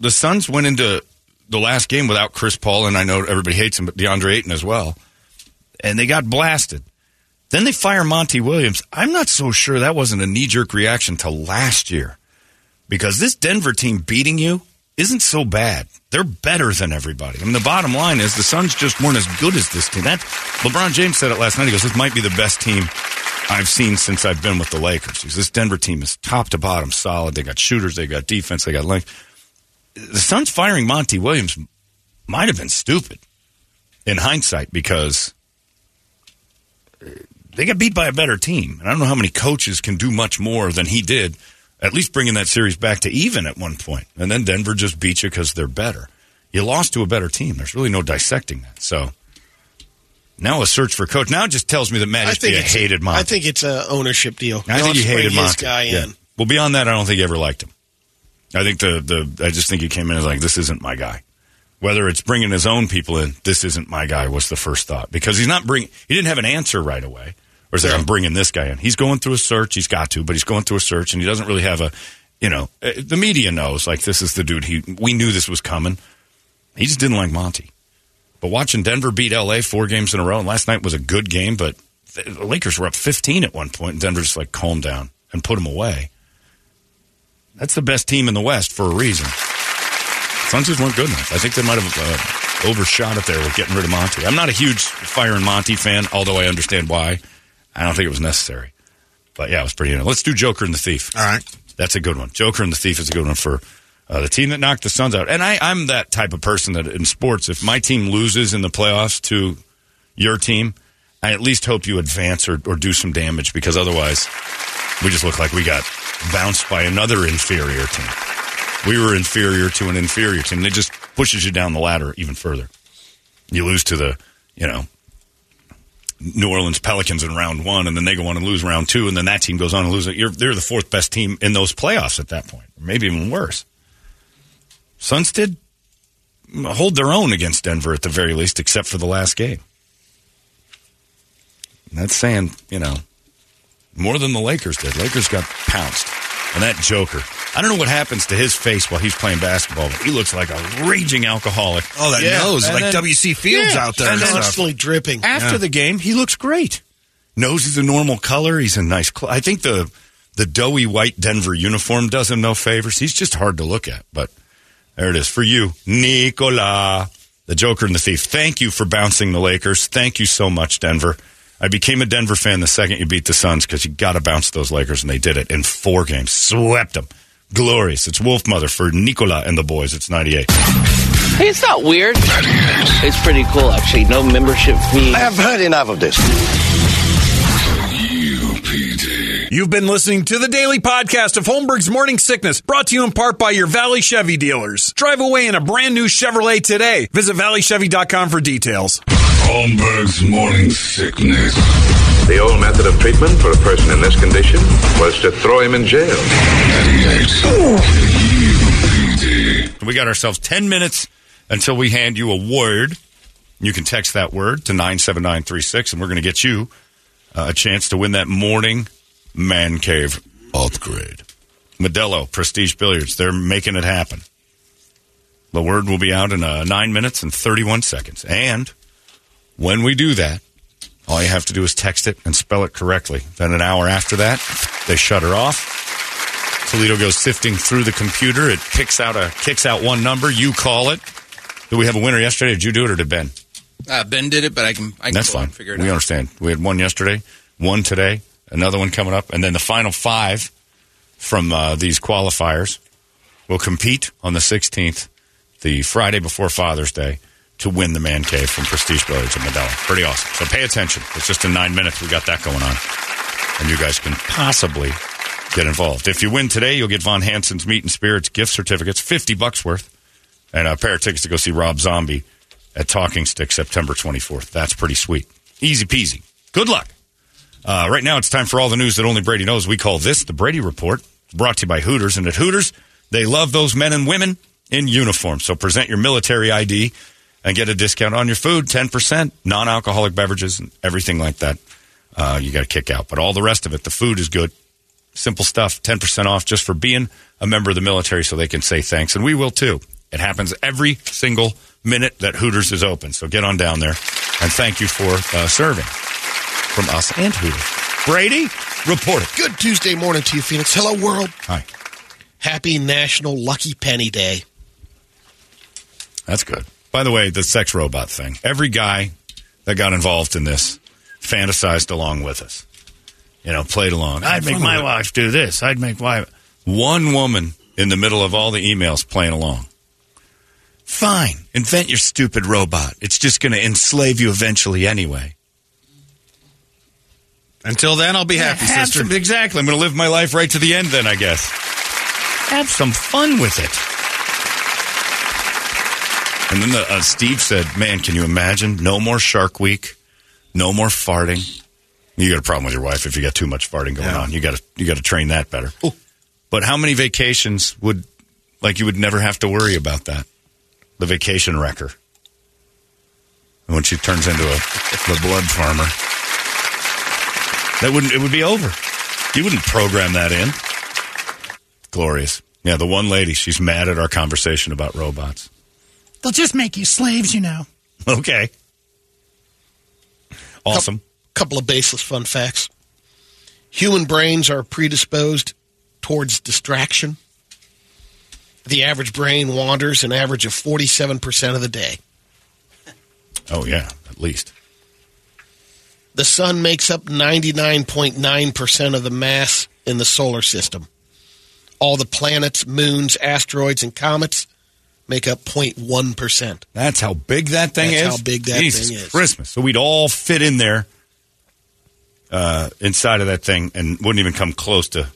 the Suns went into the last game without Chris Paul, and I know everybody hates him, but DeAndre Ayton as well, and they got blasted. Then they fire Monty Williams. I'm not so sure that wasn't a knee jerk reaction to last year because this Denver team beating you isn't so bad. They're better than everybody. I mean, the bottom line is the Suns just weren't as good as this team. That LeBron James said it last night. He goes, "This might be the best team I've seen since I've been with the Lakers." Goes, This Denver team is top to bottom solid. They got shooters, they got defense, they got length. The Suns firing Monty Williams might have been stupid in hindsight because they got beat by a better team. And I don't know how many coaches can do much more than he did, at least bringing that series back to even at one point. And then Denver just beat you because they're better. You lost to a better team. There's really no dissecting that. So now a search for coach. Now it just tells me that Matt I think Ishbia it's hated Monty. I think it's a ownership deal. I think he hated Monty. guy Yeah. in. Well, beyond that, I don't think he ever liked him. I think the the I just think he came in as like this isn't my guy. Whether it's bringing his own people in, this isn't my guy was the first thought because he's not bring he didn't have an answer right away. Or say I'm bringing this guy in. He's going through a search. He's got to, but he's going through a search, and he doesn't really have a, you know, uh, the media knows like this is the dude. He we knew this was coming. He just didn't like Monty. But watching Denver beat LA four games in a row, and last night was a good game, but the Lakers were up 15 at one point, and Denver just like calmed down and put them away. That's the best team in the West for a reason. Suns just weren't good enough. I think they might have uh, overshot it there with getting rid of Monty. I'm not a huge firing Monty fan, although I understand why. I don't think it was necessary. But yeah, it was pretty. Let's do Joker and the Thief. All right. That's a good one. Joker and the Thief is a good one for uh, the team that knocked the Suns out. And I, I'm that type of person that in sports, if my team loses in the playoffs to your team, I at least hope you advance or, or do some damage because otherwise we just look like we got bounced by another inferior team. We were inferior to an inferior team. It just pushes you down the ladder even further. You lose to the, you know, New Orleans Pelicans in round one, and then they go on and lose round two, and then that team goes on and lose it. You're, they're the fourth best team in those playoffs at that point, maybe even worse. Suns did hold their own against Denver at the very least, except for the last game. And that's saying, you know, more than the Lakers did. Lakers got pounced. And that Joker, I don't know what happens to his face while he's playing basketball, but he looks like a raging alcoholic. Oh, that nose, And like W.C. Fields out there And and then stuff. Constantly dripping. after Yeah. the game, he looks great. Nose is a normal color. He's in nice. Cl- I think the the doughy white Denver uniform does him no favors. He's just hard to look at. But there it is for you, Nikola, the Joker and the Thief. Thank you for bouncing the Lakers. Thank you so much, Denver. I became a Denver fan the second you beat the Suns because you got to bounce those Lakers, and they did it in four games. Swept them. Glorious. It's Wolfmother for Nikola and the boys. It's 98. Hey, it's not weird. It's pretty cool, actually. No membership fee. I have heard enough of this. You've been listening to the daily podcast of Holmberg's Morning Sickness, brought to you in part by your Valley Chevy dealers. Drive away in a brand new Chevrolet today. Visit valleychevy.com for details. Holmberg's morning sickness. The old method of treatment for a person in this condition was to throw him in jail. We got ourselves 10 minutes until we hand you a word. You can text that word to 97936, and we're going to get you uh, a chance to win that morning man cave upgrade. Modelo, Prestige Billiards, they're making it happen. The word will be out in uh, 9 minutes and 31 seconds. And when we do that, all you have to do is text it and spell it correctly. Then an hour after that, they shut her off. Toledo goes sifting through the computer. It picks out a kicks out one number. You call it. Did we have a winner yesterday? Did you do it or did Ben? Uh, ben did it, but I can. I can That's fine. figure it out. we out. understand. We had one yesterday, one today, another one coming up, and then the final five from uh, these qualifiers will compete on the 16th, the Friday before Father's Day, to win the man cave from Prestige Billiards in Modelo. Pretty awesome. So pay attention. It's just in nine minutes. We got that going on, and you guys can possibly get involved. If you win today, you'll get Von Hanson's Meat and Spirits gift certificates, fifty bucks worth, and a pair of tickets to go see Rob Zombie at Talking Stick September 24th. That's pretty sweet. Easy peasy. Good luck. Uh, right now, it's time for all the news that only Brady knows. We call this the Brady Report. Brought to you by Hooters. And at Hooters, they love those men and women in uniform. So present your military ID and get a discount on your food 10%, non alcoholic beverages, and everything like that. Uh, you got to kick out. But all the rest of it, the food is good. Simple stuff, 10% off just for being a member of the military so they can say thanks. And we will too. It happens every single minute that Hooters is open. So get on down there and thank you for uh, serving from us and Hooters. Brady, report it. Good Tuesday morning to you, Phoenix. Hello, world. Hi. Happy National Lucky Penny Day. That's good. By the way, the sex robot thing. Every guy that got involved in this fantasized along with us. You know, played along. I'd make my wife do this. I'd make wife. One woman in the middle of all the emails playing along. Fine. Invent your stupid robot. It's just going to enslave you eventually anyway. Until then, I'll be happy, Have sister. some- exactly. I'm going to live my life right to the end then, I guess. Have some fun with it. And then the, uh, Steve said, man, can you imagine? No more Shark Week. No more farting. You got a problem with your wife if you got too much farting going Yeah. on. You got to you got to train that better. But how many vacations would like you would never have to worry about that? The vacation wrecker. And when she turns into a the blood farmer. That wouldn't it would be over. You wouldn't program that in. Glorious. Yeah, the one lady, she's mad at our conversation about robots. They'll just make you slaves, you know. Okay. Awesome. Couple of baseless fun facts. Human brains are predisposed towards distraction. The average brain wanders an average of 47% of the day. Oh yeah, at least. The sun makes up 99.9% of the mass in the solar system. All the planets, moons, asteroids, and comets make up 0.1%. That's how big that thing is. That's is. how big that Jesus thing is. Christmas. So we'd all fit in there uh, inside of that thing and wouldn't even come close to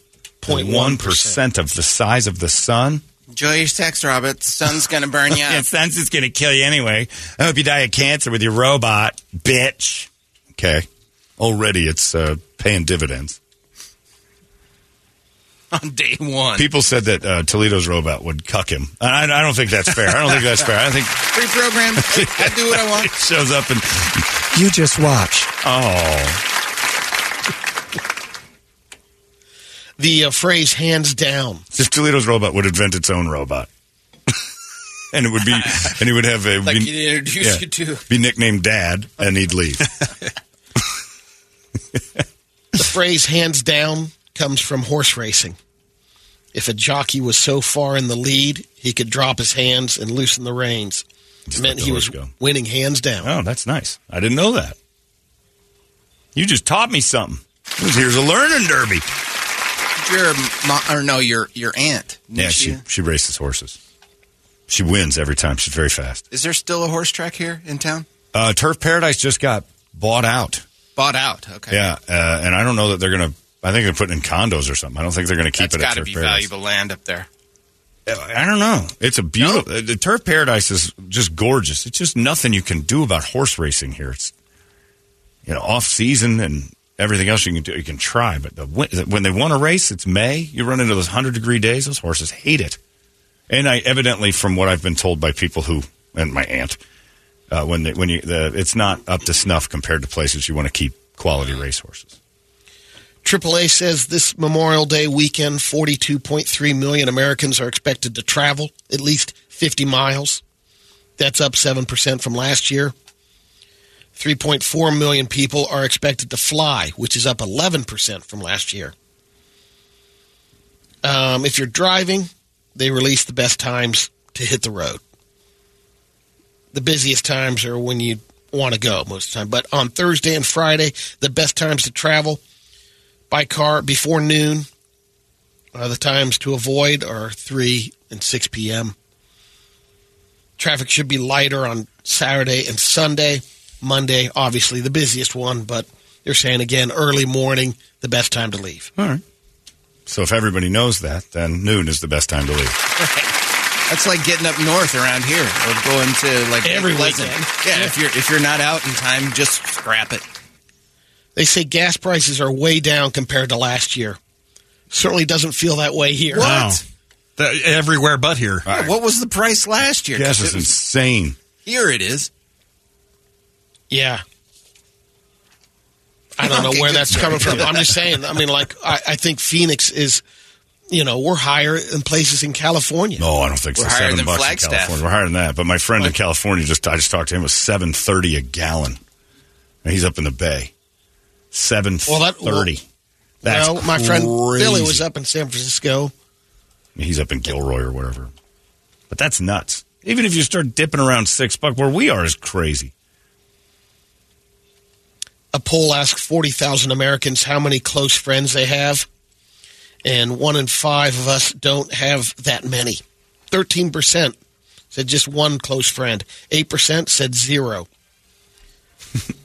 0.1% of the size of the sun. Enjoy your sex, Robert. The sun's going to burn you [laughs] Yeah, up. sun's just going to kill you anyway. I hope you die of cancer with your robot, bitch. Okay. Already it's uh, paying dividends. [laughs] on day one. People said that uh, Toledo's robot would cuck him. I, I don't think that's fair. I don't think that's fair. I think [laughs] Free program. [laughs] I do what I want. it shows up and You just watch. oh, The uh, phrase hands down. if Toledo's robot would invent its own robot, and it would be, and he would have a Like be, he introduced you to. be nicknamed Dad, and he'd leave. The phrase hands down comes from horse racing. If a jockey was so far in the lead, he could drop his hands and loosen the reins. It meant he was go. winning hands down. Oh, that's nice. I didn't know that. You just taught me something. Here's a learning derby. Your mo- or no, your your aunt. Didn't Yeah, she she races horses. She wins every time. She's very fast. Is there still a horse track here in town? Uh, Turf Paradise just got bought out. Bought out. Okay. Yeah, uh, and I don't know that they're going to. I think they're putting in condos or something. I don't think they're going to keep That's it at got to be Paradise. valuable land up there. I don't know. It's a beautiful. The Turf Paradise is just gorgeous. It's just nothing you can do about horse racing here. It's you know off season and everything else you can do. You can try, but the, when they want to race, it's May. You run into those hundred degree days. Those horses hate it. And I evidently, from what I've been told by people who and my aunt, uh, when they, when you the, it's not up to snuff compared to places you want to keep quality race horses. AAA says this Memorial Day weekend, 42.3 million Americans are expected to travel at least 50 miles. That's up 7% from last year. 3.4 million people are expected to fly, which is up 11% from last year. Um, if you're driving, they release the best times to hit the road. The busiest times are when you want to go most of the time. But on Thursday and Friday, the best times to travel by car before noon. Uh, the times to avoid are 3 and 6 p.m. Traffic should be lighter on Saturday and Sunday. Monday, obviously the busiest one, but they're saying again, early morning, the best time to leave. All right. So if everybody knows that, then noon is the best time to leave. [laughs] That's like getting up north around here or going to like Every Pleasant. weekend. Yeah, Yeah. if you're if you're not out in time, just scrap it. They say gas prices are way down compared to last year. Certainly doesn't feel that way here. Wow. That- everywhere but here. Yeah, What was the price last year? Gas 'Cause is insane. here it is. Yeah. I don't know where that's coming from. I'm just saying. I mean, like, I, I think Phoenix is, you know, we're higher in places in California. No, I don't think so. We're higher Seven than bucks in Flagstaff. California. We're higher than that. But my friend in California just I just talked to him it was seven thirty a gallon. And he's up in the bay. Seven Well, that- thirty. That's well, my friend. Billy was up in San Francisco. He's up in Gilroy or wherever. But that's nuts. Even if you start dipping around six bucks, where we are is crazy. A poll asked 40,000 Americans how many close friends they have, and one in five of us don't have that many. 13% said just one close friend. 8% said zero. [laughs]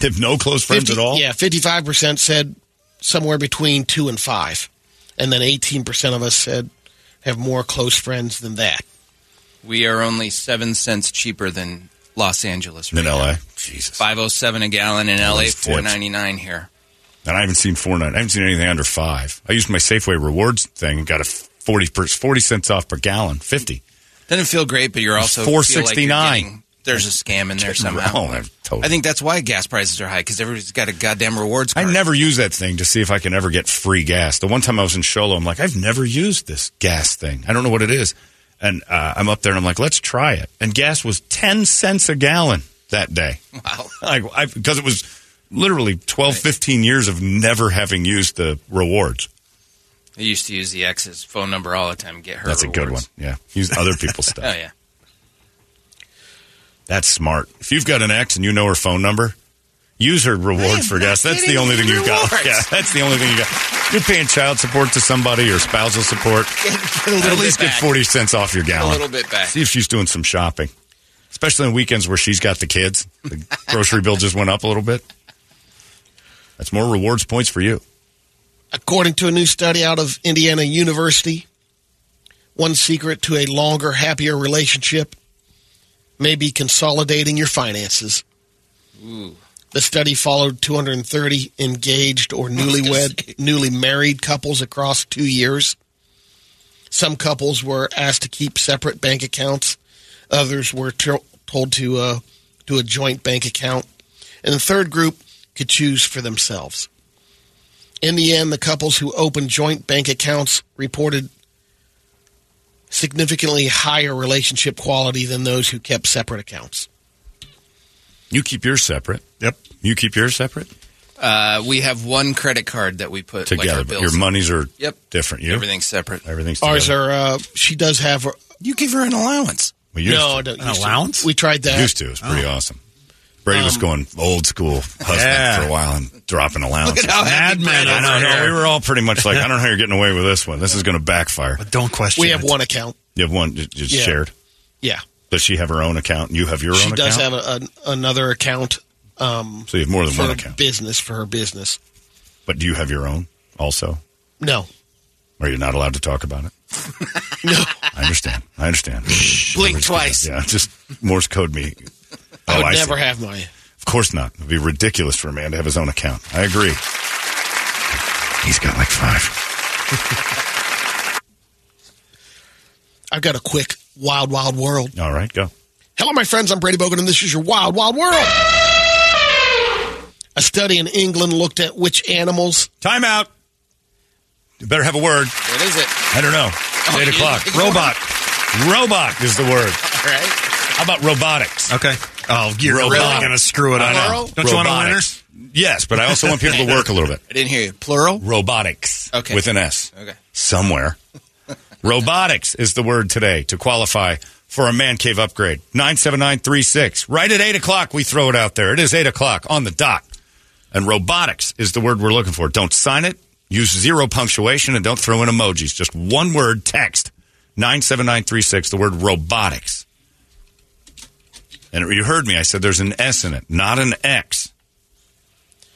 They have no close friends 50 at all. Yeah, 55% said somewhere between two and five. And then 18% of us said have more close friends than that. We are only seven cents cheaper than Los Angeles. In LA. now. Jesus. Five oh seven a gallon in LA, Those tips. four ninety nine here. And I haven't seen four nine. I haven't seen anything under five. I used my Safeway rewards thing and got a 40, per, 40 cents off per gallon. 50. Doesn't feel great, but you're also 469. like you're $4.69. there's a scam in there [laughs] somehow. Oh, I- totally. I think that's why gas prices are high because everybody's got a goddamn rewards I never use that thing to see if I can ever get free gas. The one time I was in Show Low, I'm like, I've never used this gas thing. I don't know what it is. And uh, I'm up there and I'm like, let's try it. And gas was 10 cents a gallon that day. [laughs] Wow. Like, because it was literally 12, 15 years of never having used the rewards. I used to use the ex's phone number all the time get her. That's a good one. Yeah. Use other people's [laughs] stuff. Oh yeah. That's smart. If you've got an ex and you know her phone number, Use her reward for gas. That's the only thing you've got. Yeah, that's the only thing you got. You're paying child support to somebody or spousal support. [laughs] a little At least bit get back. 40 cents off your gallon. A little bit back. See if she's doing some shopping. Especially on weekends where she's got the kids. The [laughs] grocery bill just went up a little bit. That's more rewards points for you. According to a new study out of Indiana University, one secret to a longer, happier relationship may be consolidating your finances. The study followed 230 engaged or newlywed, [laughs] newly married couples across two years. Some couples were asked to keep separate bank accounts. Others were to- told to uh, do a joint bank account. And the third group could choose for themselves. In the end, the couples who opened joint bank accounts reported significantly higher relationship quality than those who kept separate accounts. You keep yours separate. Yep. You keep yours separate Uh, we have one credit card that we put like together. our but your monies are Yep. different. You Everything's separate. everything's together. Ours are, uh, she does have. A, You give her an allowance. We used no, to. An used to. allowance? We tried that. Used to. It's pretty Oh. awesome. Brady was Um, going old school husband Yeah. for a while and dropping allowances. Look at how happy Mad Men Brad I is. know. no, we were all pretty much like, [laughs] I don't know how you're getting away with this one. This is going to backfire. But don't question it. We have it. one account. You have one j- just Yeah. shared. Yeah. Does she have her own account? and You have your She own She does have a, a, another account um, so you have more than for one account. business, for her business. But do you have your own also? No. Are you're not allowed to talk about it? [laughs] No. I understand. I understand. Blink twice. Yeah, just Morse code me. Oh, oh, I Oh, would I see. never have my. Of course not. It'd be ridiculous for a man to have his own account. I agree. He's got like five. [laughs] I've got a quick wild, wild world. All right, go. Hello, my friends. I'm Brady Bogan, and this is your wild, wild world. A study in England looked at which animals. Time out. You better have a word. What is it? I don't know. It's Oh, eight o'clock. [laughs] Robot. Robot is the word. All right. How about robotics? Okay. Oh, you're Robot. really going to screw it I up. Uh-huh. Don't you want a winner? Robotics. Yes, but I also want people to [laughs] work a little bit. I didn't hear you. Plural? Robotics. Okay. With an S. Okay. Somewhere. [laughs] Robotics is the word today to qualify for a man cave upgrade. 97936. Right at 8 o'clock, we throw it out there. It is 8 o'clock on the dot. And robotics is the word we're looking for. Don't sign it. Use zero punctuation and don't throw in emojis. Just one word text. 97936, the word robotics. And you heard me. I said there's an S in it, not an X.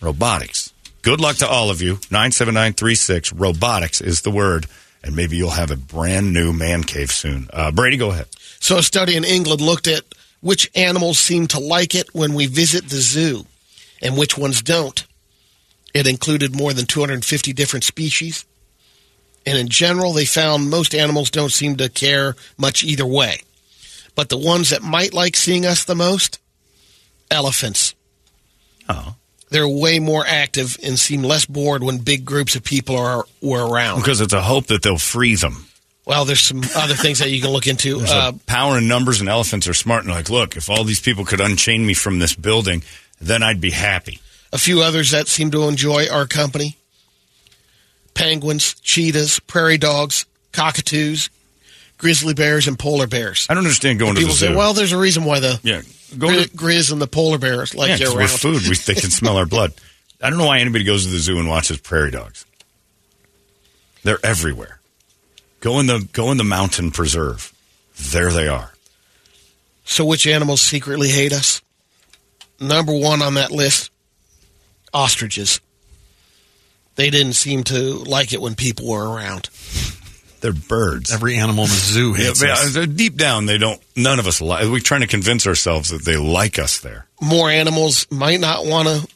Robotics. Good luck to all of you. 97936. Robotics is the word. And maybe you'll have a brand new man cave soon. Uh, Brady, go ahead. So, a study in England looked at which animals seem to like it when we visit the zoo and which ones don't. It included more than 250 different species. And in general, they found most animals don't seem to care much either way. But the ones that might like seeing us the most elephants. Oh. They're way more active and seem less bored when big groups of people are were around. Because it's a hope that they'll free them. Well, there's some other things that you can look into. Uh, power in numbers, and elephants are smart. And like, look, if all these people could unchain me from this building, then I'd be happy. A few others that seem to enjoy our company penguins, cheetahs, prairie dogs, cockatoos, grizzly bears, and polar bears. I don't understand going And to the people zoo. say, well, there's a reason why the yeah, go gri- to grizz and the polar bears like yeah, around. food, we, they can smell our blood. I don't know why anybody goes to the zoo and watches prairie dogs. They're everywhere. Go in the go in the mountain preserve. There they are. So, which animals secretly hate us? Number one on that list ostriches. They didn't seem to like it when people were around. They're birds. Every animal in the zoo Yeah, hates but, us. deep down, they don't. None of us like. We're trying to convince ourselves that they like us there. More animals might not want to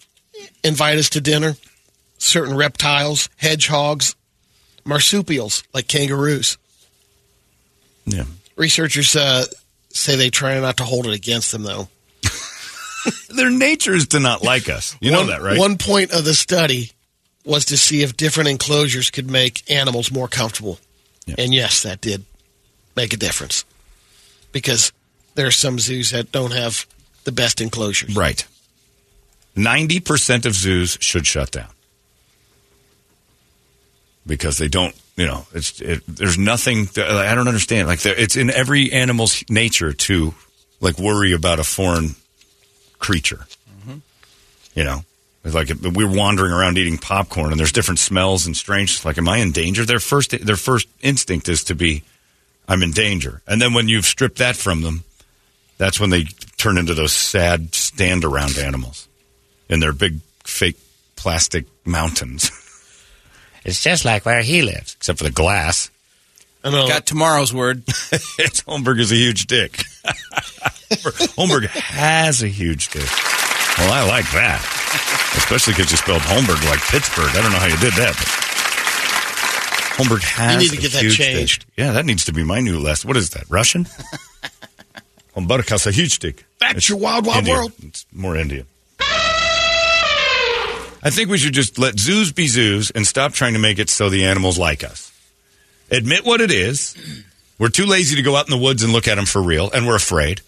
invite us to dinner. Certain reptiles, hedgehogs, marsupials like kangaroos. Yeah. Researchers uh, say they try not to hold it against them, though. [laughs] Their nature is to not like us. You know that, right? One point of the study was to see if different enclosures could make animals more comfortable. And yes, that did make a difference. Because there are some zoos that don't have the best enclosures. Right. 90% of zoos should shut down. Because they don't, you know, it's it, there's nothing I don't understand. Like there, it's in every animal's nature to like worry about a foreign creature. Mm-hmm. You know, it's like we're wandering around eating popcorn, and there's different smells and strange. Like, am I in danger? Their first their first instinct is to be, I'm in danger. And then when you've stripped that from them, that's when they turn into those sad stand around animals in their big fake plastic mountains. [laughs] it's just like where he lives, except for the glass. I know. Got tomorrow's word. [laughs] it's Holmberg is a huge dick. [laughs] Holmberg has a huge dick. Well, I like that, especially because you spelled Holmberg like Pittsburgh. I don't know how you did that. But Holmberg has. You need to a get that changed. Dick. Yeah, that needs to be my new lesson. What is that? Russian? [laughs] Holmberg has a huge dick. That's It's your wild, wild Indian. world. It's more Indian. I think we should just let zoos be zoos and stop trying to make it so the animals like us. Admit what it is. We're too lazy to go out in the woods and look at them for real, and we're afraid.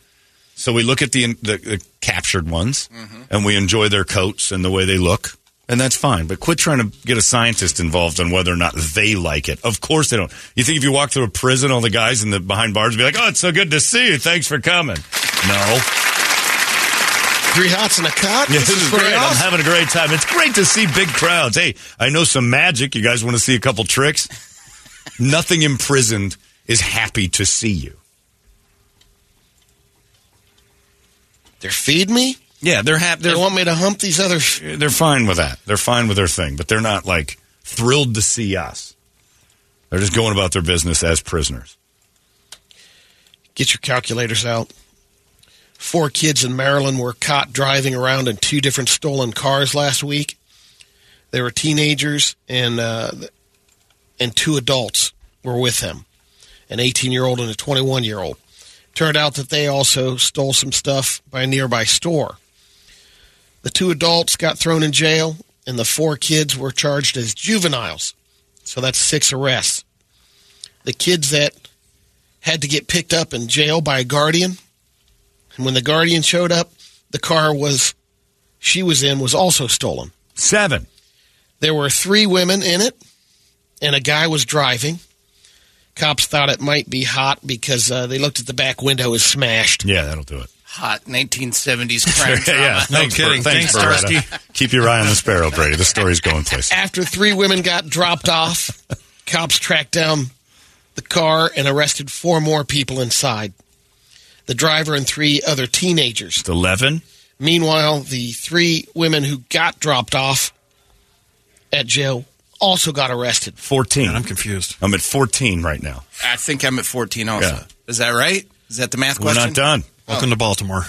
So we look at the, the, the captured ones, mm-hmm. and we enjoy their coats and the way they look, and that's fine. But quit trying to get a scientist involved on whether or not they like it. Of course they don't. You think if you walk through a prison, all the guys in the behind bars would be like, "Oh, it's so good to see you. Thanks for coming." No. Three hots and a cot. Yeah, this is pretty great. I'm having a great time. It's great to see big crowds. Hey, I know some magic. You guys want to see a couple tricks? Nothing imprisoned is happy to see you. They're feed me. Yeah, they're happy. They want me to hump these other. they're fine with that. They're fine with their thing, but they're not like thrilled to see us. They're just going about their business as prisoners. Get your calculators out. Four kids in Maryland were caught driving around in two different stolen cars last week. They were teenagers, and uh, and two adults were with them, an 18 year old and a 21 year old. Turned out that they also stole some stuff by a nearby store. The two adults got thrown in jail, and the four kids were charged as juveniles. So that's six arrests. The kids that had to get picked up in jail by a guardian. And when the guardian showed up, the car was she was in was also stolen. Seven. There were three women in it, and a guy was driving. Cops thought it might be hot because uh, they looked at the back window it was smashed. Yeah, that'll do it. Hot 1970s [laughs] crime drama. yeah, No thanks, kidding. Bert. Thanks, Thanks, Beretta. Keep your eye on the sparrow, Brady. The story's going places. After three women got dropped off, cops tracked down the car and arrested four more people inside. The driver and three other teenagers. It's Eleven. Meanwhile, the three women who got dropped off at jail also got arrested. 14. Man, I'm confused. I'm at 14 right now. I think I'm at 14 also. Yeah. Is that right? Is that the math We're question? not done. Welcome to Baltimore.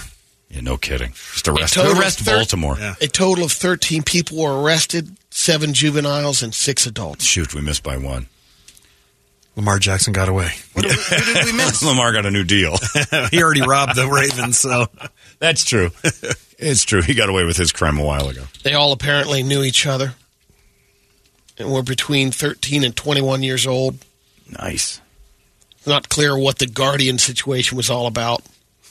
Yeah, no kidding. Just arrest, total of arrest thir- Baltimore. Yeah. A total of 13 people were arrested, seven juveniles and six adults. Shoot, we missed by one. Lamar Jackson got away. What did, what did we miss? [laughs] Lamar got a new deal. [laughs] he already robbed the Ravens, so That's true. it's true. He got away with his crime a while ago. They all apparently knew each other and were between 13 and 21 years old. Nice. Not clear what the guardian situation was all about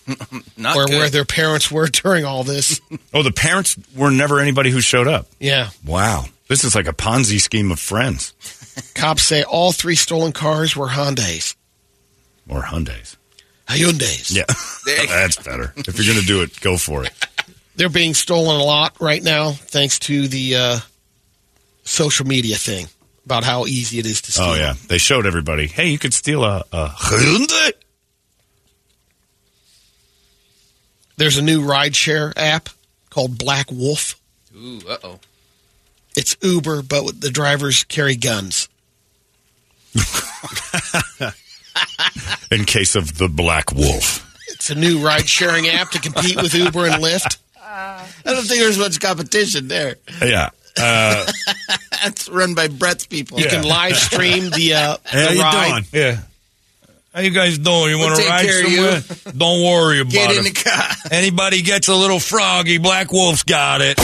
[laughs] Not or good. where their parents were [laughs] during all this. Oh, the parents were never anybody who showed up. yeah. Wow. This is like a Ponzi scheme of friends [laughs] Cops say all three stolen cars were Hyundais. or Hyundais. Hyundais. Yeah. That's better. If you're going to do it, go for it. They're being stolen a lot right now thanks to the uh, social media thing about how easy it is to steal. Oh, yeah. They showed everybody, hey, you could steal a, a Hyundai. There's a new rideshare app called Black Wolf. Ooh, uh-oh. It's Uber, but the drivers carry guns. [laughs] In case of the Black Wolf. It's a new ride sharing app to compete with Uber and Lyft. [laughs] I don't think there's much competition there. Yeah. [laughs] Uh, That's run by Brett's people. You can live stream the, uh, Hey, [laughs] how the you ride. doing? yeah. How you guys doing? You We'll want to take ride care of you. somewhere? Don't worry [laughs] about Get it. Get in the car. Anybody gets a little froggy, Black Wolf's got it.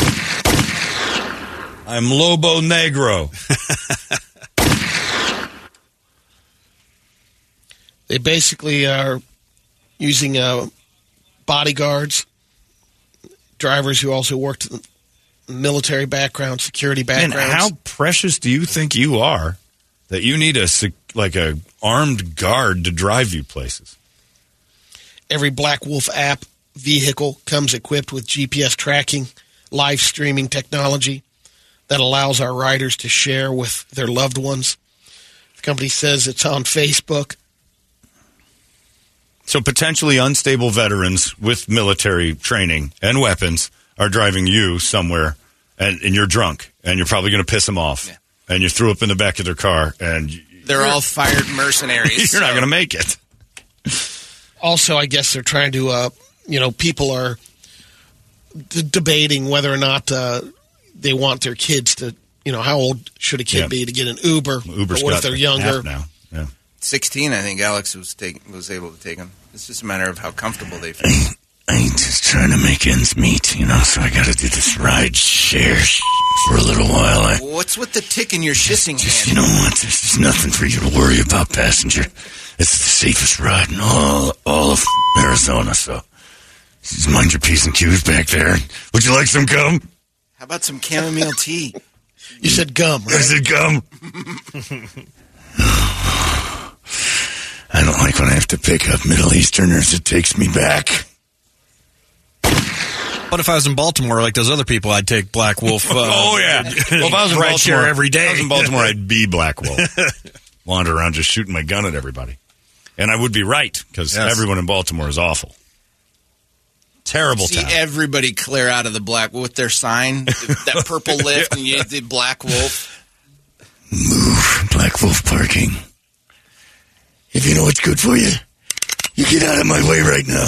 I'm Lobo Negro. They basically are using uh, bodyguards, drivers who also worked in military background, security And how precious do you think you are that you need a like a armed guard to drive you places? Every Black Wolf app vehicle comes equipped with GPS tracking, live streaming technology that allows our riders to share with their loved ones. The company says it's on Facebook. So potentially unstable veterans with military training and weapons are driving you somewhere, and, and you're drunk, and you're probably going to piss them off, and you threw up in the back of their car, and They're all fired mercenaries. [laughs] you're not going to make it. Also, I guess they're trying to, uh, you know, people are d- debating whether or not uh, they want their kids to, you know, how old should a kid Yeah. be to get an Uber? Uber's or what got if they're younger? now. Yeah. 16, I think Alex was take, was able to take them. It's just a matter of how comfortable they feel. [clears throat] I ain't just trying to make ends meet, you know, so I gotta do this ride share sh- for a little while. I, What's with the tick in your shitting just, hand? you know what? There's just nothing for you to worry about, passenger. It's the safest ride in all, all of [laughs] Arizona, so just mind your P's and Q's back there. Would you like some gum? How about some chamomile tea? You said gum, I said gum. [laughs] [sighs] I don't like when I have to pick up Middle Easterners. It takes me back. But if I was in Baltimore, like those other people, I'd take Black Wolf. [laughs] Uh, oh yeah. Well, if I was in [laughs] Baltimore every day. If I was in Baltimore, I'd be Black Wolf. [laughs] Wander around just shooting my gun at everybody, and I would be right because Yes. everyone in Baltimore is awful. Terrible See town. everybody clear out of the black wolf with their sign, that purple Lyft, and you the black wolf. Move, Black Wolf parking. If you know what's good for you, you get out of my way right now.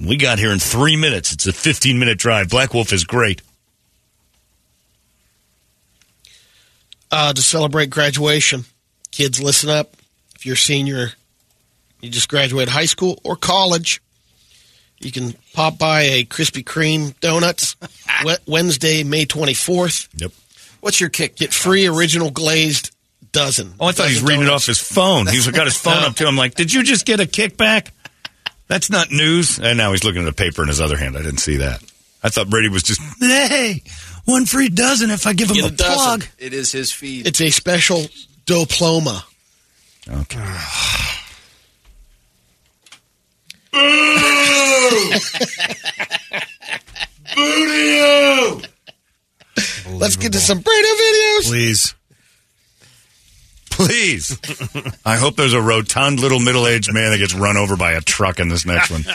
We got here in three minutes. It's a 15 minute drive. Black Wolf is great. uh, to celebrate graduation. Kids, listen up. If you're a senior, you just graduated high school or college, you can pop by a Krispy Kreme Donuts [laughs] Wednesday, May 24th. Yep. What's your kick? Get free original glazed dozen. Oh, I thought he was Dozen reading it off his phone. He's got his phone [laughs] up to him. I'm like, did you just get a kickback? That's not news. And now he's looking at a paper in his other hand. I didn't see that. I thought Brady was just. Hey, one free dozen if I give him Get a, a dozen. plug. It is his feed. It's a special diploma. Okay. Let's get to some Brady videos. Please. Please. I hope there's a rotund little middle aged man that gets run over by a truck in this next one. [laughs]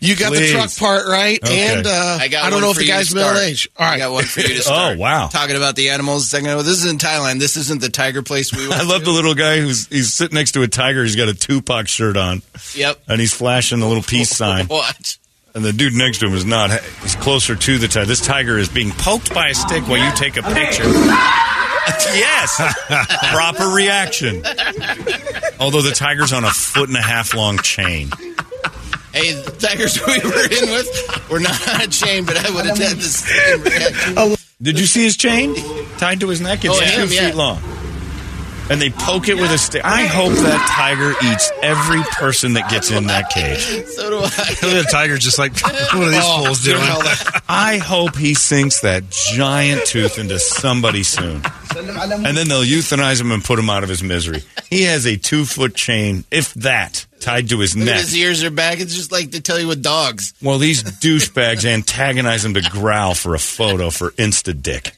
You got Please. the truck part right, Okay. and uh, I got I don't one know if for the you to guy's start. middle age. All right, I got one for you to [laughs] start. Oh, wow. Talking about the animals a second ago. This is in Thailand. This isn't the tiger place we [laughs] went I love to. the little guy who's he's sitting next to a tiger. He's got a Tupac shirt on, Yep. and he's flashing the little peace sign. What? And the dude next to him is not. He's closer to the tiger. This tiger is being poked by a stick while you take a picture. [laughs] yes, proper reaction. Although the tiger's on a foot and a half long chain. Hey, the tigers we were in with were not on a chain, but I would have had the same reaction. Did you see his chain tied to his neck? It's Oh, two him, feet yeah. long. And they poke it with a stick. I hope that tiger eats every person that gets in that cage. So do I. the tiger's just like, [laughs] what are these Oh, fools doing? hell, that- I hope he sinks that giant tooth into somebody soon. And then they'll euthanize him and put him out of his misery. He has a two foot chain, if that, tied to his Look neck. his ears are back. It's just like they tell you with dogs. Well, these douchebags antagonize him to growl for a photo for Insta Dick.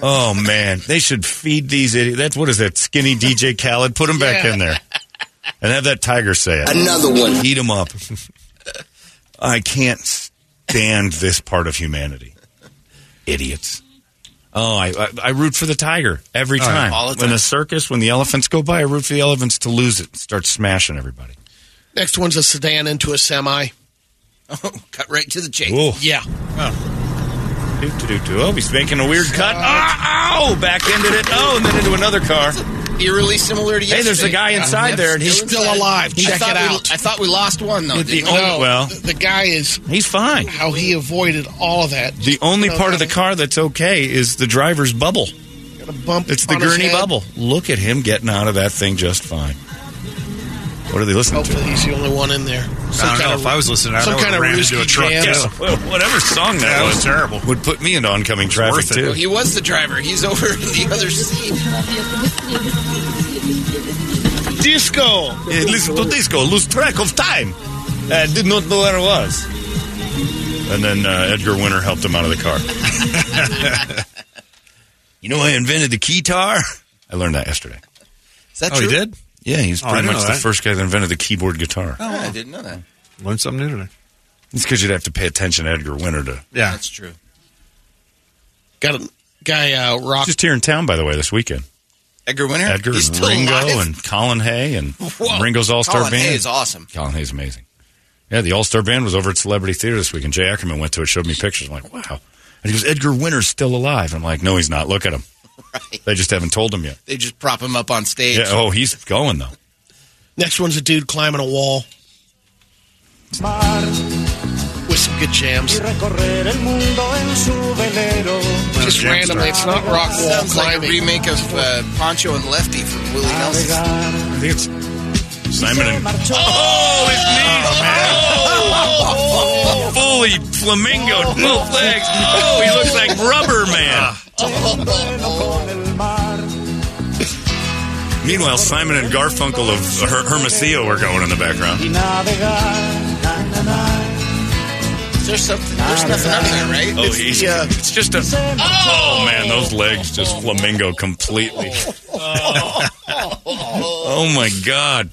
Oh man, they should feed these idiots. That's what is that skinny DJ Khaled? Put him back Yeah. in there and have that tiger say it. Another one. Eat him up. I can't stand this part of humanity. Idiots. Oh, I, I I root for the tiger every Oh, yeah. time. All the When time. the circus, when the elephants go by, I root for the elephants to lose it, and start smashing everybody. Next one's a sedan into a semi. Oh, [laughs] cut right to the chase. Whoa. Yeah. Oh, he's making a weird cut. Ah, ow! Back into it. Oh, and then into another car. Eerily similar to Hey, there's a guy inside Yep, there, and he's still inside. alive. Check it we- out. I thought we lost one though. The didn't only- no, well- the, guy is He's fine. how he avoided all of that. The only part of the car that's okay is the driver's bubble. Got a bump. It's the gurney bubble. Look at him getting out of that thing just fine. What are they listening to? Hopefully, to? he's the only one in there. I don't know. If I was listening, I'd some have kind of ran into a truck. jam. Yeah, well, whatever song that, That was, was terrible. would put me into oncoming traffic worth it. too. He was the driver. He's over in the other seat. Disco. Eh, listen to disco, lose track of time. I did not know where I was. And then uh, Edgar Winter helped him out of the car. [laughs] you know, I invented the keytar. I learned that yesterday. Is that Oh, he true? did? Yeah, he's Oh, pretty didn't much the that. first guy that invented the keyboard guitar. Oh, I didn't know that. Learned something new today. It's because you'd have to pay attention to Edgar Winter to. Yeah. That's true. Got a guy uh, rock. Just here in town, by the way, this weekend. Edgar Winter? Edgar He's and still Ringo alive? and Colin Hay and [laughs] Whoa. Ringo's All Star Colin Band. Hay is awesome. Colin Hay's amazing. Yeah, the All Star Band was over at Celebrity Theater this week, and Jay Ackerman went to it, showed me pictures. I'm like, wow. And he goes, Edgar Winter's still alive. I'm like, no, he's not. Look at him. [laughs] They just haven't told him yet. They just prop him up on stage. Yeah, oh, he's going though. Next one's a dude climbing a wall with some good jams. Just randomly, it's not rock wall Sounds like a climbing. remake of uh, Pancho and Lefty from Willie Nelson. I think it's Simon and. Oh, his knees! Oh, oh, fully flamingo, both legs. Oh, he looks like Rubber Man. Meanwhile, Simon and Garfunkel of Her- Hermosillo are going in the background. Is there something? There's nothing up there, right? Oh, It's he's, the, uh, it's just a. Oh man, those legs just flamingo completely. [laughs] Oh my god.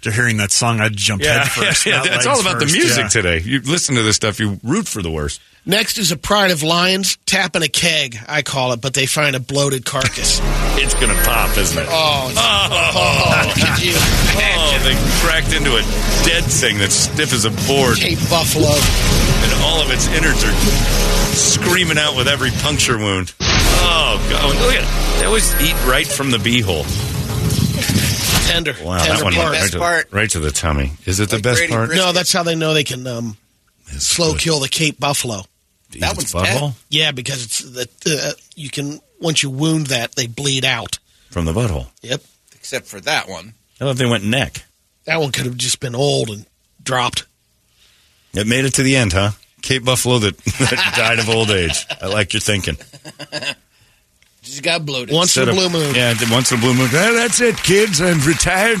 After hearing that song, I'd jump Yeah, head first. [laughs] yeah, not it's all about the music Yeah. today. You listen to this stuff, you root for the worst. Next is a pride of lions tapping a keg, I call it, but they find a bloated carcass. [laughs] It's gonna pop, isn't it? Oh, Oh, [laughs] oh could you oh, they cracked into a dead thing that's stiff as a board, Cape Buffalo. and all of its innards are screaming out with every puncture wound. Oh god, look at it. They always eat right from the beehole. Tender. Wow, tender that one part. right Best to, part. right to the tummy. Is it the best Brady part? Brisket. No, that's how they know they can um, slow good. kill the Cape Buffalo. Eat That one's butthole Yeah, because it's the uh, you can once you wound that they bleed out. from the butthole. Yep, except for that one. I thought they went neck. that one could have just been old and dropped. It made it to the end, huh? Cape Buffalo that, [laughs] that died of old age. I like your thinking. [laughs] Just got bloated. Once in a blue moon. Yeah, once in a blue moon. "Ah, that's it, kids. I'm retired.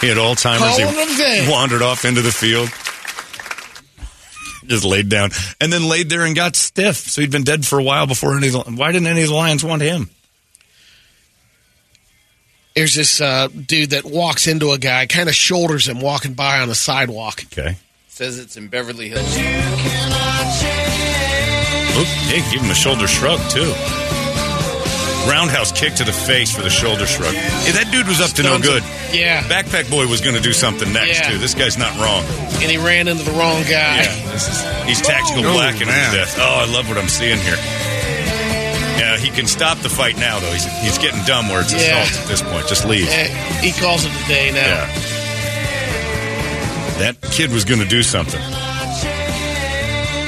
He had Alzheimer's. Call He it a day. wandered off into the field. Just laid down. And then laid there and got stiff. So he'd been dead for a while before any of the, Why didn't any of the lions want him? There's this uh, dude that walks into a guy, kind of shoulders him walking by on the sidewalk. Okay. Says it's in Beverly Hills. Oop, hey, give him a shoulder shrug, too. Roundhouse kick to the face for the shoulder shrug. Hey, that dude was up to no good. him. Yeah, Backpack Boy was going to do something next, Yeah. too. This guy's not wrong. and he ran into the wrong guy. Yeah, this is, he's tactical Oh, black and man. death. Oh, I love what I'm seeing here. Yeah, he can stop the fight now, though. He's, he's getting dumb where it's Yeah. assault at this point. Just leave. He calls it a day now. Yeah. That kid was going to do something.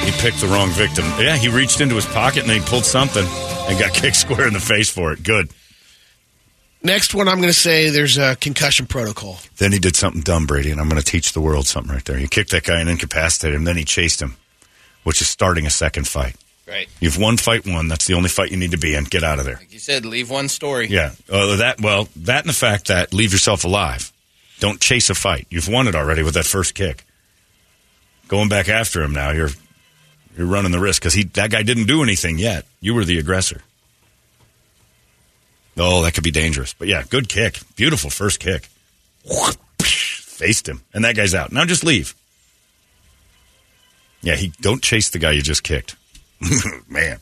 He picked the wrong victim. Yeah, he reached into his pocket and then he pulled something and got [laughs] kicked square in the face for it. Good. Next one, I'm going to say there's a concussion protocol. Then he did something dumb, Brady, and I'm going to teach the world something right there. He kicked that guy and incapacitated him. Then he chased him, which is starting a second fight. Right. You've won fight one. That's the only fight you need to be in. Get out of there. Like you said, leave one story. Yeah. Uh, that well, that and the fact that leave yourself alive. Don't chase a fight. You've won it already with that first kick. Going back after him now, you're you're running the risk because he that guy didn't do anything yet. You were the aggressor. Oh, that could be dangerous. But yeah, good kick. Beautiful first kick. Faced him, and that guy's out. Now just leave. Yeah, he don't chase the guy you just kicked. [laughs] Man.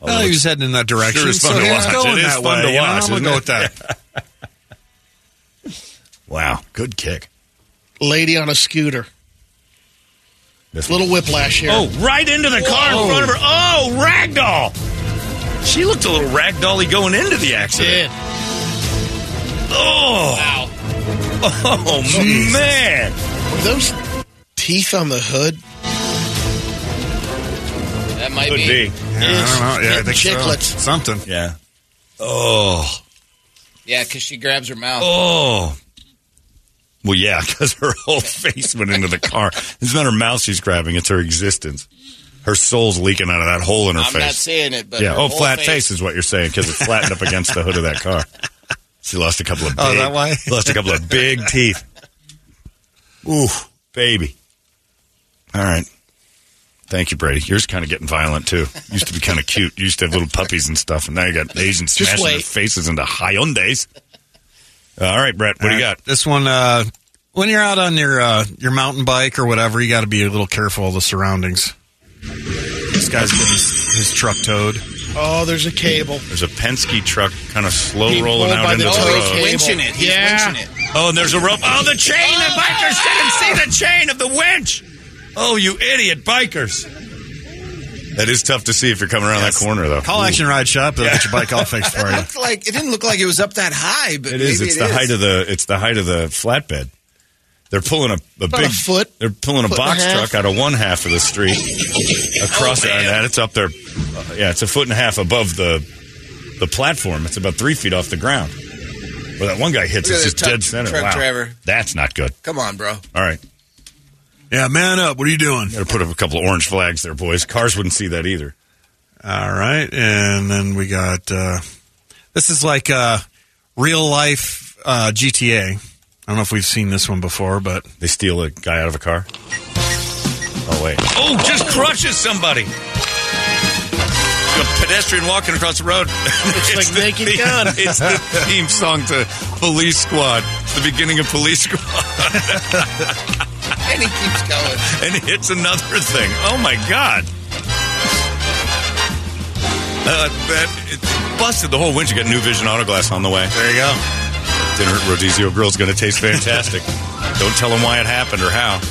Well, he was heading in that direction. Sure is fun so to he was watch. going It is that fun way, to you know? watch, I'm gonna go with that. [laughs] [laughs] Wow, good kick. Lady on a scooter. This Little whiplash here. Oh, right into the car in front of her. Oh, ragdoll. She looked a little ragdolly going into the accident. Did. Oh, Wow. oh man. Were those teeth on the hood? That might Could be. be. Yeah, I don't know. Yeah, I Getting think so. Something. Yeah. Oh, Yeah, because she grabs her mouth. oh. Well, yeah, [laughs] because her whole face went into the car. It's not her mouth she's grabbing; it's her existence. Her soul's leaking out of that hole in her face. I'm not saying it, but yeah. her Oh, whole flat face. is what you're saying because it's flattened up against the hood of that car. She lost a couple of [laughs] oh, big, Oh, that why? [laughs] lost a couple of big teeth. Ooh, baby. All right. Thank you, Brady. Yours kind of getting violent too. Used to be kind of cute. You used to have little puppies and stuff, and now you got Asians smashing their faces into Hyundais. All right, Brett, what do you All right, got? This one, uh, when you're out on your uh, your mountain bike or whatever, you got to be a little careful of the surroundings. This guy's getting his, his truck towed. Oh, there's a cable. There's a Penske truck kind of slow He rolling pulled out by into the the tow road. cable. Winching it. He's Yeah. winching it. Oh, and there's a rope. Oh, the chain! The bikers didn't see the chain of the winch. Oh, you idiot bikers! [laughs] That is tough to see if you're coming around Yes. that corner, though. Call Action Ride Shop. They'll get your bike all fixed for [laughs] It you. looked like it didn't look like it was up that high, but It is. maybe It's it the is. height of the. It's the height of the flatbed. They're pulling a, a big a foot. They're pulling a Foot box a truck out of one half of the street across Oh, it, and that it's up there. uh, yeah, it's a foot and a half above the the platform. It's about three feet off the ground. Well, that one guy hits Look it just this dead center. truck wow, driver. that's not good. Come on, bro. All right, Yeah, man up. What are you doing? got to put up a couple of orange flags there, boys. Cars wouldn't see that either. All right, and then we got uh, this is like uh, real life uh, GTA. I don't know if we've seen this one before, but They steal a guy out of a car. Oh wait! Oh, just crushes somebody. A pedestrian walking across the road. [laughs] It's like the Naked theme- Gun. [laughs] It's the theme song to Police Squad. It's the beginning of Police Squad, [laughs] And he keeps going. [laughs] and hits another thing. Oh my god! Uh, that it busted the whole winch. You got new Vision Auto Glass on the way. there you go. Dinner at Rodizio Grill's going to taste fantastic. [laughs] Don't tell them why it happened or how.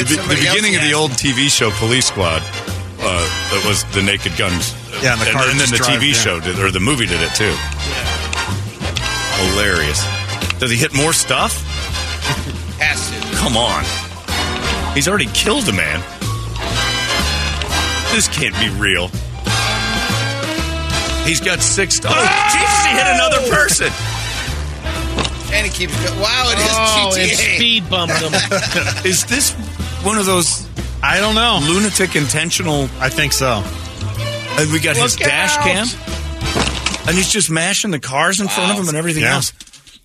The, the beginning of the old TV show Police Squad, uh, that was the Naked Guns. Yeah, and the car and, then the drive, TV yeah. show did, or the movie did it too. Hilarious. Does he hit more stuff? Has to. Come on. He's already killed a man. This can't be real. He's got six. Oh, oh! Jesus! He hit another person. And he keeps going. Wow, it is Oh, and GTA. speed bumped him. [laughs] Is this one of those I don't know. lunatic intentional? I think so. And we got his Look dash cam. And he's just mashing the cars in front of him and everything Yeah. else.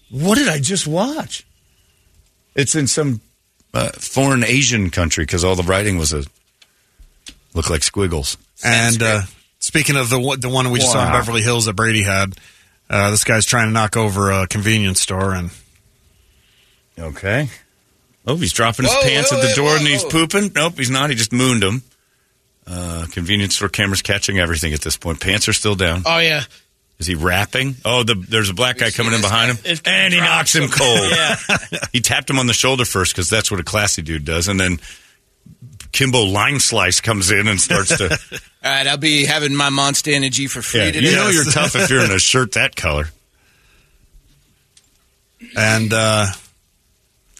What did I just watch? It's in some uh, foreign Asian country because all the writing was a look like squiggles. And uh, speaking of the one- the one we just saw in Beverly Hills that Brady had, uh, this guy's trying to knock over a convenience store, and Okay. Oh, he's dropping his Whoa, pants whoa, at the whoa, door whoa, and he's whoa. pooping. Nope, he's not. He just mooned him. Uh, convenience store cameras catching everything at this point. Pants are still down. Oh yeah. Is he rapping? Oh, the, there's a black guy coming in this behind him, and he knocks him him. cold. Yeah. [laughs] he tapped him on the shoulder first because that's what a classy dude does, and then Kimbo Line Slice comes in and starts to. [laughs] All right, I'll be having my Monster Energy for free yeah, today. you know you're tough if you're in a [laughs] shirt that color. and uh,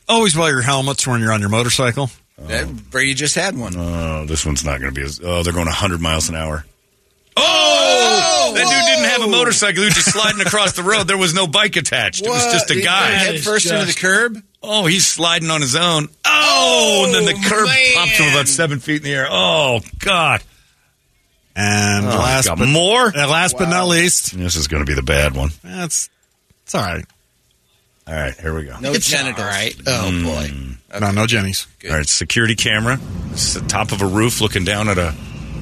always wear your helmets when you're on your motorcycle. Uh, Brady just had one. Oh, this one's not going to be as. Oh, they're going 100 miles an hour. Oh, that dude didn't have a motorcycle. He was just sliding across the road. There was no bike attached. It was just a guy. went Head is first into the curb. Oh, he's sliding on his own. Oh, and then the curb man. popped him about seven feet in the air. Oh, God. And Oh, last got but more? uh, last but not least, This is going to be the bad one. that's it's all right. All right, here we go. No It's genitals. all right. Oh Mm. boy. No, no Jenny's. All right, security camera. It's the top of a roof looking down at a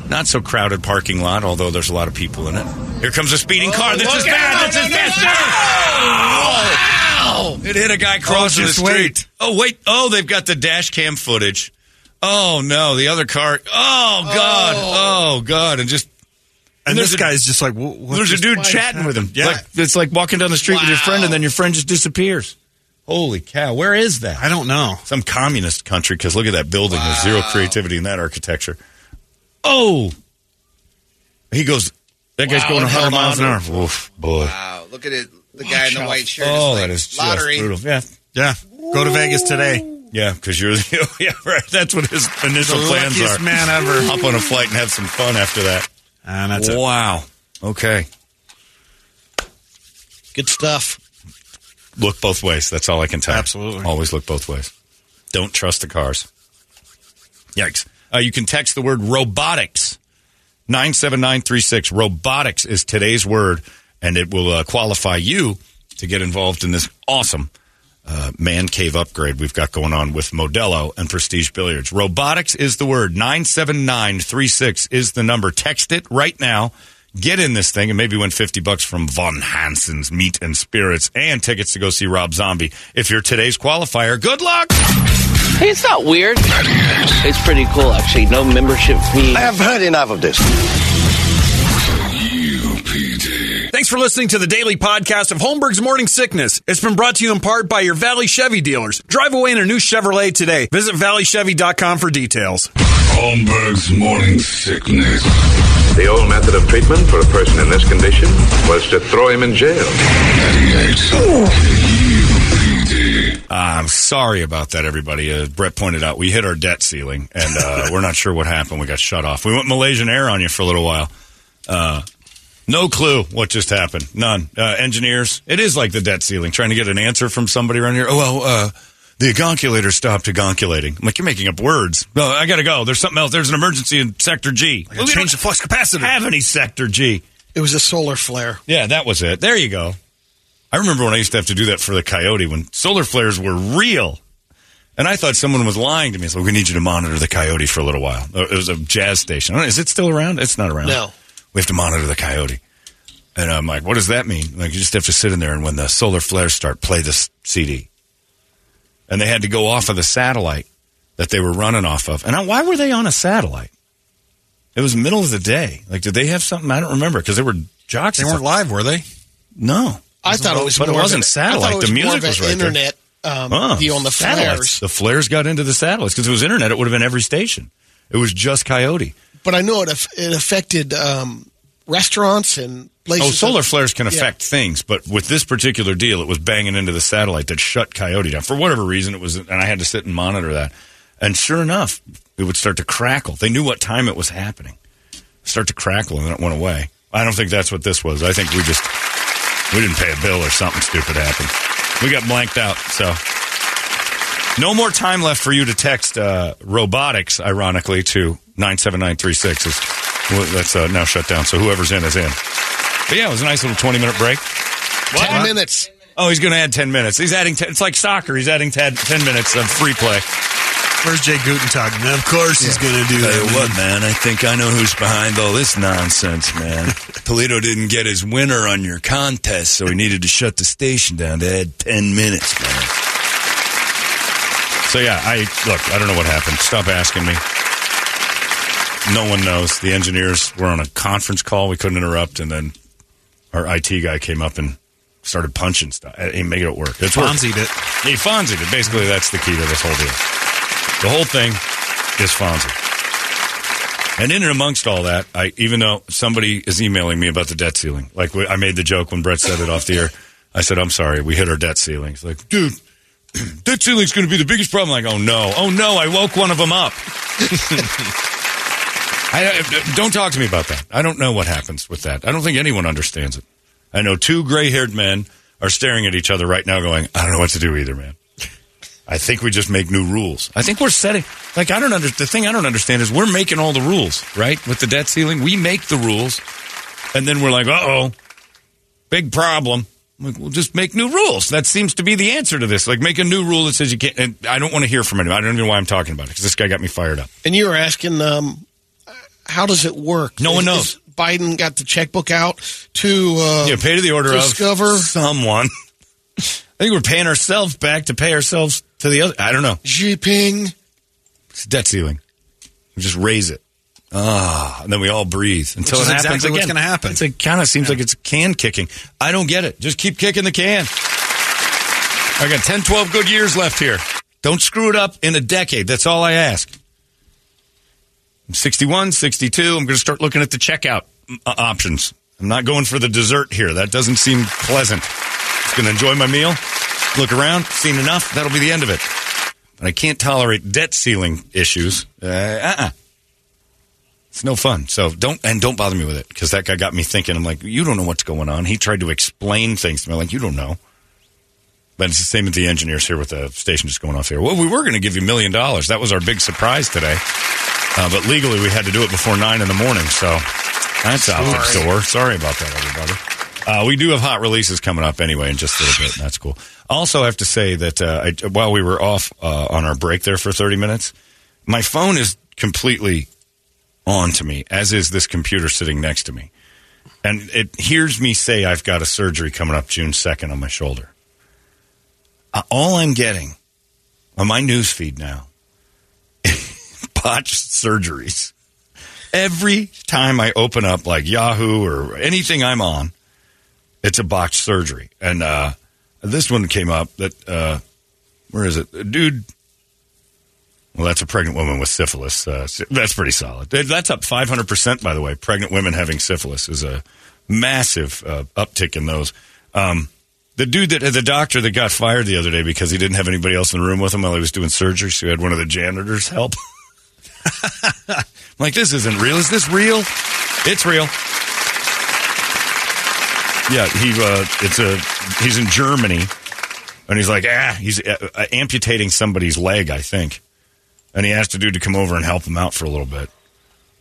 not so crowded parking lot, although there's a lot of people in it. Here comes a speeding car. This is bad. out! This is No, no, bad. Oh, It hit a guy crossing oh, just the street. wait. Oh, wait. Oh, they've got the dash cam footage. Oh, no. The other car. Oh, God. Oh, oh God. And just. And there's this a- guy's just like, There's a dude chatting with him. Yeah, Like, it's like walking down the street with your friend and then your friend just disappears. Holy cow. Where is that? I don't know. Some communist country, because look at that building. There's zero creativity in that architecture. Oh! He goes, that guy's Wow, going it 100 held miles an hour. Oof, boy. Wow, look at it. The guy in the out. white shirt. Oh, is like, is just lottery. brutal. Yeah. Yeah, go to Vegas today. Yeah, because you're the, [laughs] yeah, right. That's what his initial The plans luckiest are. man ever. Hop on a flight and have some fun after that. And that's it. wow. Okay. Good stuff. Look both ways. That's all I can tell. you. Absolutely. Always look both ways. Don't trust the cars. Yikes. Uh, you can text the word robotics. 97936. Robotics is today's word, and it will uh, qualify you to get involved in this awesome uh, man cave upgrade we've got going on with Modelo and Prestige Billiards. Robotics is the word. 97936 is the number. Text it right now. Get in this thing and maybe win 50 bucks from Von Hanson's Meat and Spirits and tickets to go see Rob Zombie. If you're today's qualifier, good luck. Hey, it's not weird. It's pretty cool, actually. No membership fee. I have heard enough of this. Thanks for listening to the daily podcast of Holmberg's Morning Sickness. It's been brought to you in part by your Valley Chevy dealers. Drive away in a new Chevrolet today. Visit valleychevy.com for details. Holmberg's Morning Sickness. The old method of treatment for a person in this condition was to throw him in jail. I'm sorry about that, everybody. Uh, Brett pointed out we hit our debt ceiling, and uh, [laughs] we're not sure what happened. We got shut off. We went Malaysian Air on you for a little while. Uh, no clue what just happened. None. Uh, engineers, it is like the debt ceiling. Trying to get an answer from somebody around here. Oh, well, uh, the agonculator stopped agonculating. I'm like, you're making up words. No, I got to go. There's something else. There's an emergency in Sector G. Gotta change the flux capacitor. Have any Sector G? It was a solar flare. Yeah, that was it. There you go. I remember when I used to have to do that for the Coyote when solar flares were real. And I thought someone was lying to me. So we need you to monitor the Coyote for a little while. Uh, It was a jazz station. I don't know, Is it still around? It's not around. No. We have to monitor the Coyote. And I'm like, what does that mean? Like, you just have to sit in there and when the solar flares start, play this CD. And they had to go off of the satellite that they were running off of. And I, why were they on a satellite? It was middle of the day. Like, did they have something? I don't remember because they were jocks. They weren't live, were they? No. I thought it was, but it wasn't satellite. I thought it was the music more of an was right there. internet um, Oh, deal on the flares. The flares got into the satellites because it was internet. It would have been every station. It was just Coyote. But I know it it affected um, restaurants and places. Oh, solar that- flares can Yeah. affect things, but with this particular deal, it was banging into the satellite that shut Coyote down for whatever reason. It was, and I had to sit and monitor that. And sure enough, it would start to crackle. They knew what time it was happening. Start to crackle, and then it went away. I don't think that's what this was. I think we just we didn't pay a bill or something stupid happened. We got blanked out. So no more time left for you to text uh, robotics, ironically, to nine seven nine three six. Is that's uh, now shut down. So whoever's in is in. But yeah, it was a nice little twenty minute break. Ten minutes. Oh, he's going to add ten minutes. He's adding. 10, it's like soccer. He's adding 10, 10 minutes of free play. Where's Jay Gutentag? And of course he's going to do Tell that. you what, man, I think I know who's behind all this nonsense, man. [laughs] Toledo didn't get his winner on your contest, so he needed to shut the station down to add 10 minutes, man. So yeah, I look. I don't know what happened. Stop asking me. No one knows. The engineers were on a conference call. We couldn't interrupt, and then our IT guy came up and started punching stuff. He made it work. It's working. Fonzied it. He Fonzied it. Basically, that's the key to this whole deal. The whole thing is Fonzie. And in and amongst all that, I even though somebody is emailing me about the debt ceiling, like I made the joke when Brett said it off the air. I said, "I'm sorry, we hit our debt ceiling." He's like, "Dude, [clears throat] debt ceiling's going to be the biggest problem." Like, "Oh no, oh no, I woke one of them up." [laughs] I, don't talk to me about that. I don't know what happens with that. I don't think anyone understands it. I know two gray-haired men are staring at each other right now, going, "I don't know what to do either, man." I think we just make new rules. I think we're setting like I don't under the thing I don't understand is we're making all the rules, right? With the debt ceiling, we make the rules, and then we're like, uh oh, big problem. Like, we'll just make new rules. That seems to be the answer to this. Like, make a new rule that says you can't. And I don't want to hear from anyone. I don't even know why I'm talking about it because this guy got me fired up. And you were asking, um, how does it work? No one Is- knows. is Biden got the checkbook out to uh, yeah, pay to the order discover of discover someone. [laughs] I think we're paying ourselves back to pay ourselves to the other. I don't know. Jinping. It's debt ceiling. We just raise it. Ah, and then we all breathe until Which it happens exactly what's gonna happen. It's it kind of seems like it's can kicking. I don't get it. Just keep kicking the can. I got 10, 12 good years left here. Don't screw it up in a decade. That's all I ask. I'm 61, 62. I'm going to start looking at the checkout uh, options. I'm not going for the dessert here. That doesn't seem pleasant. Just going to enjoy my meal, look around, seen enough. That'll be the end of it. But I can't tolerate debt ceiling issues. Uh, uh-uh. It's no fun. So don't and don't bother me with it because that guy got me thinking. I'm like, you don't know what's going on. He tried to explain things to me. I'm like, you don't know. But it's the same with the engineers here with the station just going off here. Well, we were going to give you a million dollars. That was our big surprise today. Uh, but legally, we had to do it before nine in the morning. So that's out the door. Sorry about that, everybody. Uh, we do have hot releases coming up anyway in just a little bit. And that's cool. Also, have to say that uh, I, while we were off uh, on our break there for 30 minutes, my phone is completely on to me, as is this computer sitting next to me. And it hears me say I've got a surgery coming up June 2nd on my shoulder. Uh, all I'm getting on my news feed now [laughs] botched surgeries. Every time I open up like Yahoo or anything I'm on, it's a botched surgery. And uh, this one came up that, uh, where is it? Dude. Well, that's a pregnant woman with syphilis. Uh, that's pretty solid. That's up 500%, by the way. Pregnant women having syphilis is a massive uh, uptick in those. Um, the dude that the doctor that got fired the other day because he didn't have anybody else in the room with him while he was doing surgery, so he had one of the janitors help. [laughs] Like, this isn't real. Is this real? It's real. Yeah, he uh, it's a he's in Germany, and he's like, ah, he's uh, uh, amputating somebody's leg, I think, and he asked a dude to come over and help him out for a little bit.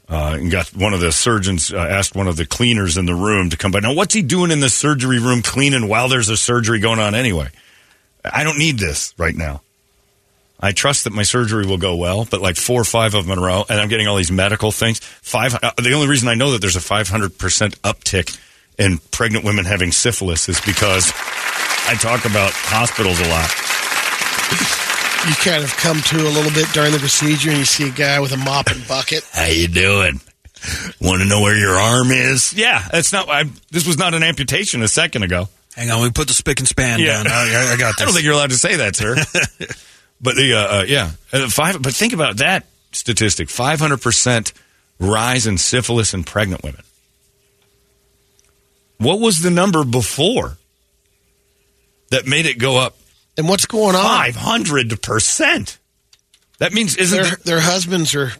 Uh, and got one of the surgeons uh, asked one of the cleaners in the room to come by. Now, what's he doing in the surgery room cleaning while there's a surgery going on anyway? I don't need this right now. I trust that my surgery will go well, but like four or five of them in a row, and I'm getting all these medical things. Five. Uh, the only reason I know that there's a 500 percent uptick in pregnant women having syphilis is because I talk about hospitals a lot. You kind of come to a little bit during the procedure, and you see a guy with a mop and bucket. [laughs] How you doing? Want to know where your arm is? Yeah, that's not. I, this was not an amputation a second ago. Hang on, we put the spick and span Yeah. down. I, I got this. [laughs] I don't think you're allowed to say that, sir. [laughs] but the uh, uh, yeah, uh, five. But think about that statistic: five hundred percent rise in syphilis in pregnant women. What was the number before that made it go up? And what's going on? Five hundred percent. That means isn't Their, there? their husbands are,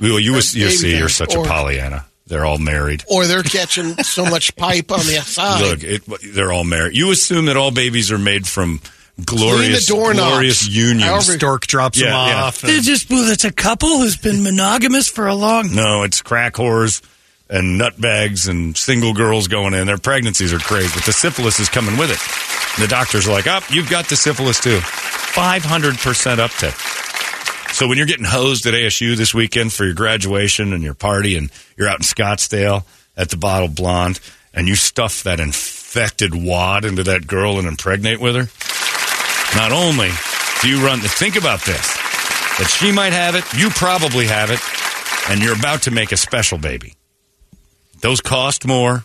Well, you, or was- you see, you're parents, such a Pollyanna. They're all married. or they're catching so much pipe on the side. Look, it, they're all married. You assume that all babies are made from glorious, doorknobs. glorious unions. However- Stork drops Yeah, them yeah. off. They're just well, it's a couple who's been monogamous for a long. No, it's crack whores and nutbags and single girls going in. Their pregnancies are crazy, but the syphilis is coming with it. And the doctors are like, "Up, you've got the syphilis too." Five hundred percent uptick. So when you're getting hosed at ASU this weekend for your graduation and your party, and you're out in Scottsdale at the Bottle Blonde, and you stuff that infected wad into that girl and impregnate with her, not only do you run, think about this, that she might have it, you probably have it, and you're about to make a special baby. Those cost more.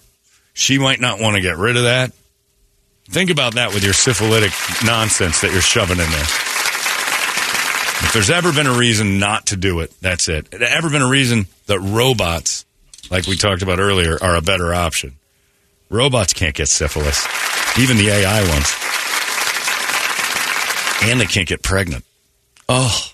She might not want to get rid of that. Think about that with your syphilitic nonsense that you're shoving in there. If there's ever been a reason not to do it, that's it. If ever been a reason that robots, like we talked about earlier, are a better option. Robots can't get syphilis, even the AI ones. And they can't get pregnant. Oh,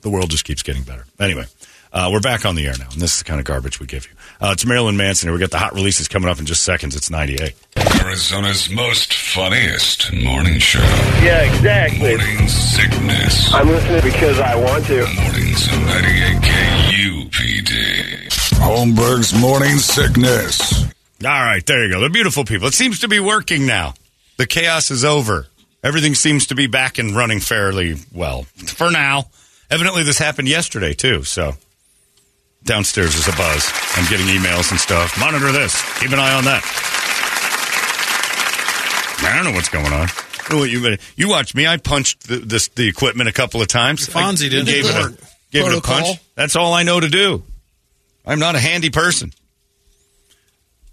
the world just keeps getting better. Anyway, uh, we're back on the air now, and this is the kind of garbage we give you. Uh, it's Marilyn Manson here. We got the hot releases coming up in just seconds. It's 98. Arizona's most funniest morning show. Yeah, exactly. Morning sickness. I'm listening because I want to. Mornings of 98 KUPD. Holmberg's morning sickness. All right, there you go. They're beautiful people. It seems to be working now. The chaos is over. Everything seems to be back and running fairly well for now. Evidently, this happened yesterday too. So downstairs is a buzz. I'm getting emails and stuff. Monitor this. Keep an eye on that. I don't know what's going on. Oh, You, you watch me. I punched the, this, the equipment a couple of times. Fonzie did. Gave it, a, gave it a punch. That's all I know to do. I'm not a handy person.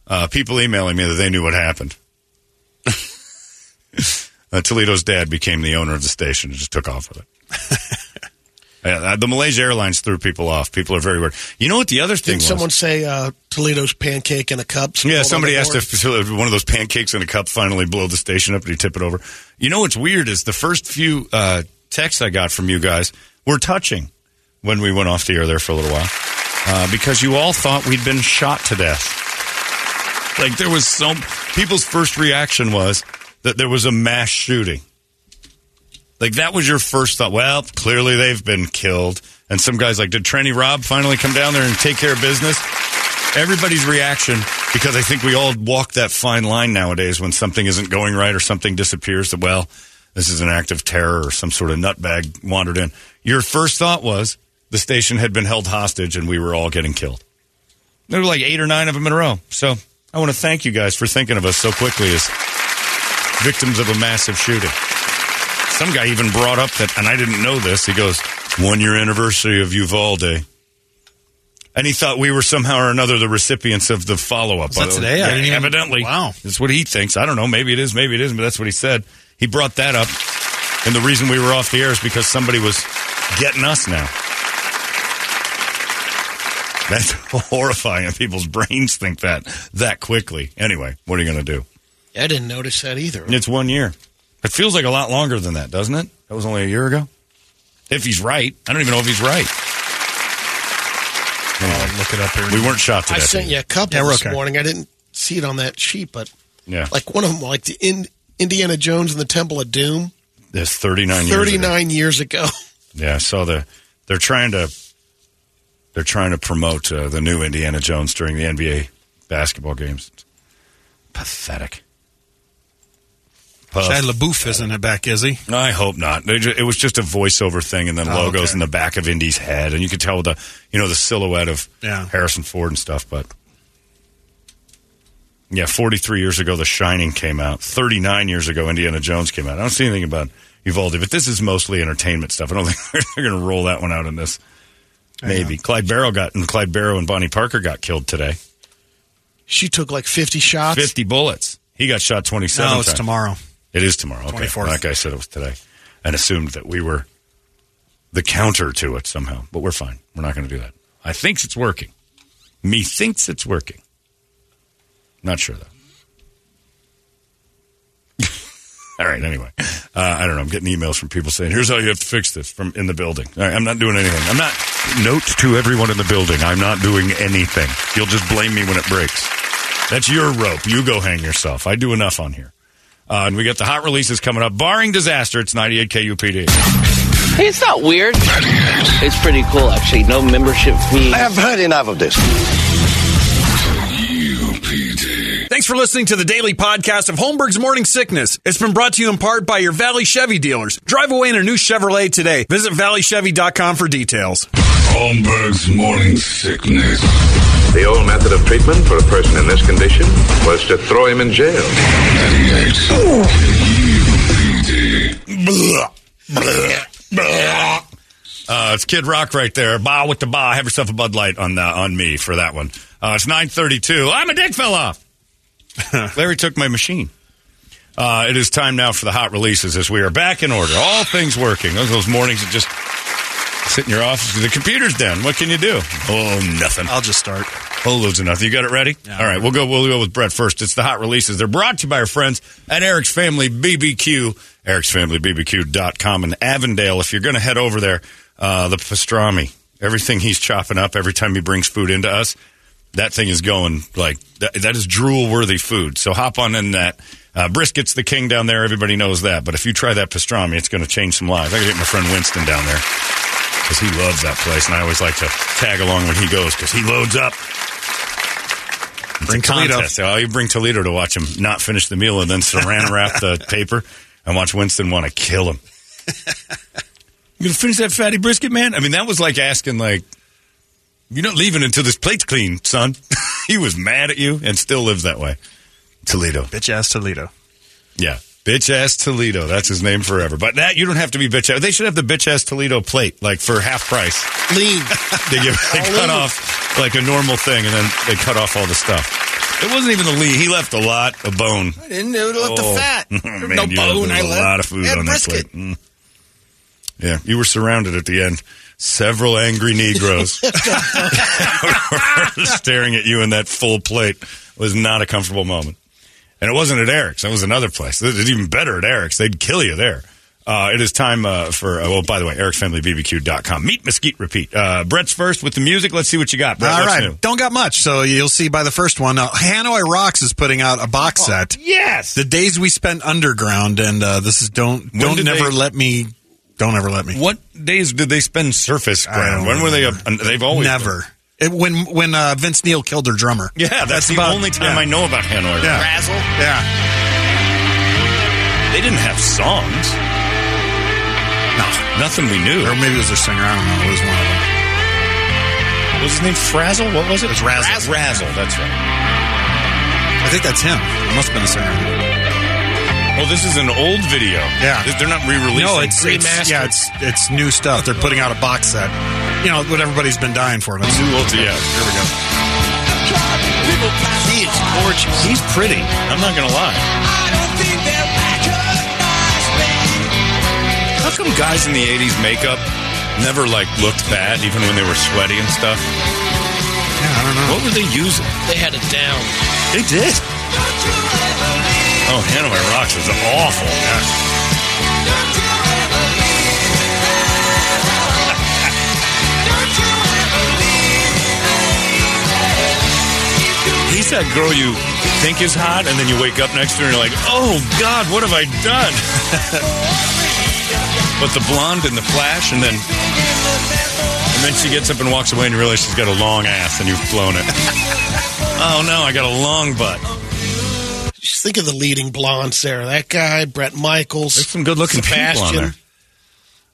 Uh, people emailing me that they knew what happened. [laughs] uh, Toledo's dad became the owner of the station and just took off with it. [laughs] yeah, uh, the Malaysia Airlines threw people off. People are very weird. You know what the other thing Did was? someone say uh, Toledo's pancake in a cup? Yeah, somebody asked board? [laughs] if one of those pancakes in a cup finally blow the station up and you tip it over. You know what's weird is the first few uh, texts I got from you guys were touching when we went off the air there for a little while uh, because you all thought we'd been shot to death. Like there was some people's first reaction was that there was a mass shooting. Like that was your first thought. Well, clearly they've been killed. And some guys like, did Trenny Rob finally come down there and take care of business? everybody's reaction because I think we all walk that fine line nowadays when something isn't going right or something disappears. That well, this is an act of terror or some sort of nutbag wandered in. Your first thought was the station had been held hostage and we were all getting killed. There were like eight or nine of them in a row. So I want to thank you guys for thinking of us so quickly as victims of a massive shooting. Some guy even brought up that, and I didn't know this. He goes, one year anniversary of Uvalde. And he thought we were somehow or another the recipients of the follow up. That today? I Yeah, didn't even- evidently. Wow. That's what he thinks. I don't know. Maybe it is, maybe it isn't, but that's what he said. He brought that up. And the reason we were off the air is because somebody was getting us now. That's [laughs] horrifying. And people's brains think that that quickly. Anyway, what are you going to do? I didn't notice that either. It's one year. It feels like a lot longer than that, doesn't it? That was only a year ago. If he's right, I don't even know if he's right. I'll look it up here. We weren't shot to I sent you a couple Yeah, we're this okay. morning. I didn't see it on that sheet, but Yeah, like one of them, like the in, Indiana Jones and the Temple of Doom, this thirty-nine years. ago. 39 years ago. [laughs] Yeah, I saw the. They're trying to. They're trying to promote uh, the new Indiana Jones during the NBA basketball games. Pathetic. Shia LaBeouf isn't it back, is he? I hope not. It was just a voiceover thing, and then Oh, logos okay. in the back of Indy's head, and you could tell the you know the silhouette of Yeah. Harrison Ford and stuff. But yeah, forty three years ago, The Shining came out. Thirty nine years ago, Indiana Jones came out. I don't see anything about Uvalde, but this is mostly entertainment stuff. I don't [laughs] think they're going to roll that one out in this. Maybe Clyde Barrow got and Clyde Barrow and Bonnie Parker got killed today. She took like 50 shots. Fifty bullets. He got shot twenty seven. No, it's tomorrow. It is tomorrow. Okay. 24th. Well, that guy said it was today and assumed that we were the counter to it somehow. But we're fine. We're not going to do that. I think it's working. Me thinks it's working. Not sure though. [laughs] All right. Anyway, uh, I don't know. I'm getting emails from people saying, "Here's how you have to fix this." From in the building. All right, I'm not doing anything. I'm not. Note to everyone in the building: I'm not doing anything. You'll just blame me when it breaks. That's your rope. You go hang yourself. I do enough on here. Uh, and we got the hot releases coming up. Barring disaster, it's 98 KUPD. Hey, it's not weird. It's pretty cool, actually. No membership fee. I have heard enough of this. Thanks for listening to the daily podcast of Holmberg's Morning Sickness. It's been brought to you in part by your Valley Chevy dealers. Drive away in a new Chevrolet today. Visit valleychevy.com for details. Holmberg's morning sickness. The old method of treatment for a person in this condition was to throw him in jail. 98 Uh, it's Kid Rock right there. Ba with the ba. Have yourself a Bud Light on uh, on me for that one. Uh, it's 932. I'm a dick fell off. [laughs] Larry took my machine. Uh, it is time now for the hot releases as we are back in order. All things working. Those, those mornings that just sit in your office. The computer's down. What can you do? Oh, nothing. I'll just start. Whole loads of nothing. You got it ready? All right, we'll go. We'll go with Brett first. It's the hot releases. They're brought to you by our friends at Eric's Family BBQ. Eric's Family BBQ.com in Avondale. If you're going to head over there, uh, the pastrami, everything he's chopping up every time he brings food into us, that thing is going like that, that is drool worthy food. So hop on in that. Uh, brisket's the king down there. Everybody knows that. But if you try that pastrami, it's going to change some lives. I got to get my friend Winston down there because he loves that place, and I always like to tag along when he goes because he loads up. It's Bring Toledo. contest. Oh, you bring Toledo to watch him not finish the meal and then saran wrap the [laughs] paper and watch Winston want to kill him. You gonna finish that fatty brisket, man? I mean, that was like asking, like, you're not leaving until this plate's clean, son. [laughs] he was mad at you and still lives that way. Toledo. Bitch ass Toledo. Yeah. Bitch ass Toledo. That's his name forever. But that you don't have to be bitch ass. They should have the bitch ass Toledo plate, like for half price. Lean. [laughs] They give they cut off like a normal thing and then they cut off all the stuff. It wasn't even the lean. He left a lot of bone. I didn't it left Oh. the fat. [laughs] Man, no bone. left I a left. lot of food on that plate. Mm. Yeah, you were surrounded at the end. Several angry Negroes [laughs] staring at you in that full plate was not a comfortable moment. And it wasn't at Eric's. That was another place. It's even better at Eric's. They'd kill you there. Uh, it is time uh, for, uh, well, by the way, ericsfamilybbq.com. Meet, mesquite, repeat. Uh, Brett's first with the music. Let's see what you got. Brett, All right, new? don't got much, so you'll see by the first one. Uh, Hanoi Rocks is putting out a box set. Yes, the days we spent underground, and uh, this is don't don't never they- let me don't ever let me. What days did they spend surface ground? When were they? Up, they've always never. It, when when uh, Vince Neil killed their drummer. Yeah, that's, the about- only time yeah. I know about Hanoi. Yeah. Razzle. Yeah. They didn't have songs. No, nothing we knew. Or maybe it was their singer. I don't know. It was one of them. What was his name? Frazzle? What was it? It's Razzle. Razzle, that's right. I think that's him. It must have been a singer. Well, this is an old video. Yeah. They're not re-releasing. No, it's, it's yeah, it's it's new stuff. They're putting out a box set. You know what everybody's been dying for. Let's Too old yeah. Here we go. He is gorgeous. He's pretty. I'm not gonna lie. How come guys in the '80s makeup never like looked bad, even when they were sweaty and stuff? Yeah, I don't know. What were they using? They had it down. They did. Oh, Hanoi Rocks is awful. [laughs] He's that girl you think is hot, and then you wake up next to her and you're like, oh, God, what have I done? [laughs] but the blonde in the flash, and then and then she gets up and walks away, and you realize she's got a long ass, and you've blown it. [laughs] oh, no, I got a long butt. Just think of the leading blonde, Sarah. That guy, Bret Michaels. There's some good-looking people on there.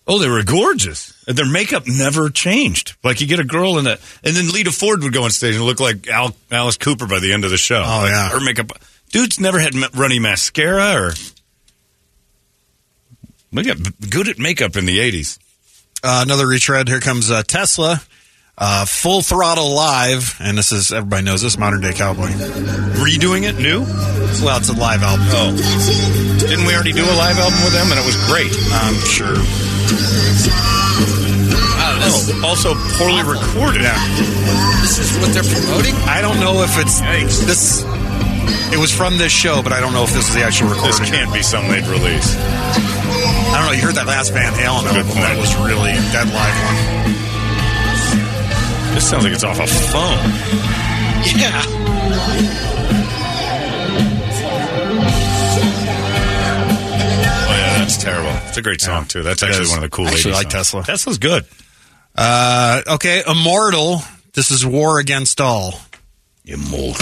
Oh, they were gorgeous. Their makeup never changed. Like you get a girl in that, and then Lita Ford would go on stage and look like Al, Alice Cooper by the end of the show. Oh, yeah. her makeup. Dudes never had runny mascara or. We got good at makeup in the '80s. Uh, another retread. Here comes uh, Tesla. Uh, full throttle live, and this is everybody knows this modern day cowboy. Redoing it new? Well, it's a live album. Oh, didn't we already do a live album with them, and it was great? I'm sure. Oh, also poorly recorded. Yeah, This is what they're promoting? I don't know if it's this. It was from this show, but I don't know if this is the actual recording. This can't be something they'd release. I don't know. You heard that last Van Halen album? point. That was really that live one. This sounds like it's off a phone. Yeah. Oh yeah, that's terrible. It's a great song too. That's actually is. one of the cool. I actually like songs. Tesla. Tesla's good. Uh, okay, Immortal. This is War Against All. Immortal.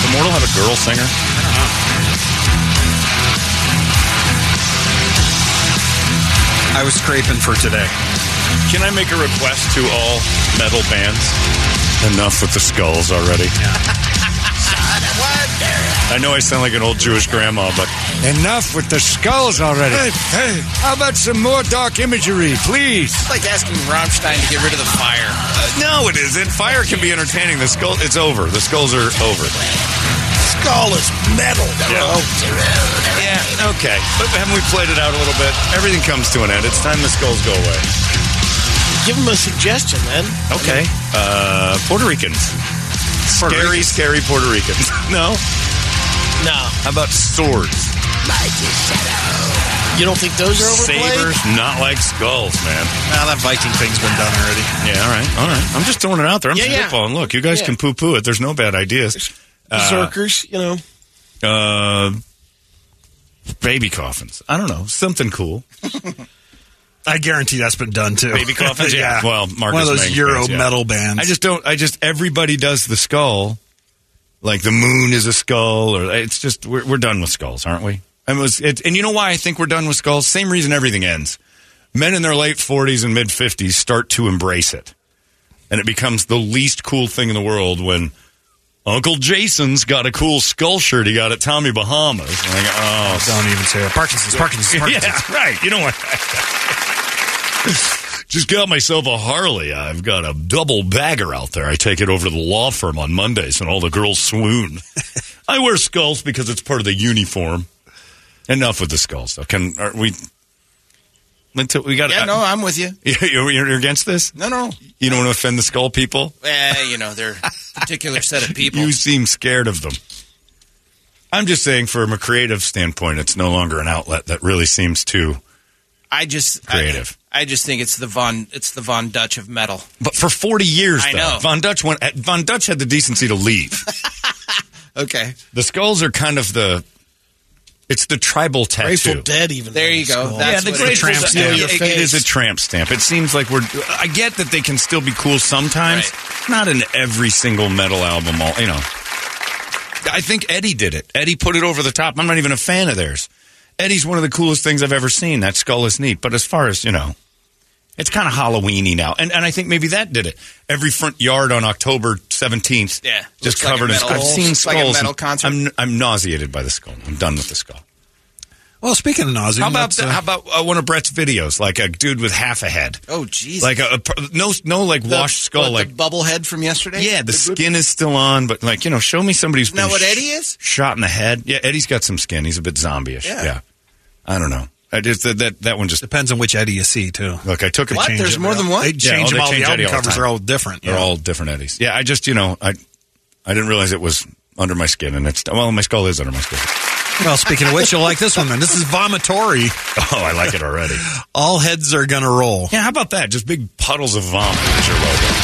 Does Immortal have a girl singer? I was scraping for today. Can I make a request to all metal bands? Enough with the skulls already. [laughs] I know I sound like an old Jewish grandma, but Enough with the skulls already. Hey, hey, how about some more dark imagery, please? It's like asking Rammstein to get rid of the fire. Uh, no, it isn't. Fire can be entertaining. The skull, it's over. The skulls are over. Skull is metal. Yeah. Yeah, okay. But haven't we played it out a little bit? Everything comes to an end. It's time the skulls go away. Give them a suggestion, then. Okay. Uh, Puerto Ricans. scary, scary Puerto Ricans. [laughs] no? No. How about swords? You don't think those are overplayed? Sabers, not like skulls, man. Now that Viking thing's been done already. Yeah, all right, all right. I'm just throwing it out there. I'm Yeah, yeah. spitballing. Look, you guys Yeah. can poo poo it. There's no bad ideas. Uh, Berserkers, you know. uh, baby coffins. I don't know. Something cool. [laughs] I guarantee that's been done too. Baby coffins? [laughs] yeah. Well, Marcus one of those Euro bands, yeah. metal bands. I just don't. I just everybody does the skull, like the moon is a skull, or it's just we're, we're done with skulls, aren't we? And it was, it, and you know why I think we're done with skulls? Same reason everything ends. Men in their late forties and mid fifties start to embrace it, and it becomes the least cool thing in the world when Uncle Jason's got a cool skull shirt he got at Tommy Bahamas. And I oh. oh, don't even say it. Parkinson's. Parkinson's. [laughs] Parkinson's. yeah, right. You know what? [laughs] Just got myself a Harley. I've got a double bagger out there. I take it over to the law firm on Mondays, and all the girls swoon. [laughs] I wear skulls because it's part of the uniform. Enough with the skulls, though. Can are we? Until we got. Yeah, no, I'm with you. [laughs] You're, you're against this? No, no. You don't want to offend the skull people. Eh, you know, they're a particular set of people. [laughs] You seem scared of them. I'm just saying, from a creative standpoint, it's no longer an outlet that really seems too I just creative. I, I just think it's the Von it's the Von Dutch of metal. But for 40 years, I though, know. Von Dutch went. Von Dutch had the decency to leave. [laughs] Okay. the skulls are kind of the It's the tribal tattoo. Grateful Dead even. There you go. That's yeah, the what Grateful it is. Dead- Steal yeah, your it- it face. is a tramp stamp. It seems like we're. I get that they can still be cool sometimes. Not in every single metal album. All you know. I think Eddie did it. Eddie put it over the top. I'm not even a fan of theirs. Eddie's one of the coolest things I've ever seen. That skull is neat. But as far as you know, it's kind of Halloweeny now, and and I think maybe that did it. Every front yard on October 17th, Yeah, just looks like covered in. metal- I've seen looks like a skulls. metal and concert. I'm I'm nauseated by the skull. I'm done with the skull. Well, speaking of nausea, How about the- uh, how about uh, one of Brett's videos, like a dude with half a head, Oh, jeez. like a, a no no like The- washed skull, what, like the bubble head from yesterday. yeah, the skin is still on, but like you know, show me somebody who's Isn't been what sh- Eddie is? shot in the head. Yeah, Eddie's got some skin. He's a bit zombie-ish. Yeah. Yeah. I don't know. I just that that, that one just depends on which Eddie you see too. look. I took a What? change. There's more than one? They Yeah, change oh, them they all. change the Eddie album all the covers time. are all different. They're yeah. all different Eddies. Yeah, I just you know I I didn't realize it was under my skin, and it's well, my skull is under my skin. Well, speaking of which, you'll like this one then. This is Vomitory. Oh, I like it already. All heads are gonna roll. Yeah, how about that? Just big puddles of vomit as your logo.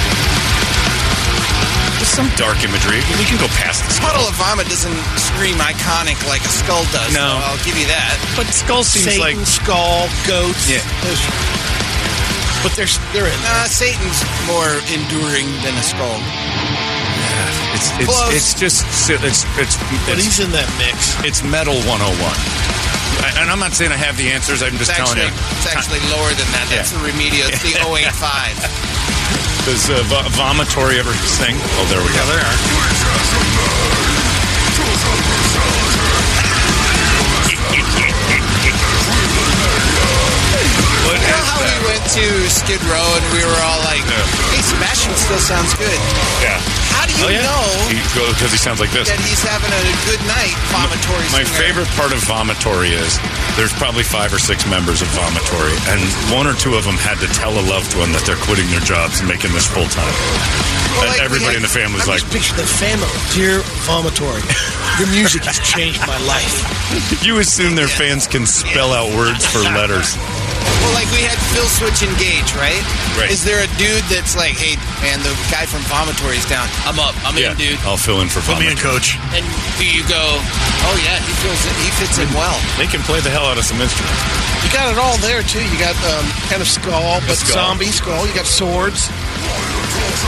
There's some dark imagery. We can go past this. Puddle of vomit doesn't scream iconic like a skull does. No. so I'll give you that. But skull seems Satan, like skull, goats. Yeah. Those, but they're they're in. Uh, Satan's more enduring than a skull. it's it's, Close. it's just it's it's But it's, he's in that mix. it's metal 101. I- And I'm not saying I have the answers. I'm just It's telling actually, you. it's actually lower than that. That's Yeah. the Remedio. It's the [laughs] 085. Does uh, v- Vomitory ever sing? Oh, there we go. Yeah, there are. What You know is how that? we went to Skid Row and we were all like, hey, Smashing still sounds good. Yeah. How do you Oh, yeah? know Because he sounds like this. that he's having a good night, vomitory My singer? favorite part of Vomitory is there's probably five or six members of Vomitory, and one or two of them had to tell a loved one that they're quitting their jobs and making this full time. Well, and like, everybody we in the family's I'm like, just picturing the family. Dear Vomitory, your music has changed my life. [laughs] you assume their fans can spell out words for letters. [laughs] Well, like we had Phil Switch engage, right? Right. Is there a dude that's like, hey, man, the guy from Vomitory is down. I'm up. I'm Yeah, in, dude. I'll fill in for Put me in, coach. And do you go, oh yeah, he feels it. He fits in well. They can play the hell out of some instruments. You got it all there too. You got um, kind of skull, but skull. zombie skull. You got swords.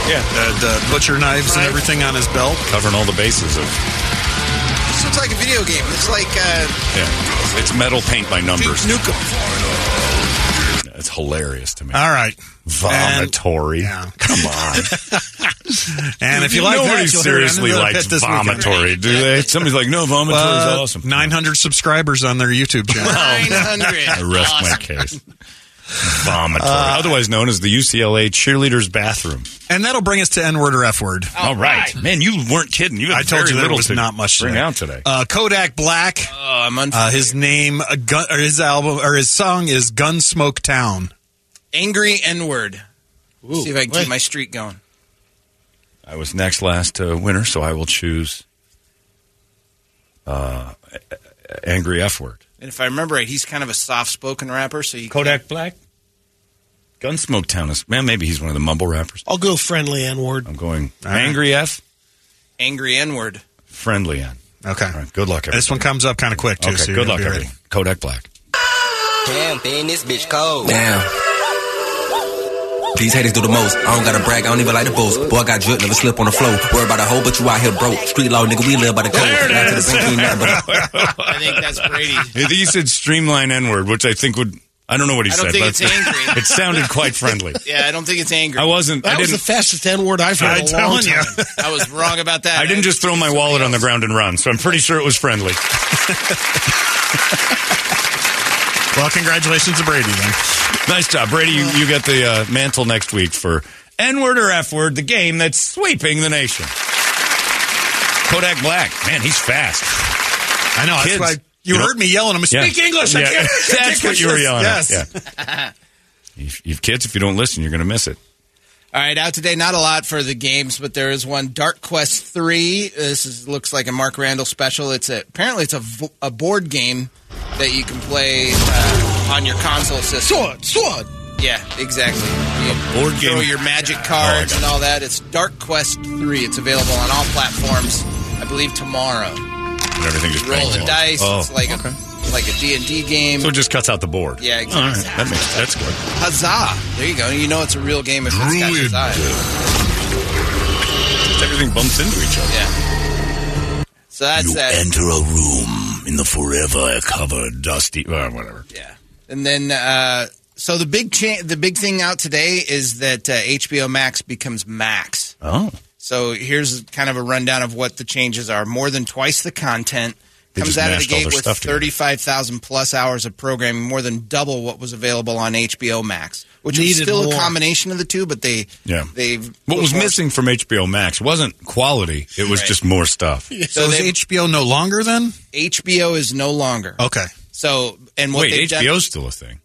Yeah, The, the butcher knives and everything on his belt. covering all the bases of. This looks like a video game. It's like uh, Yeah, it's metal paint by numbers. Duke Nukem. It's hilarious to me. All right. Vomitory. Yeah. Come on. [laughs] And if you like Nobody that, you'll hear it seriously likes pit this weekend. vomitory, do they? [laughs] Somebody's like, no, vomitory is Uh, awesome. 900 subscribers on their YouTube channel. 900. I rest my case. [laughs] Vomitory, otherwise known as the UCLA cheerleaders' bathroom. and that'll bring us to N word or F word. All right, man, you weren't kidding. You had I told very you there was to not much bring today. out today. Uh, Kodak Black. Oh, I'm Uh, his name, uh, gun, or his album, or his song is Gunsmoke Town. Angry N word. See if I can wait. keep my streak going. I was next last uh, winner, so I will choose uh, angry F word. And if I remember right, he's kind of a soft-spoken rapper, so you Kodak Black. Gunsmoke Town is man. Maybe he's one of the mumble rappers. I'll go friendly N word. I'm going All right. angry F, angry N word. friendly N. Okay. All right, good luck. Everybody. This one comes up kind of quick, too. Okay, so good luck, everybody. Kodak Black. Damn, man, this bitch cold. Damn. These haters do the most. I don't gotta brag, I don't even like the boast. Boy, I got drip, never slip on the floor. Worry about a hoe, but you out here broke. Street law, nigga, we live by the code. There it to the bank, ain't nothing but a- [laughs] I think that's Brady. I think he said streamline N word, which I think would. I don't know what he I don't said, think but it's angry. [laughs] it sounded quite friendly. [laughs] Yeah, I don't think it's angry. I wasn't. That I was the didn't. fastest N word I've heard I'm in a long telling you. time. I was wrong about that. I didn't just throw my wallet on the ground and run, so I'm pretty sure it was friendly. Well, congratulations to Brady, then. Nice job, Brady. You, you get the uh, mantle next week for N word or F word, the game that's sweeping the nation. Kodak Black, man, he's fast. I know. Kids, that's why you, you know- heard me yelling. I'm Yeah. speak English. I Yeah. can't, I can't That's what you were this." yelling at. Yes. Yeah. You, you kids, if you don't listen, you're going to miss it. All right, out today. Not a lot for the games, but there is one. Dark Quest Three. This is, looks like a Mark Randall special. It's a, apparently it's a, a board game that you can play uh, on your console system. Sword, sword. Yeah, exactly. You board throw game? Throw your magic Oh, cards got and all that. It's Dark Quest Three. It's available on all platforms. I believe tomorrow. And everything just Roll the dice. Oh, it's like okay. a like a D&D game. So it just cuts out the board. Yeah, exactly. right, that makes that's good. Huzzah! There you go. You know it's a real game if it's got Druid. huzzah. Just everything bumps into each other. Yeah. So that's you that. enter a room in the forever covered dusty, uh, whatever. Yeah. And then, uh, so the big cha- the big thing out today is that uh, HBO Max becomes Max. Oh. So here's kind of a rundown of what the changes are. More than twice the content. They Comes out of the gate with 35,000 plus hours of programming, more than double what was available on HBO Max, which is still more. a combination of the two, but they Yeah. they've What was more- missing from HBO Max wasn't quality; it was Right. just more stuff. So is they- HBO no longer then? HBO is no longer. Okay. So and what Wait, they've done- still a thing.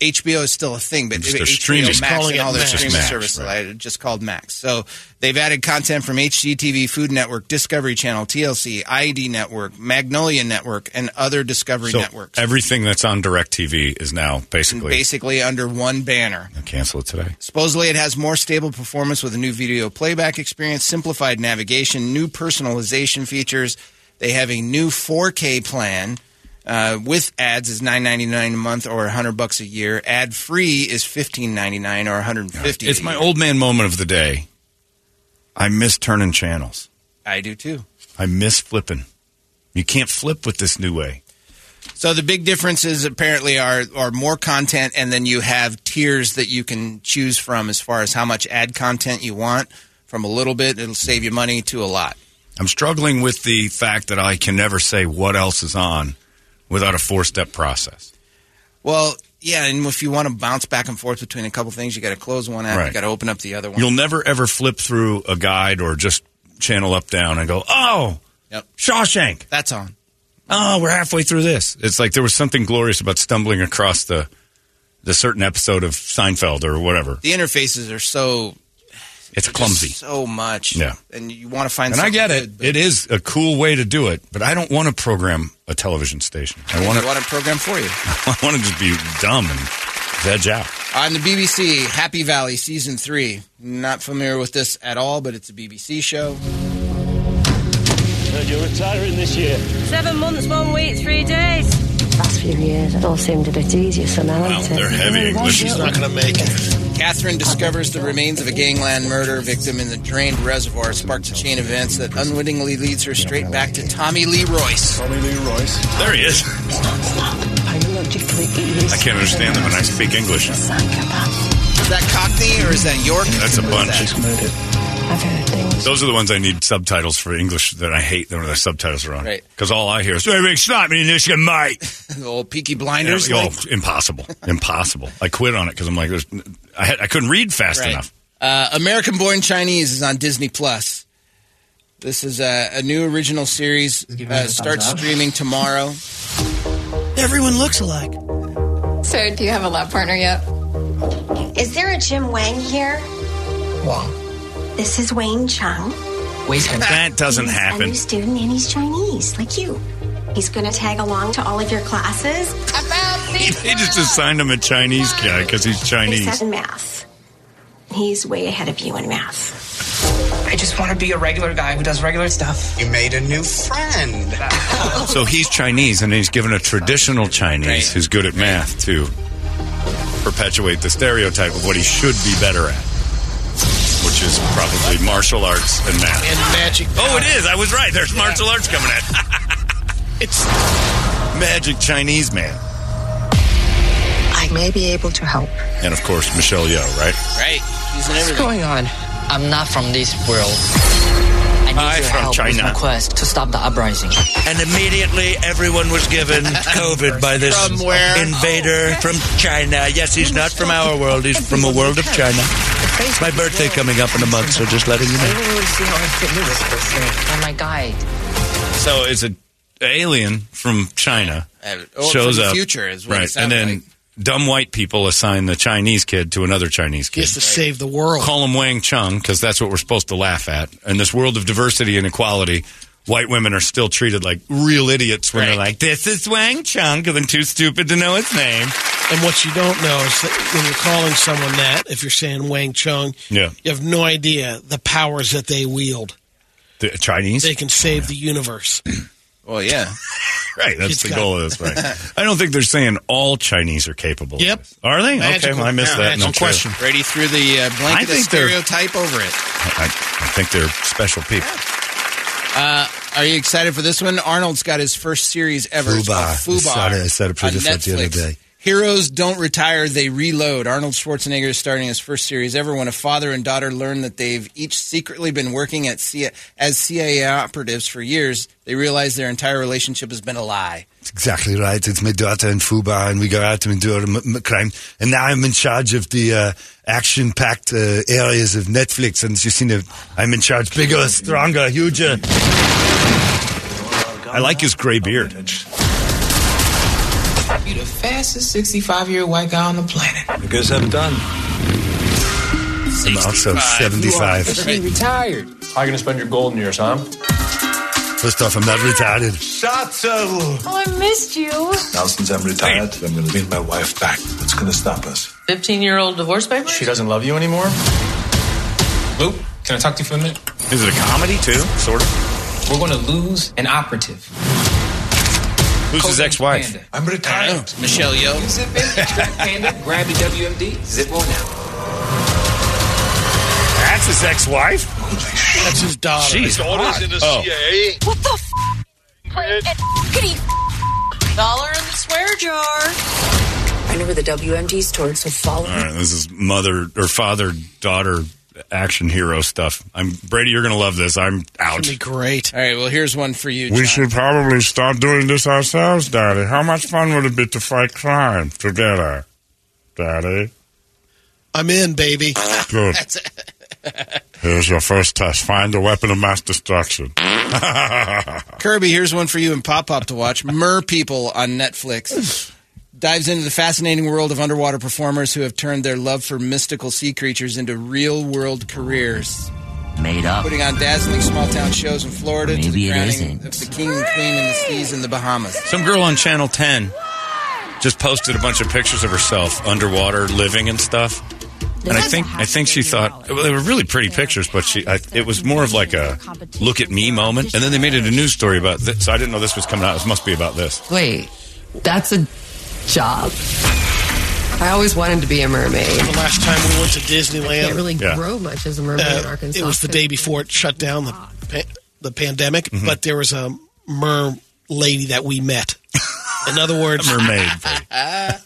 HBO is still a thing, but Just their HBO streaming. Max and all their Max. streaming Max, services right. are just called Max. So they've added content from HGTV, Food Network, Discovery Channel, TLC, ID Network, Magnolia Network, and other Discovery So networks. everything that's on DirecTV is now basically. Basically under one banner. I'll cancel it today. Supposedly, it has more stable performance with a new video playback experience, simplified navigation, new personalization features. They have a new 4K plan uh, with ads is nine ninety nine a month or hundred bucks a year. Ad free is fifteen ninety nine or one hundred and fifty. It's my old man moment of the day. I miss turning channels. I do too. I miss flipping. You can't flip with this new way. So the big differences apparently are are more content, and then you have tiers that you can choose from as far as how much ad content you want. From a little bit, it'll save you money to a lot. I'm struggling with the fact that I can never say what else is on without a four step process. Well, yeah, and if you want to bounce back and forth between a couple things, you got to close one app, Right. you got to open up the other one. You'll never ever flip through a guide or just channel up down and go, oh, Yep. Shawshank. That's on. Oh, we're halfway through this. It's like there was something glorious about stumbling across the the certain episode of Seinfeld or whatever. The interfaces are so It's clumsy. so much. Yeah. and you want to find. Something. And I get it. good, It is a cool way to do it, but I don't want to program a television station. I want to. want a program for you. [laughs] I want to just be dumb and veg out. On the BBC, Happy Valley season three. Not familiar with this at all, but it's a BBC show. Heard you're retiring this year. Seven months, one week, three days. Last few years, it all seemed a bit easier somehow. Wow, hasn't they're heavy English. She's not going to make it. Catherine discovers the remains of a gangland murder victim in the drained reservoir, sparks a chain of events that unwittingly leads her straight back to Tommy Lee Royce. Tommy Lee Royce. There he is. I can't understand them when I speak English. Is that Cockney or is that York? That's a bunch. that? I've heard things. Those are the ones I need subtitles for English that I hate when the subtitles are on. Right. Because all I hear is, hey, Rick, stop me in this, you mate. [laughs] The old Peaky Blinders. oh, like? impossible. impossible. I quit on it because I'm like, there's, I, had, I couldn't read fast Right. enough. Uh, American Born Chinese is on Disney Plus. This is a, a new original series. Uh, starts streaming tomorrow. Everyone looks alike. So, do you have a lab partner yet? Is there a Jim Wang here? Wang. This is Wayne Chung. Wayne Chung. That doesn't happen. he's a new student and he's Chinese, like you. He's going to tag along to all of your classes. They [laughs] just assigned him a Chinese guy because he's Chinese. Except in math. He's way ahead of you in math. I just want to be a regular guy who does regular stuff. You made a new friend. [laughs] So he's Chinese, and he's given a traditional Chinese who's good at math to perpetuate the stereotype of what he should be better at, which is probably martial arts and math. And magic. Oh, it is. I was right. There's martial arts coming at. [laughs] it's Magic Chinese man. I may be able to help. And of course, Michelle Yeoh, right? Right. She's in What's going on? I'm not from this world. I need Hi, your from help with China. my quest to stop the uprising. And immediately everyone was given [laughs] COVID by this From where? invader from China. Yes, he's not from our world. He's from a world of China. It's my birthday coming up in a month, so just letting you I know. didn't really see how I fit in this person. And my guide. So it's a alien from China Uh, oh, shows from the up, future is what right? sounds And then like. Dumb white people assign the Chinese kid to another Chinese kid. has to save the world. Call him Wang Chung because that's what we're supposed to laugh at. In this world of diversity and equality, white women are still treated like real idiots when they're like, "This is Wang Chung," because I'm too stupid to know his name. And what you don't know is that when you're calling someone that, if you're saying Wang Chung, Yeah, you have no idea the powers that they wield. the Chinese. They can save oh, the universe. [clears throat] Well, yeah. [laughs] right, that's It's the goal of this, right? I don't think they're saying all Chinese are capable. Yep. Of. Are they? Magical. Okay, well, I missed Yeah, that. in the no trailer. question. Brady threw the uh, blanket of they're- stereotype over it. I, I think they're special people. Uh, are you excited for this one? Arnold's got his first series ever. It's Fubar. called Fubar. I saw it- I saw it pretty on different the other day. Heroes don't retire, they reload. Arnold Schwarzenegger is starting his first series ever when a father and daughter learn that they've each secretly been working at CIA, as CIA operatives for years. They realize their entire relationship has been a lie. That's exactly right. It's my daughter in Fuba, and we go out and do a m- m- crime. And now I'm in charge of the uh, action-packed uh, areas of Netflix. And you've seen, the, I'm in charge, bigger, stronger, huger. I like his gray beard. You the fastest 65 year old white guy on the planet. You guys have it done. I'm also 75. She retired. How are you gonna spend your golden years, huh? First off, I'm not retarded. Schatzel! Oh, I missed you. Now since I'm retired, I'm gonna bring my wife back. What's gonna stop us? 15 year old divorce papers? She doesn't love you anymore? Luke, can I talk to you for a minute? Is it a comedy too? Sort of. We're gonna lose an operative. Who's his ex-wife? Panda. I'm retired. Michelle Yeoh. You zip in, extract panda, grab your WMD, zip on out. That's his ex-wife. That's his daughter. Jeez, Daughter's in the Oh. CIA. What the f? Dollar in the swear jar. I know where the WMD stored, so follow All right, this is mother or father daughter action hero stuff. I'm Brady. You're gonna love this. I'm out. Be great. All right, well, here's one for you. We John. should probably start doing this ourselves, Daddy. How much fun would it be to fight crime together, Daddy? I'm in, baby. Good. [laughs] Here's your first test. Find a weapon of mass destruction. [laughs] Kirby, here's one for you and Pop Pop to watch. Mer People on Netflix. [laughs] Dives into the fascinating world of underwater performers who have turned their love for mystical sea creatures into real world careers. Made up. Putting on dazzling small town shows in Florida to the Maybe it crowning isn't. of the king and queen in the seas in the Bahamas. Some girl on Channel 10 just posted a bunch of pictures of herself underwater living and stuff. And I think I think she thought well, they were really pretty pictures, but she I, it was more of like a look at me moment. And then they made it a news story about this, so I didn't know this was coming out. This must be about this. Wait, that's a job. I always wanted to be a mermaid. The last time we went to Disneyland, Can't really Yeah. grow much as a mermaid in uh, Arkansas. it was the day before it shut down the pa- the pandemic, Mm-hmm. but there was a mer lady that we met. In other words, [laughs] mermaid. [laughs]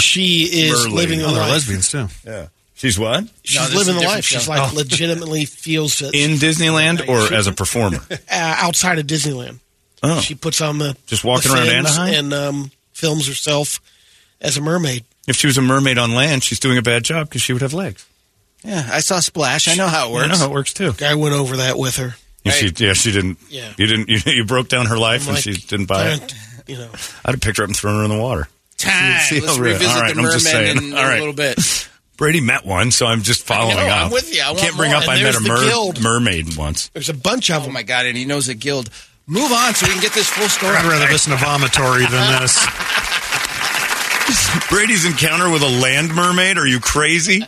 she is Mer living lady. the Oh, they're life. lesbians too. Yeah. She's what? She's living the life. She's like legitimately feels that in Disneyland or as a performer. [laughs] uh, outside of Disneyland. Oh. She puts on the Just walking the around Anaheim? and um, films herself as a mermaid. If she was a mermaid on land, she's doing a bad job because she would have legs. Yeah, I saw Splash. I know how it works. I know how it works too. I went over that with her. Yeah, she, yeah, she didn't. Yeah. You didn't. [laughs] You, you broke down her life, I'm and like, she didn't buy it. You know, I'd have picked her up and thrown her in the water. Time. See- see Let's revisit all right, the I'm just saying. in, All in right. a little bit. [laughs] Brady met one, so I'm just following know, up. I'm with you. I want Can't bring more. up. And I met a mer- mermaid once. there's a bunch of Oh them. my god! And he knows a guild. Move on so we can get this full story. I'd rather listen to Vomitory than this. [laughs] Brady's encounter with a land mermaid? Are you crazy?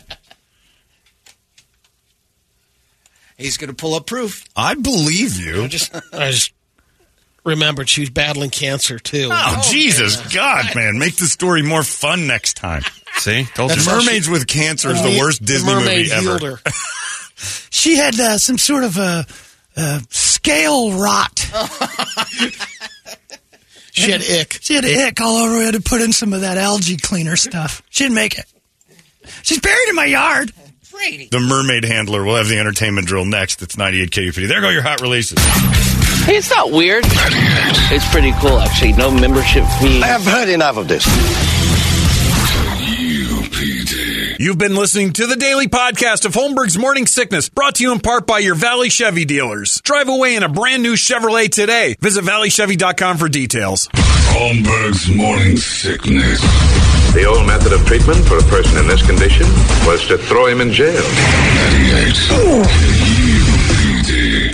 He's going to pull up proof. I believe you. I just, I just remembered she was battling cancer too. Oh, Jesus God, man! Make the story more fun next time. See, told That's The how she- mermaids with cancer is the- the worst Disney mermaid movie ever. [laughs] She had uh, some sort of a, uh scale rot. She had ick. She had ick all over. We had to put in some of that algae cleaner stuff. She didn't make it. She's buried in my yard. The mermaid handler will have the entertainment drill next. It's 98 KUPD. There go your hot releases. Hey, it's not weird. It's pretty cool, actually. No membership fee. I have heard enough of this. You've been listening to the daily podcast of Holmberg's Morning Sickness, brought to you in part by your Valley Chevy dealers. Drive away in a brand new Chevrolet today. Visit valleychevy.com for details. Holmberg's morning sickness. The old method of treatment for a person in this condition was to throw him in jail.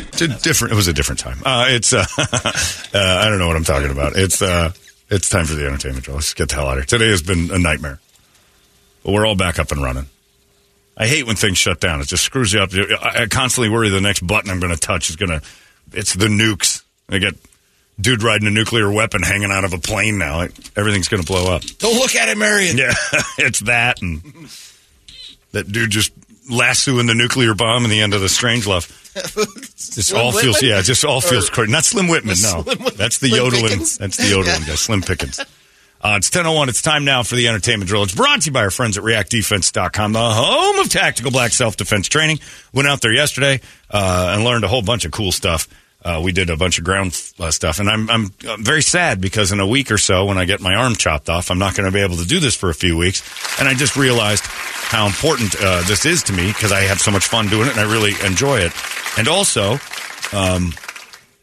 It's a different. It was a different time. Uh, it's. Uh, [laughs] uh, I don't know what I'm talking about. It's. Uh, it's time for the entertainment drill. Let's get the hell out of here. Today has been a nightmare, but we're all back up and running. I hate when things shut down. It just screws you up. I constantly worry the next button I'm going to touch is going to. It's the nukes. I get dude riding a nuclear weapon hanging out of a plane now. Like, everything's going to blow up. Don't look at it, Marion. Yeah, [laughs] it's that and that dude just lassoing the nuclear bomb in the end of the Strangelove. [laughs] This all feels Whitman? yeah, just all feels crazy. Not Slim Whitman, [laughs] no. Slim That's the Slim yodeling. Pickens? That's the yodeling guy, Slim Pickens. Uh, it's 10.01. It's time now for the entertainment drill. It's brought to you by our friends at reactdefense.com, the home of tactical black self-defense training. Went out there yesterday uh, and learned a whole bunch of cool stuff. Uh, we did a bunch of ground uh, stuff, and I'm, I'm uh, very sad because in a week or so, when I get my arm chopped off, I'm not going to be able to do this for a few weeks. And I just realized how important uh, this is to me because I have so much fun doing it and I really enjoy it. And also, um,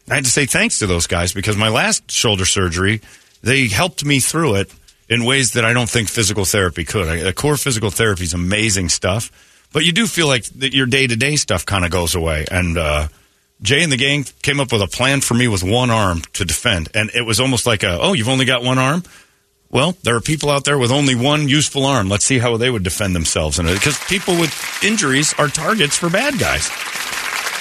I had to say thanks to those guys because my last shoulder surgery, they helped me through it in ways that I don't think physical therapy could. I, core physical therapy is amazing stuff, but you do feel like that your day to day stuff kind of goes away. And uh, Jay and the gang came up with a plan for me with one arm to defend, and it was almost like a, oh, you've only got one arm. Well, there are people out there with only one useful arm. Let's see how they would defend themselves it. Because people with injuries are targets for bad guys.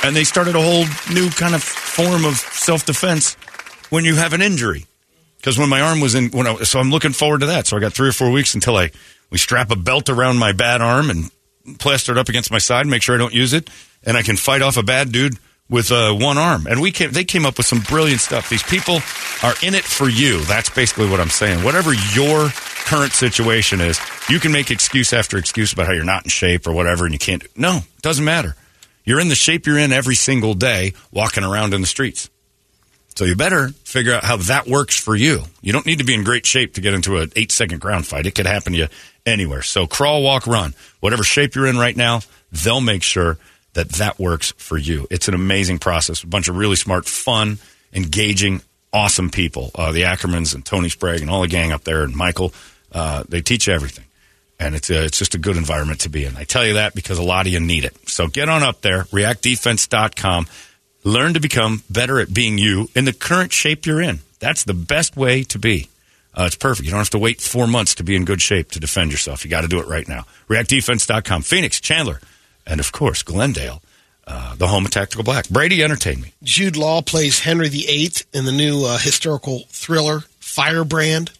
And they started a whole new kind of form of self defense when you have an injury. Because when my arm was in, when I, so I'm looking forward to that. So I got three or four weeks until I we strap a belt around my bad arm and plaster it up against my side, and make sure I don't use it, and I can fight off a bad dude with uh, one arm. And we came, they came up with some brilliant stuff. These people are in it for you. That's basically what I'm saying. Whatever your current situation is, you can make excuse after excuse about how you're not in shape or whatever, and you can't. No, it doesn't matter. You're in the shape you're in every single day, walking around in the streets. So you better figure out how that works for you. You don't need to be in great shape to get into an eight second ground fight. It could happen to you anywhere. So crawl, walk, run. Whatever shape you're in right now, they'll make sure that that works for you. It's an amazing process. A bunch of really smart, fun, engaging, awesome people. Uh, the Ackermans and Tony Sprague and all the gang up there and Michael, uh, they teach everything. And it's, a, it's just a good environment to be in. I tell you that because a lot of you need it. So get on up there, reactdefense.com. Learn to become better at being you in the current shape you're in. That's the best way to be. Uh, it's perfect. You don't have to wait four months to be in good shape to defend yourself. You got to do it right now. ReactDefense.com. Phoenix, Chandler, and of course, Glendale, uh, the home of Tactical Black. Brady, entertain me. Jude Law plays Henry VIII in the new uh, historical thriller Firebrand.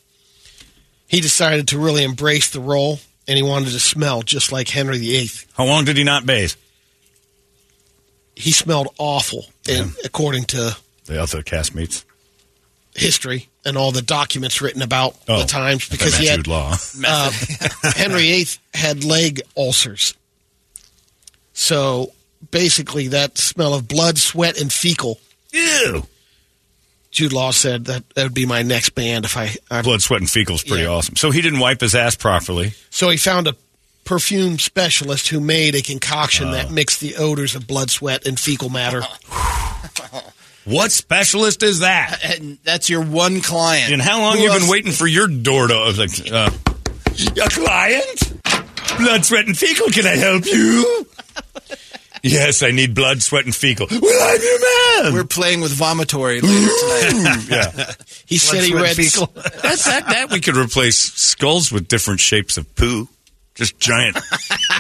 He decided to really embrace the role, and he wanted to smell just like Henry VIII. How long did he not bathe? He smelled awful, and according to The other castmates. history and all the documents written about Oh, the times, because he had Law. uh, [laughs] Henry VIII had leg ulcers. So basically, that smell of blood, sweat, and fecal. Ew. Jude Law said that that would be my next band if I. I Blood, sweat, and fecal is pretty Yeah. awesome. So he didn't wipe his ass properly. So he found a perfume specialist who made a concoction Oh. that mixed the odors of blood, sweat, and fecal matter. [laughs] What specialist is that? [laughs] And that's your one client. And how long Who you been waiting for your door to open? Like, uh, your client? Blood, sweat, and fecal. Can I help you? [laughs] yes, I need blood, sweat, and fecal. Well, I'm your man. We're playing with vomitory later tonight. yeah. He said he read. fecal. That's that. That we could replace skulls with different shapes of poo. Just giant,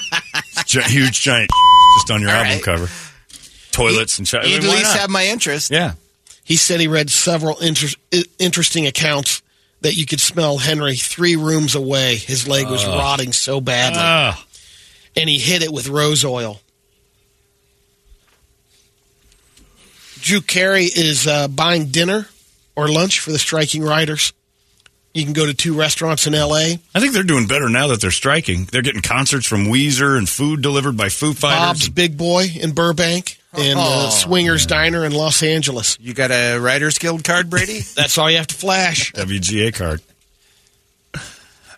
[laughs] gi- huge, giant, [laughs] just on your All album right. cover. Toilets and shit. I You'd mean, at least not? have my interest. Yeah. He said he read several inter- interesting accounts that you could smell Henry three rooms away. His leg was Ugh. rotting so badly, Ugh. and he hit it with rose oil. Drew Carey is uh, buying dinner or lunch for the striking writers. You can go to two restaurants in L.A. I think they're doing better now that they're striking. They're getting concerts from Weezer and food delivered by Foo Fighters. Bob's Big Boy in Burbank and uh, Oh. Swingers Diner in Los Angeles. You got a Writers Guild card, Brady? [laughs] That's all you have to flash. WGA card.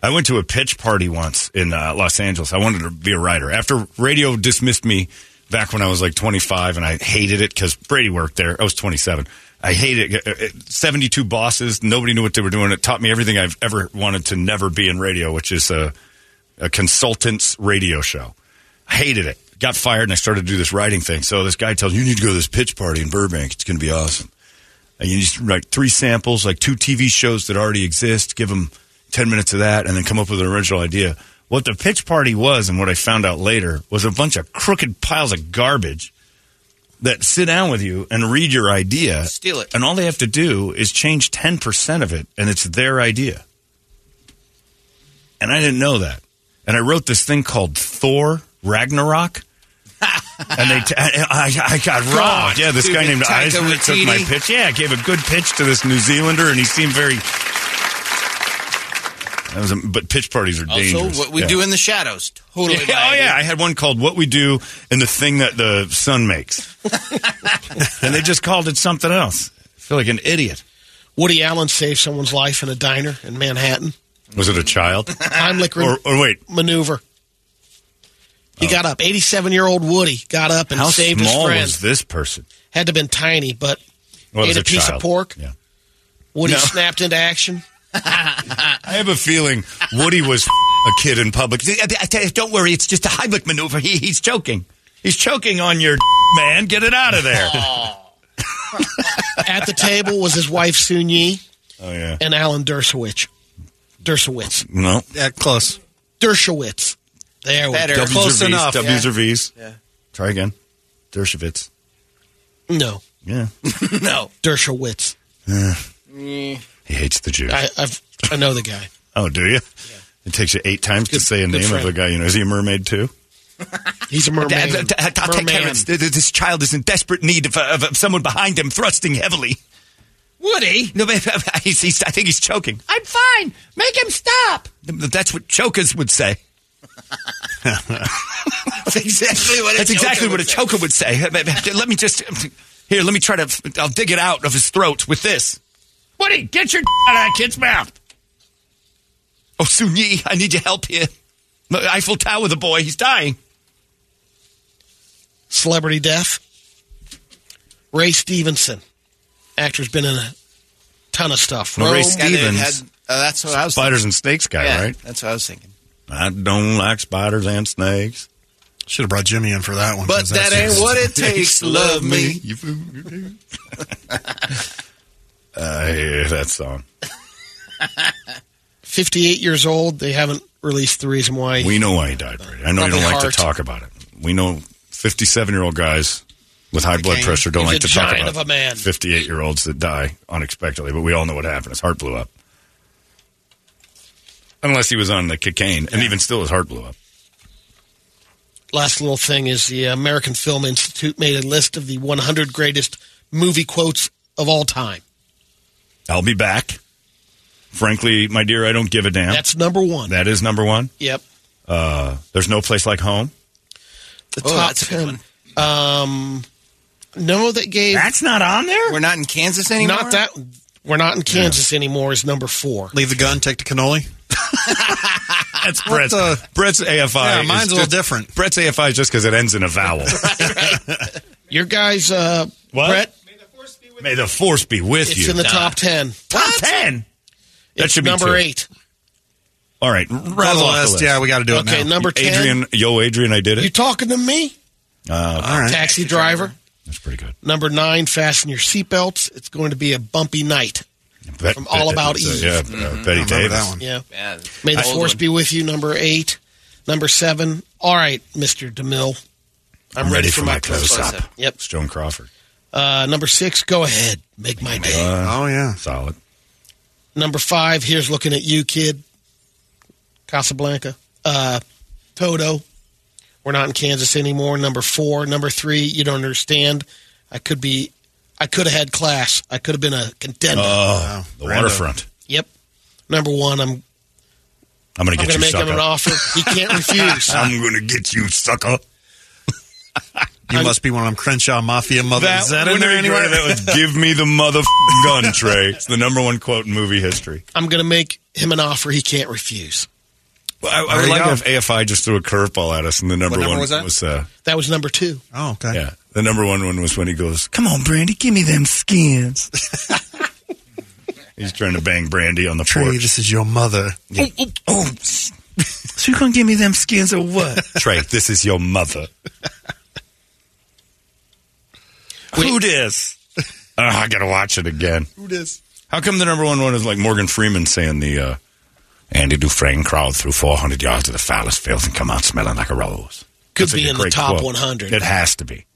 I went to a pitch party once in uh, Los Angeles. I wanted to be a writer. After radio dismissed me back when I was like 25 and I hated it because Brady worked there. I was 27. I hated it. Uh, uh, 72 bosses. Nobody knew what they were doing. It taught me everything I've ever wanted to never be in radio, which is a, a consultant's radio show. I hated it. Got fired and I started to do this writing thing. So this guy tells me, you need to go to this pitch party in Burbank. It's going to be awesome. And you just write three samples, like two TV shows that already exist, give them 10 minutes of that, and then come up with an original idea. What the pitch party was, and what I found out later, was a bunch of crooked piles of garbage that sit down with you and read your idea, Steal it. and all they have to do is change ten percent of it, and it's their idea. And I didn't know that. And I wrote this thing called Thor Ragnarok. [laughs] and they, t- I, I, I got robbed. Yeah, this guy named Eisner took my pitch. Yeah, gave a good pitch to this New Zealander, and he seemed very. That was a, but pitch parties are dangerous. Also, what we Yeah. do in the shadows. Totally. Yeah, oh idea. yeah, I had one called "What We Do" and the thing that the sun makes, [laughs] and they just called it something else. I feel like an idiot. Woody Allen saved someone's life in a diner in Manhattan. Was it a child? [laughs] Heimlich or, or wait, maneuver. He oh. got up. 87 year old Woody got up and how saved his small friend. was this person? Had to have been tiny, but Well, ate a, a piece child. of pork. Yeah. Woody No. snapped into action. [laughs] I have a feeling Woody was a kid in public. I tell you, don't worry, it's just a Heimlich maneuver. He, he's choking. He's choking on your [laughs] man. Get it out of there. [laughs] At the table was his wife Soon Yi Oh yeah. and Alan Dershowitz. Dershowitz. No. Yeah, close. Dershowitz. There we go. W's Close or V's. enough. W's Yeah. or V's. Yeah. Try again. Dershowitz. No, Yeah. no. Dershowitz. Mm. He hates the Jews. I, I've, I know the guy. [laughs] oh, do you? It takes you eight times to say a good name of a guy. You know, is he a mermaid too? He's a mermaid. I'll take care of Merman. it. This child is in desperate need of, of, of someone behind him thrusting heavily. Woody. No, he's, he's, I think he's choking. I'm fine. Make him stop. That's what chokers would say. [laughs] That's exactly what. That's a exactly joker what a would say. choker would say. Let me just here. Let me try to. I'll dig it out of his throat with this. Woody, get your out of that kid's mouth. Oh, Soon Yi, I need your help here. The Eiffel Tower, the boy, he's dying. Celebrity death. Ray Stevenson. Actor's been in a ton of stuff. No, Ray Rome. Yeah, they Stevens. had- uh, that's what I was. Spiders and snakes guy, yeah, right? That's what I was thinking. I don't like spiders and snakes. Should have brought Jimmy in for that one. But that ain't what it [laughs] takes to love me. [laughs] I hear that song. [laughs] 58 years old. They haven't released the reason why. We know why he died, Brady. I know you don't like heart. to talk about it. We know 57 year old guys with high blood pressure don't like to talk about of a man. 58 year olds that die unexpectedly, but we all know what happened. His heart blew up. Unless he was on the cocaine, and even still, his heart blew up. Last little thing is the American Film Institute made a list of the 100 greatest movie quotes of all time. I'll be back. Frankly, my dear, I don't give a damn. That's number one. that is number one. Yep. Uh, there's no place like home. The Oh, top that's a good 10. Um, no, that gave. That's not on there. We're not in Kansas anymore. Not that. We're not in Kansas anymore. Is number four. Leave the gun, take the cannoli. [laughs] That's Brett's. the- Brett's AFI. Yeah, is mine's a little just- different. Brett's AFI is just because it ends in a vowel. [laughs] right, right. Your guys, uh, What? Brett, May the force be with it's you. It's in the top ten. Top ten. That It's should be number two. eight. All right, Follow rattle the list. list. Yeah, we got to do it Okay, number ten. Adrian, yo, Adrian, I did it. You talking to me? Uh, All right. Taxi driver. that's pretty good. Number nine, fasten your seatbelts. It's going to be a bumpy night. Bet- From All About uh, Eve. Yeah, uh, Betty remember Davis. that one. Yeah. Yeah, May the force one. be with you. Number eight. Number seven. All right, Mr. DeMille. I'm, I'm ready for my close close-up. up. Yep. It's Joan Crawford. Uh, number six. Go ahead. Make my day. Uh, Oh, yeah. solid. Number five. Here's looking at you, kid. Casablanca. Uh, Toto. We're not in Kansas anymore. Number four. Number three. You don't understand. I could be. I could have had class. I could have been a contender. Oh, the Brando. waterfront. yep. Number one. I'm. I'm going to get I'm get going to you, make him sucker. an offer. He can't [laughs] refuse. I'm going to get you, sucker. [laughs] You must be one of them Crenshaw Mafia mothers. Is that in there anywhere? That was [laughs] give me the mother gun, Trey. It's the number one quote in movie history. I'm going to make him an offer he can't refuse. Well, I, I would like go. if AFI just threw a curveball at us, and the number number one was that? uh, That was number two. Oh, okay. yeah, the number one one was when he goes, "Come on, Brandy, give me them skins." [laughs] He's trying to bang Brandy on the Trey, porch. this is your mother. Oh, oh, oh. so you gonna give me them skins or what? [laughs] Trey, this is your mother. Who dis? [laughs] Oh, I gotta watch it again. Who dis? How come the number one one is like Morgan Freeman saying the uh, Andy Dufresne crawled through 400 yards of the foulest filth and come out smelling like a rose? Could That's be like in the top quote. 100. It has to be.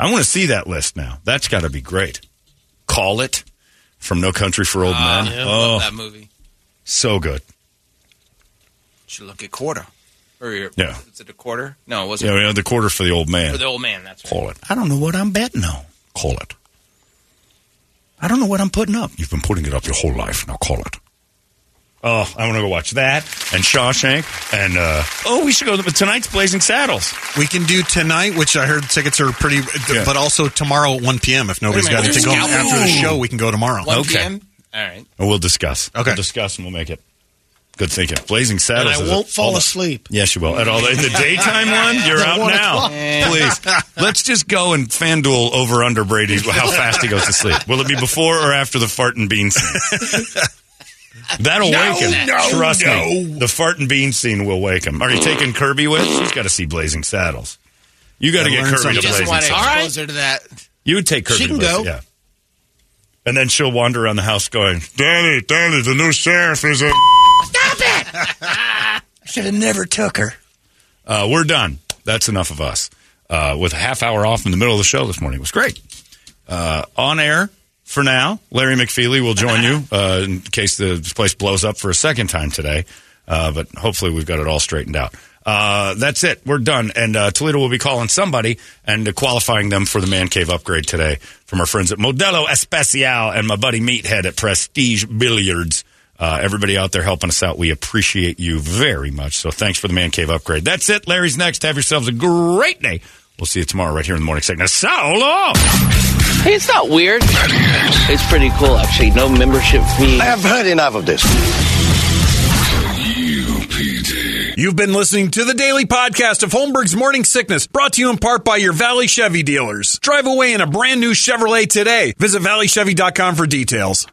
I want to see that list now. That's got to be great. Call it from No Country for Old Ah, Men. I Oh, love that movie. so good. Should look at quarter. Or your, Yeah. Is it a quarter? No, it wasn't. Yeah, we had the quarter for the old man. For the old man, that's right. Call it. I don't know what I'm betting on. Call it. I don't know what I'm putting up. You've been putting it up your whole life. Now call it. Oh, I want to go watch that and Shawshank and uh, oh, we should go to tonight's Blazing Saddles. We can do tonight, which I heard tickets are pretty, Yeah. but also tomorrow at 1 p.m. If nobody's got minute, anything going there's after the show, we can go tomorrow. 1 Okay. p.m.? All right. And we'll discuss. Okay. We'll discuss and we'll make it. Good thinking. Blazing And Saddles. I won't a- fall all the- asleep. Yes, you will. At all the, the daytime [laughs] one, you're out one now. o'clock. [laughs] Please, let's just go and FanDuel over under Brady how fast he goes to sleep. Will it be before or after the fart and bean scene? [laughs] That'll No, wake him. no, Trust no. me. The fart and bean scene will wake him. Are you taking Kirby with? She's got to see Blazing Saddles. You got to get learn Kirby to Blazing want to Saddles. expose her to that. You would take Kirby She to can Blazing, go. yeah. And then she'll wander around the house going, Daddy, Daddy, the new sheriff is a. [laughs] I should have never took her. Uh, we're done. That's enough of us. Uh, with a half hour off in the middle of the show this morning. It was great. Uh, on air for now, Larry McFeelie will join you [laughs] uh, in case the place blows up for a second time today. Uh, but hopefully we've got it all straightened out. Uh, that's it. We're done. And uh, Toledo will be calling somebody and uh, qualifying them for the Man Cave upgrade today from our friends at Modelo Especial and my buddy Meathead at Prestige Billiards. Uh, everybody out there helping us out, we appreciate you very much. So thanks for the Man Cave upgrade. That's it. Larry's next. Have yourselves a great day. We'll see you tomorrow right here in the morning segment. So long. Hey, it's not weird. It's pretty cool, actually. No membership fee. I have heard enough of this. You've been listening to the daily podcast of Holmberg's Morning Sickness, brought to you in part by your Valley Chevy dealers. Drive away in a brand new Chevrolet today. Visit valleychevy.com for details.